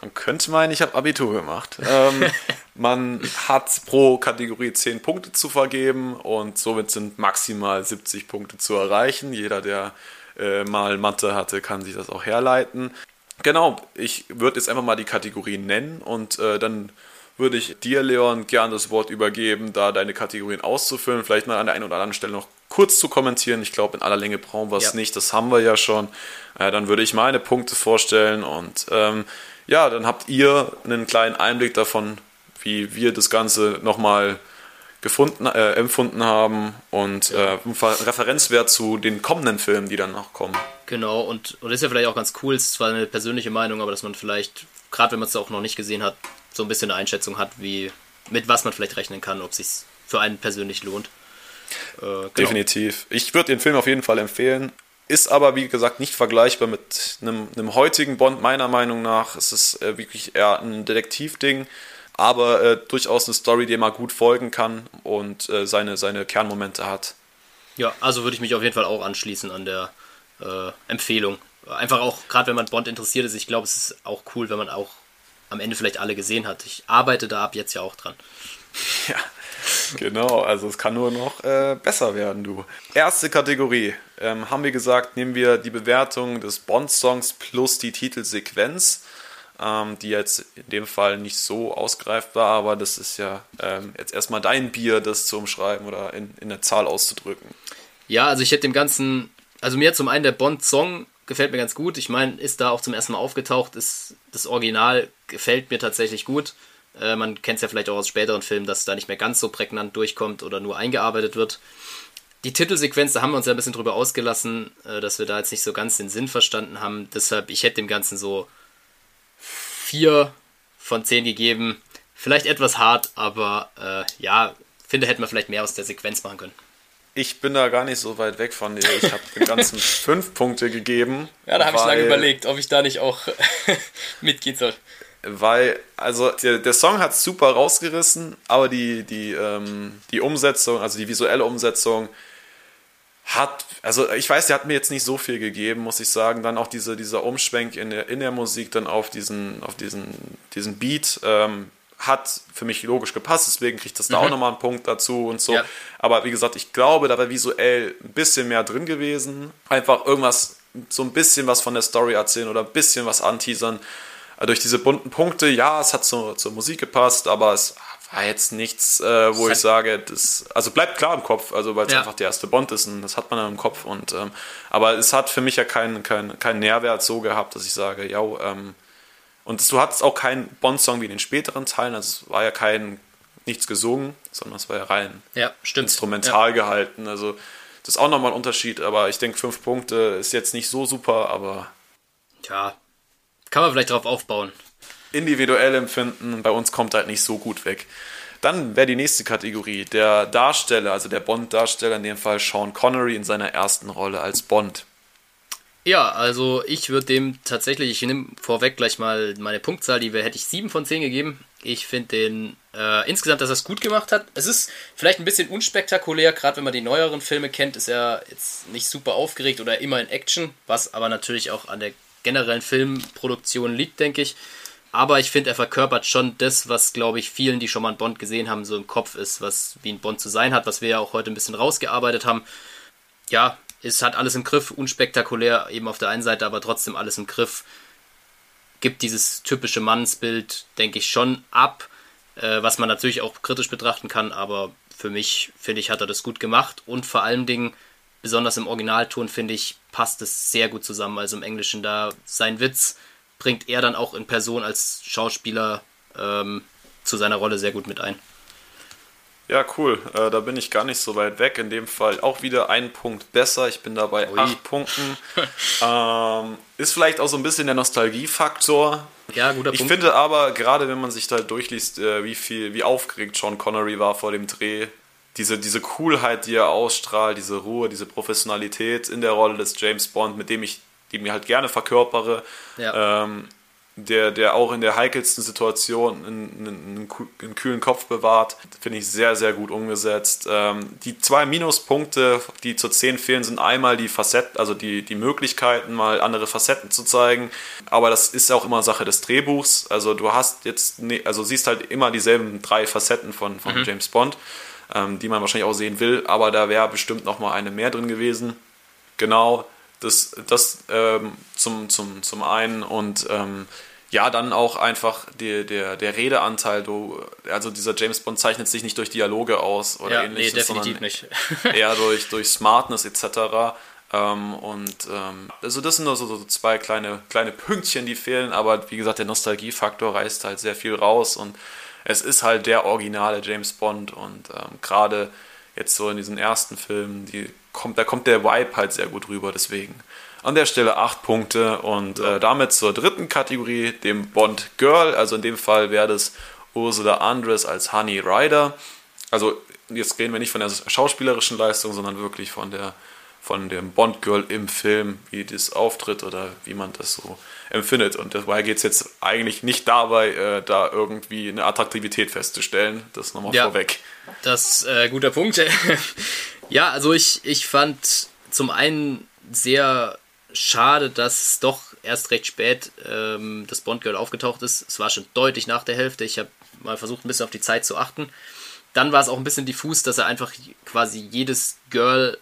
man könnte meinen, ich habe Abitur gemacht. Ähm, [laughs] man hat pro Kategorie 10 Punkte zu vergeben und somit sind maximal 70 Punkte zu erreichen. Jeder, der äh, mal Mathe hatte, kann sich das auch herleiten. Genau, ich würde jetzt einfach mal die Kategorien nennen und äh, dann würde ich dir, Leon, gern das Wort übergeben, da deine Kategorien auszufüllen. Vielleicht mal an der einen oder anderen Stelle noch kurz zu kommentieren. Ich glaube, in aller Länge brauchen wir es ja. nicht, das haben wir ja schon. Äh, dann würde ich meine Punkte vorstellen und ähm, ja, dann habt ihr einen kleinen Einblick davon, wie wir das Ganze nochmal gefunden, äh, empfunden haben und ja. äh, Referenzwert zu den kommenden Filmen, die dann noch kommen. Genau, und, und das ist ja vielleicht auch ganz cool, es ist zwar eine persönliche Meinung, aber dass man vielleicht, gerade wenn man es auch noch nicht gesehen hat, so ein bisschen eine Einschätzung hat, wie mit was man vielleicht rechnen kann, ob es sich für einen persönlich lohnt. Äh, genau. Definitiv. Ich würde den Film auf jeden Fall empfehlen. Ist aber, wie gesagt, nicht vergleichbar mit einem, einem heutigen Bond, meiner Meinung nach. Es ist äh, wirklich eher ein Detektivding aber äh, durchaus eine Story, die man gut folgen kann und äh, seine, seine Kernmomente hat. Ja, also würde ich mich auf jeden Fall auch anschließen an der äh, Empfehlung. Einfach auch, gerade wenn man Bond interessiert ist, ich glaube, es ist auch cool, wenn man auch am Ende vielleicht alle gesehen hat. Ich arbeite da ab jetzt ja auch dran. [laughs] Ja, genau, also es kann nur noch äh, besser werden, du. Erste Kategorie, ähm, haben wir gesagt, nehmen wir die Bewertung des Bond-Songs plus die Titelsequenz ähm, die jetzt in dem Fall nicht so ausgereift war, aber das ist ja ähm, jetzt erstmal dein Bier, das zu umschreiben oder in, in eine Zahl auszudrücken. Ja, also ich hätte dem Ganzen, also mir zum einen der Bond-Song gefällt mir ganz gut. Ich meine, ist da auch zum ersten Mal aufgetaucht, ist das Original gefällt mir tatsächlich gut. Äh, man kennt es ja vielleicht auch aus späteren Filmen, dass da nicht mehr ganz so prägnant durchkommt oder nur eingearbeitet wird. Die Titelsequenz, da haben wir uns ja ein bisschen drüber ausgelassen, äh, dass wir da jetzt nicht so ganz den Sinn verstanden haben. Deshalb, ich hätte dem Ganzen so 4 von 10 gegeben. Vielleicht etwas hart, aber äh, ja, finde, hätten wir vielleicht mehr aus der Sequenz machen können. Ich bin da gar nicht so weit weg von dir. Ich habe den ganzen [laughs] 5 Punkte gegeben. Ja, da habe ich lange überlegt, ob ich da nicht auch [laughs] mitgehen soll. Weil, also der, der Song hat super rausgerissen, aber die, die, ähm, die Umsetzung, also die visuelle Umsetzung, hat, also ich weiß, der hat mir jetzt nicht so viel gegeben, muss ich sagen. Dann auch diese, dieser Umschwenk in der, in der Musik, dann auf diesen, auf diesen, diesen Beat, ähm, hat für mich logisch gepasst, deswegen kriegt das da mhm. auch nochmal einen Punkt dazu und so. Ja. Aber wie gesagt, ich glaube, da wäre visuell ein bisschen mehr drin gewesen. Einfach irgendwas, so ein bisschen was von der Story erzählen oder ein bisschen was anteasern. Durch diese bunten Punkte, ja, es hat zur, zur Musik gepasst, aber es war jetzt nichts, äh, wo ich sage, das, also bleibt klar im Kopf, also weil es ja. einfach der erste Bond ist und das hat man dann im Kopf. Und, ähm, aber es hat für mich ja keinen kein, kein Nährwert so gehabt, dass ich sage, ja, ähm, und du hattest auch keinen Bond-Song wie in den späteren Teilen, also es war ja kein nichts gesungen, sondern es war ja rein ja, instrumental ja. gehalten. Also das ist auch nochmal ein Unterschied, aber ich denke, fünf Punkte ist jetzt nicht so super, aber. Ja, kann man vielleicht darauf aufbauen individuell empfinden. Bei uns kommt halt nicht so gut weg. Dann wäre die nächste Kategorie der Darsteller, also der Bond-Darsteller, in dem Fall Sean Connery in seiner ersten Rolle als Bond. Ja, also ich würde dem tatsächlich, ich nehme vorweg gleich mal meine Punktzahl, die hätte ich 7 von 10 gegeben. Ich finde den äh, insgesamt, dass er es gut gemacht hat. Es ist vielleicht ein bisschen unspektakulär, gerade wenn man die neueren Filme kennt, ist er jetzt nicht super aufgeregt oder immer in Action, was aber natürlich auch an der generellen Filmproduktion liegt, denke ich. Aber ich finde, er verkörpert schon das, was, glaube ich, vielen, die schon mal einen Bond gesehen haben, so im Kopf ist, was wie ein Bond zu sein hat, was wir ja auch heute ein bisschen rausgearbeitet haben. Ja, es hat alles im Griff, unspektakulär eben auf der einen Seite, aber trotzdem alles im Griff. Gibt dieses typische Mannsbild, denke ich, schon ab, äh, was man natürlich auch kritisch betrachten kann, aber für mich, finde ich, hat er das gut gemacht und vor allen Dingen, besonders im Originalton, finde ich, passt es sehr gut zusammen. Also im Englischen da sein Witz bringt er dann auch in Person als Schauspieler ähm, zu seiner Rolle sehr gut mit ein. Ja, cool. Äh, da bin ich gar nicht so weit weg. In dem Fall auch wieder ein Punkt besser. Ich bin dabei Ui. acht Punkten. [laughs] ähm, ist vielleicht auch so ein bisschen der Nostalgiefaktor. Ja, guter Punkt. Ich finde aber, gerade wenn man sich da durchliest, äh, wie viel, wie aufgeregt Sean Connery war vor dem Dreh, diese, diese Coolheit, die er ausstrahlt, diese Ruhe, diese Professionalität in der Rolle des James Bond, mit dem ich die mir halt gerne verkörpere, ja. ähm, der, der auch in der heikelsten Situation einen, einen, einen kühlen Kopf bewahrt, finde ich sehr, sehr gut umgesetzt. Ähm, die zwei Minuspunkte, die zur 10 fehlen, sind einmal die Facetten, also die, die Möglichkeiten, mal andere Facetten zu zeigen. Aber das ist auch immer Sache des Drehbuchs. Also du hast jetzt, ne, also siehst halt immer dieselben drei Facetten von, von mhm. James Bond, ähm, die man wahrscheinlich auch sehen will, aber da wäre bestimmt noch mal eine mehr drin gewesen. Genau, das, das ähm, zum, zum, zum einen und ähm, ja, dann auch einfach die, der, der Redeanteil, du, also dieser James Bond zeichnet sich nicht durch Dialoge aus oder ja, ähnliches, nee, definitiv nicht. [laughs] eher durch, durch Smartness etc. Ähm, und ähm, also das sind nur so, so, zwei kleine, kleine Pünktchen, die fehlen, aber wie gesagt, der Nostalgiefaktor reißt halt sehr viel raus und es ist halt der originale James Bond und ähm, gerade jetzt so in diesen ersten Filmen, die kommt, da kommt der Vibe halt sehr gut rüber, deswegen. An der Stelle 8 Punkte und äh, damit zur dritten Kategorie, dem Bond Girl. Also in dem Fall wäre das Ursula Andres als Honey Rider. Also jetzt reden wir nicht von der schauspielerischen Leistung, sondern wirklich von der von dem Bond Girl im Film, wie das auftritt oder wie man das so empfindet. Und dabei geht es jetzt eigentlich nicht dabei, äh, da irgendwie eine Attraktivität festzustellen. Das nochmal ja, vorweg. Das ist äh, guter Punkt. [laughs] Ja, also ich, ich fand zum einen sehr schade, dass es doch erst recht spät ähm, das Bond-Girl aufgetaucht ist. Es war schon deutlich nach der Hälfte. Ich habe mal versucht, ein bisschen auf die Zeit zu achten. Dann war es auch ein bisschen diffus, dass er einfach quasi jedes Girl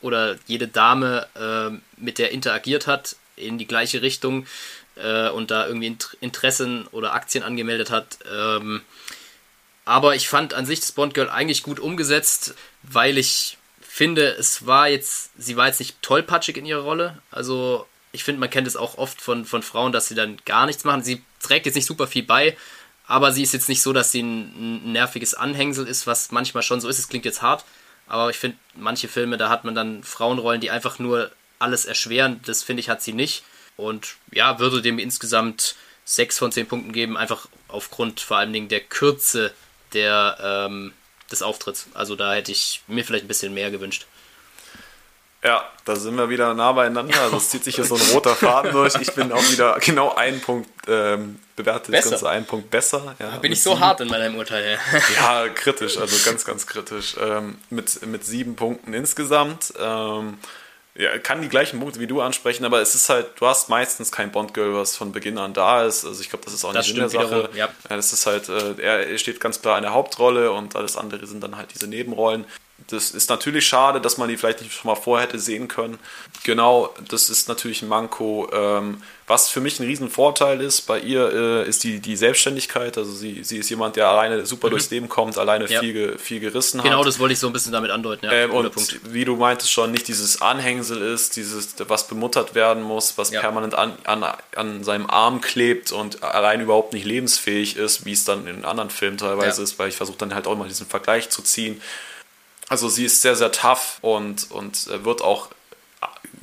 oder jede Dame äh, mit der interagiert hat in die gleiche Richtung äh, und da irgendwie Interessen oder Aktien angemeldet hat. Ähm, aber ich fand an sich das Bond Girl eigentlich gut umgesetzt, weil ich finde, es war jetzt, sie war jetzt nicht tollpatschig in ihrer Rolle. Also ich finde, man kennt es auch oft von, von Frauen, dass sie dann gar nichts machen. Sie trägt jetzt nicht super viel bei, aber sie ist jetzt nicht so, dass sie ein, ein nerviges Anhängsel ist, was manchmal schon so ist. Es klingt jetzt hart, aber ich finde, manche Filme, da hat man dann Frauenrollen, die einfach nur alles erschweren. Das finde ich, hat sie nicht. Und ja, würde dem insgesamt 6 von 10 Punkten geben, einfach aufgrund vor allen Dingen der Kürze der, ähm, des Auftritts. Also da hätte ich mir vielleicht ein bisschen mehr gewünscht. Ja, da sind wir wieder nah beieinander. Also es zieht sich hier so ein roter Faden durch. Ich bin auch wieder genau einen Punkt ähm, bewertet das Ganze einen Punkt besser. Ja, bin ich so sieben. hart in meinem Urteil. Ja. ja, kritisch, also ganz, ganz kritisch. Ähm, mit, mit sieben Punkten insgesamt. Ähm, ja, kann die gleichen Punkte wie du ansprechen, aber es ist halt, du hast meistens kein Bond-Girl, was von Beginn an da ist. Also ich glaube, das ist auch nicht in der Sache. Ja. Das ist halt, äh, er steht ganz klar in der Hauptrolle und alles andere sind dann halt diese Nebenrollen. Das ist natürlich schade, dass man die vielleicht nicht schon mal vorher hätte sehen können. Genau, das ist natürlich ein Manko. Ähm, was für mich ein Riesenvorteil ist, bei ihr äh, ist die, die Selbstständigkeit. Also sie, sie ist jemand, der alleine super mhm. durchs Leben kommt, alleine ja. viel, viel gerissen genau, hat. Genau, das wollte ich so ein bisschen damit andeuten. Ja, ähm, und Punkt. wie du meintest schon, nicht dieses Anhängsel ist, dieses, was bemuttert werden muss, was ja. permanent an, an, an seinem Arm klebt und allein überhaupt nicht lebensfähig ist, wie es dann in anderen Filmen teilweise ist, weil ich versuche dann halt auch mal diesen Vergleich zu ziehen. Also sie ist sehr, sehr tough und, und äh, wird auch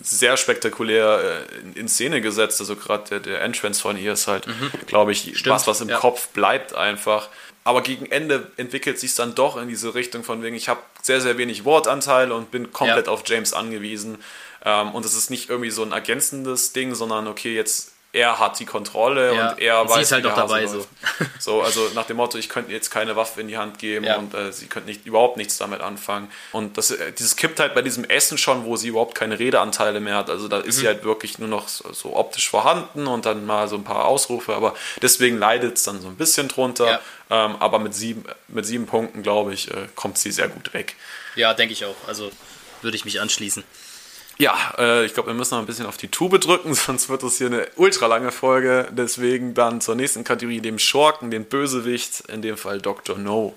sehr spektakulär äh, in, Szene gesetzt. Also gerade der, der Entrance von ihr ist halt, mhm. glaube ich, Stimmt, was, was im ja. Kopf bleibt einfach. Aber gegen Ende entwickelt sich dann doch in diese Richtung von wegen, ich habe sehr, sehr wenig Wortanteile und bin komplett ja. auf James angewiesen. Ähm, und es ist nicht irgendwie so ein ergänzendes Ding, sondern okay, jetzt er hat die Kontrolle ja. und er und weiß, sie ist halt auch dabei so. so. Also nach dem Motto, ich könnte jetzt keine Waffe in die Hand geben ja. und äh, sie könnte nicht, überhaupt nichts damit anfangen. Und das, äh, dieses kippt halt bei diesem Essen schon, wo sie überhaupt keine Redeanteile mehr hat. Also da ist mhm. sie halt wirklich nur noch so, so, optisch vorhanden und dann mal so ein paar Ausrufe, aber deswegen leidet es dann so ein bisschen drunter. Ja. Ähm, aber mit sieben, mit sieben Punkten, glaube ich, äh, kommt sie sehr gut weg. Ja, denke ich auch. Also würde ich mich anschließen. Ja, äh, ich glaube, wir müssen noch ein bisschen auf die Tube drücken, [laughs] sonst wird das hier eine ultra lange Folge. Deswegen dann zur nächsten Kategorie, dem Schurken, den Bösewicht, in dem Fall Dr. No.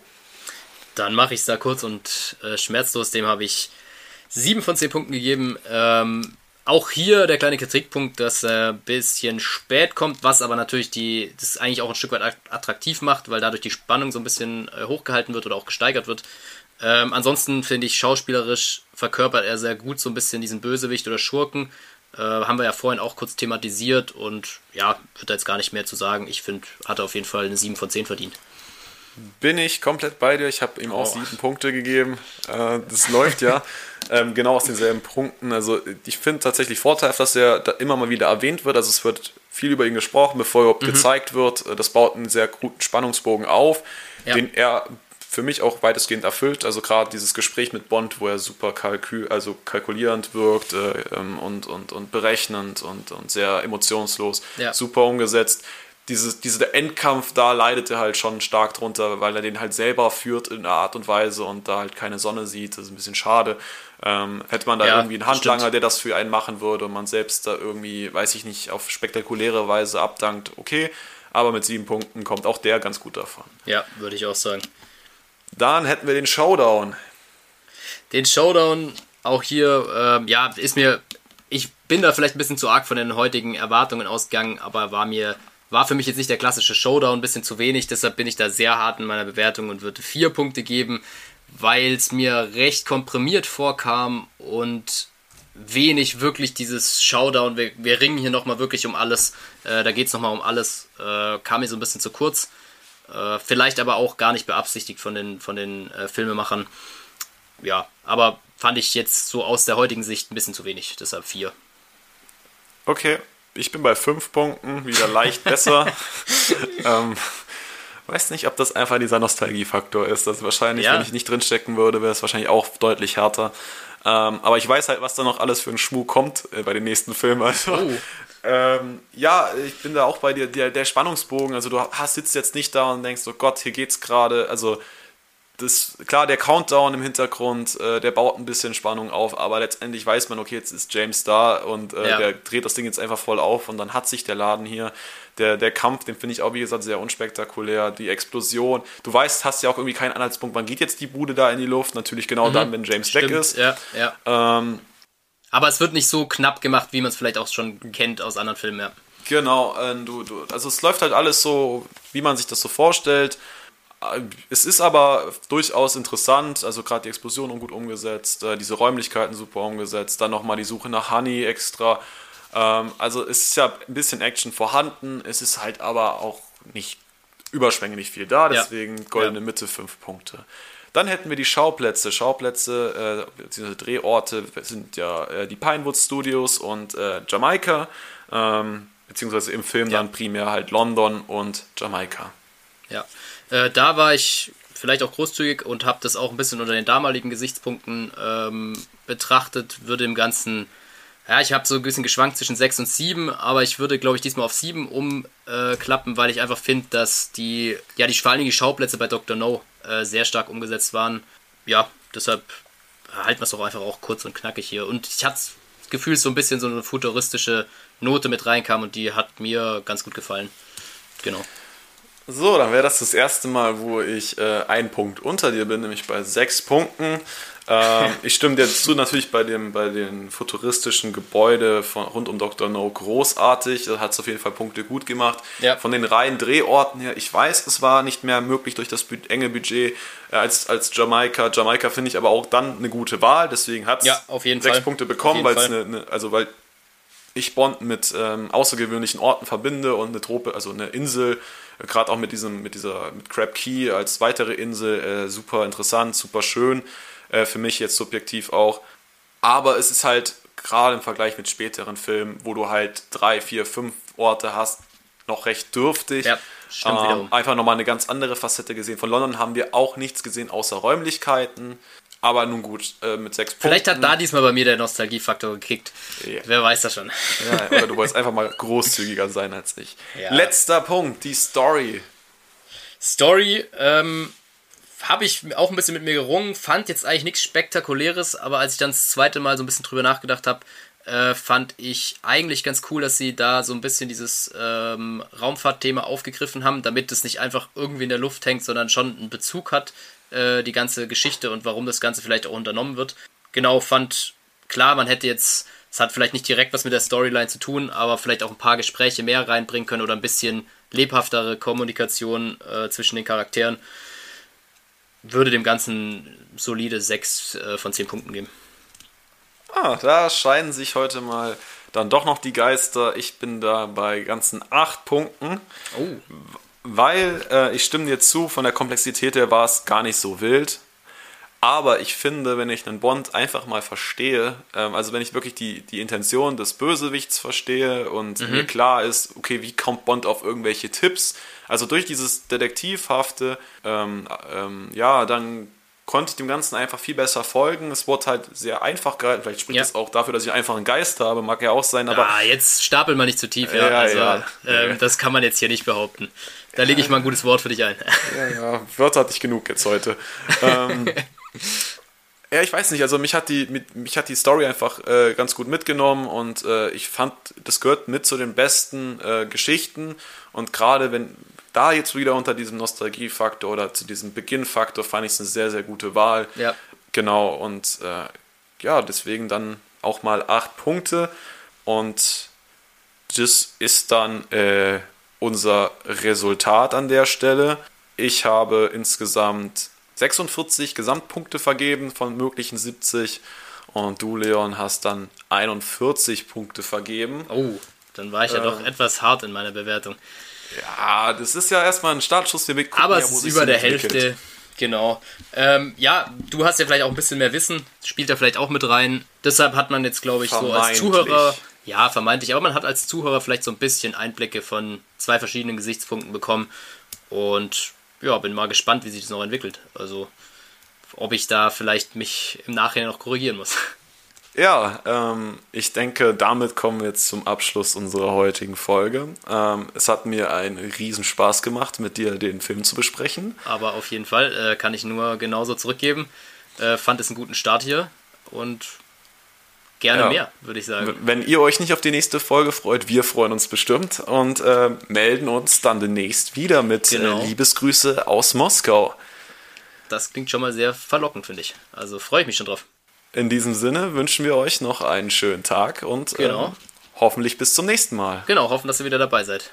Dann mache ich es da kurz und äh, schmerzlos. Dem habe ich sieben von zehn Punkten gegeben. Ähm, auch hier der kleine Kritikpunkt, dass er ein bisschen spät kommt, was aber natürlich die, das eigentlich auch ein Stück weit attraktiv macht, weil dadurch die Spannung so ein bisschen äh, hochgehalten wird oder auch gesteigert wird. Ähm, ansonsten finde ich, schauspielerisch verkörpert er sehr gut so ein bisschen diesen Bösewicht oder Schurken. Äh, haben wir ja vorhin auch kurz thematisiert und ja, wird da jetzt gar nicht mehr zu sagen. Ich finde, hat er auf jeden Fall eine 7 von 10 verdient. Bin ich komplett bei dir. Ich habe ihm auch oh. sieben Punkte gegeben. Äh, das läuft ja. [laughs] ähm, genau aus denselben Punkten. Also ich finde tatsächlich vorteilhaft, dass er da immer mal wieder erwähnt wird. Also es wird viel über ihn gesprochen, bevor er überhaupt mhm. gezeigt wird. Das baut einen sehr guten Spannungsbogen auf, ja. den er für mich auch weitestgehend erfüllt. Also gerade dieses Gespräch mit Bond, wo er super kalkül, also kalkulierend wirkt äh, ähm, und, und, und berechnend und, und sehr emotionslos, ja. super umgesetzt. Dieses, dieser Endkampf, da leidet er halt schon stark drunter, weil er den halt selber führt in einer Art und Weise und da halt keine Sonne sieht. Das ist ein bisschen schade. Ähm, hätte man da ja, irgendwie einen Handlanger, stimmt. der das für einen machen würde und man selbst da irgendwie, weiß ich nicht, auf spektakuläre Weise abdankt, okay. Aber mit sieben Punkten kommt auch der ganz gut davon. Ja, würde ich auch sagen. Dann hätten wir den Showdown. Den Showdown, auch hier, äh, ja, ist mir, ich bin da vielleicht ein bisschen zu arg von den heutigen Erwartungen ausgegangen, aber war mir, war für mich jetzt nicht der klassische Showdown, ein bisschen zu wenig, deshalb bin ich da sehr hart in meiner Bewertung und würde vier Punkte geben, weil es mir recht komprimiert vorkam und wenig wirklich dieses Showdown, wir, wir ringen hier nochmal wirklich um alles, äh, da geht es nochmal um alles, äh, kam mir so ein bisschen zu kurz. Äh, vielleicht aber auch gar nicht beabsichtigt von den, von den äh, Filmemachern. Ja, aber fand ich jetzt so aus der heutigen Sicht ein bisschen zu wenig, deshalb vier. Okay, ich bin bei fünf Punkten, wieder leicht besser. [laughs] ähm, weiß nicht, ob das einfach dieser Nostalgiefaktor ist. Das wahrscheinlich, ja. wenn ich nicht drinstecken würde, wäre es wahrscheinlich auch deutlich härter. Ähm, aber ich weiß halt, was da noch alles für ein Schmuh kommt äh, bei den nächsten Filmen. Also, oh. Ähm, ja, ich bin da auch bei dir. Der, der Spannungsbogen, also du hast, sitzt jetzt nicht da und denkst, oh Gott, hier geht's gerade. Also, das, klar, der Countdown im Hintergrund, äh, der baut ein bisschen Spannung auf, aber letztendlich weiß man, okay, jetzt ist James da und äh, ja. der dreht das Ding jetzt einfach voll auf und dann hat sich der Laden hier. Der, der Kampf, den finde ich auch, wie gesagt, sehr unspektakulär. Die Explosion. Du weißt, hast ja auch irgendwie keinen Anhaltspunkt, wann geht jetzt die Bude da in die Luft? Natürlich genau mhm. dann, wenn James Stimmt. weg ist. Ja, ja. Ähm, aber es wird nicht so knapp gemacht, wie man es vielleicht auch schon kennt aus anderen Filmen, ja. Genau, äh, du, du, also es läuft halt alles so, wie man sich das so vorstellt. Äh, es ist aber durchaus interessant, also gerade die Explosion gut umgesetzt, äh, diese Räumlichkeiten super umgesetzt, dann nochmal die Suche nach Honey extra. Ähm, also es ist ja ein bisschen Action vorhanden, es ist halt aber auch nicht überschwänglich viel da, deswegen ja. goldene ja. Mitte, fünf Punkte. Dann hätten wir die Schauplätze. Schauplätze äh, bzw. Drehorte sind ja äh, die Pinewood Studios und äh, Jamaika. Ähm, beziehungsweise im Film ja. dann primär halt London und Jamaika. Ja, äh, da war ich vielleicht auch großzügig und habe das auch ein bisschen unter den damaligen Gesichtspunkten ähm, betrachtet, würde im Ganzen, ja, ich habe so ein bisschen geschwankt zwischen 6 und 7, aber ich würde, glaube ich, diesmal auf 7 umklappen, weil ich einfach finde, dass die, ja, die vor Schauplätze bei Dr. No äh, sehr stark umgesetzt waren. Ja, deshalb halten wir es doch einfach auch kurz und knackig hier. Und ich hatte das Gefühl, so ein bisschen so eine futuristische Note mit reinkam und die hat mir ganz gut gefallen. Genau. So, dann wäre das das erste Mal, wo ich äh, einen Punkt unter dir bin, nämlich bei sechs Punkten. Ähm, [laughs] ich stimme dir zu, natürlich bei, dem, bei den futuristischen Gebäude von, rund um Dr. No großartig. Da hat es auf jeden Fall Punkte gut gemacht. Ja. Von den reinen Drehorten her, ich weiß, es war nicht mehr möglich durch das enge Budget äh, als, als Jamaika. Jamaika finde ich aber auch dann eine gute Wahl, deswegen hat es ja, sechs Fall. Punkte bekommen, weil es eine, eine, also weil ich Bond mit ähm, außergewöhnlichen Orten verbinde und eine Trope, also eine Insel gerade auch mit diesem, mit dieser, mit Crab Key als weitere Insel, äh, super interessant, super schön, äh, für mich jetzt subjektiv auch. Aber es ist halt gerade im Vergleich mit späteren Filmen, wo du halt drei, vier, fünf Orte hast, noch recht dürftig. Ja, ähm, einfach nochmal eine ganz andere Facette gesehen. Von London haben wir auch nichts gesehen außer Räumlichkeiten. Aber nun gut, äh, mit sechs Vielleicht Punkten. hat da diesmal bei mir der Nostalgiefaktor gekickt. Yeah. Wer weiß das schon. Ja, oder du wolltest einfach mal großzügiger sein als ich. Ja. Letzter Punkt, die Story. Story, ähm, habe ich auch ein bisschen mit mir gerungen, fand jetzt eigentlich nichts Spektakuläres, aber als ich dann das zweite Mal so ein bisschen drüber nachgedacht habe, äh, fand ich eigentlich ganz cool, dass sie da so ein bisschen dieses ähm, Raumfahrtthema aufgegriffen haben, damit es nicht einfach irgendwie in der Luft hängt, sondern schon einen Bezug hat äh, die ganze Geschichte und warum das Ganze vielleicht auch unternommen wird. Genau, fand klar, man hätte jetzt, es hat vielleicht nicht direkt was mit der Storyline zu tun, aber vielleicht auch ein paar Gespräche mehr reinbringen können oder ein bisschen lebhaftere Kommunikation äh, zwischen den Charakteren. Würde dem Ganzen solide 6 äh, von 10 Punkten geben. Ah, da scheiden sich heute mal dann doch noch die Geister. Ich bin da bei ganzen 8 Punkten. Oh weil äh, ich stimme dir zu, von der Komplexität her war es gar nicht so wild. Aber ich finde, wenn ich einen Bond einfach mal verstehe, ähm, also wenn ich wirklich die, die Intention des Bösewichts verstehe und mhm. mir klar ist, okay, wie kommt Bond auf irgendwelche Tipps, also durch dieses Detektivhafte, ähm, ähm, ja, dann konnte ich dem Ganzen einfach viel besser folgen. Es wurde halt sehr einfach gehalten. Vielleicht spricht es ja. auch dafür, dass ich einfach einen Geist habe, mag ja auch sein. Aber ah, jetzt stapeln wir nicht zu tief, ja. ja also, ja. Ähm, das kann man jetzt hier nicht behaupten. Da lege ich mal ein gutes Wort für dich ein. Ja, ja, Wörter hatte ich genug jetzt heute. ähm, [laughs] ja, ich weiß nicht, also mich hat die, mich hat die Story einfach äh, ganz gut mitgenommen und äh, ich fand, das gehört mit zu den besten äh, Geschichten und gerade wenn da jetzt wieder unter diesem Nostalgiefaktor oder zu diesem Beginnfaktor fand ich es eine sehr, sehr gute Wahl. Ja. Genau, und äh, ja, deswegen dann auch mal acht Punkte und das ist dann äh, unser Resultat an der Stelle. Ich habe insgesamt 46 Gesamtpunkte vergeben von möglichen 70 und du, Leon, hast dann 41 Punkte vergeben. Oh, dann war ich ja äh, doch etwas hart in meiner Bewertung. Ja, das ist ja erstmal ein Startschuss. Wir Aber es ist über der Hälfte. Genau. Ähm, ja, du hast ja vielleicht auch ein bisschen mehr Wissen, spielt da vielleicht auch mit rein. Deshalb hat man jetzt, glaube ich, so als Zuhörer ja, vermeintlich, aber man hat als Zuhörer vielleicht so ein bisschen Einblicke von zwei verschiedenen Gesichtspunkten bekommen und ja, bin mal gespannt, wie sich das noch entwickelt. Also, ob ich da vielleicht mich im Nachhinein noch korrigieren muss. [laughs] Ja, ähm, ich denke, damit kommen wir jetzt zum Abschluss unserer heutigen Folge. Ähm, es hat mir einen Riesenspaß gemacht, mit dir den Film zu besprechen. Aber auf jeden Fall äh, kann ich nur genauso zurückgeben. Äh, fand es einen guten Start hier und gerne ja. mehr, würde ich sagen. Wenn ihr euch nicht auf die nächste Folge freut, wir freuen uns bestimmt und äh, melden uns dann demnächst wieder mit äh, genau. äh, Liebesgrüße aus Moskau. Das klingt schon mal sehr verlockend, finde ich. Also freue ich mich schon drauf. In diesem Sinne wünschen wir euch noch einen schönen Tag und genau. äh, hoffentlich bis zum nächsten Mal. Genau, hoffen, dass ihr wieder dabei seid.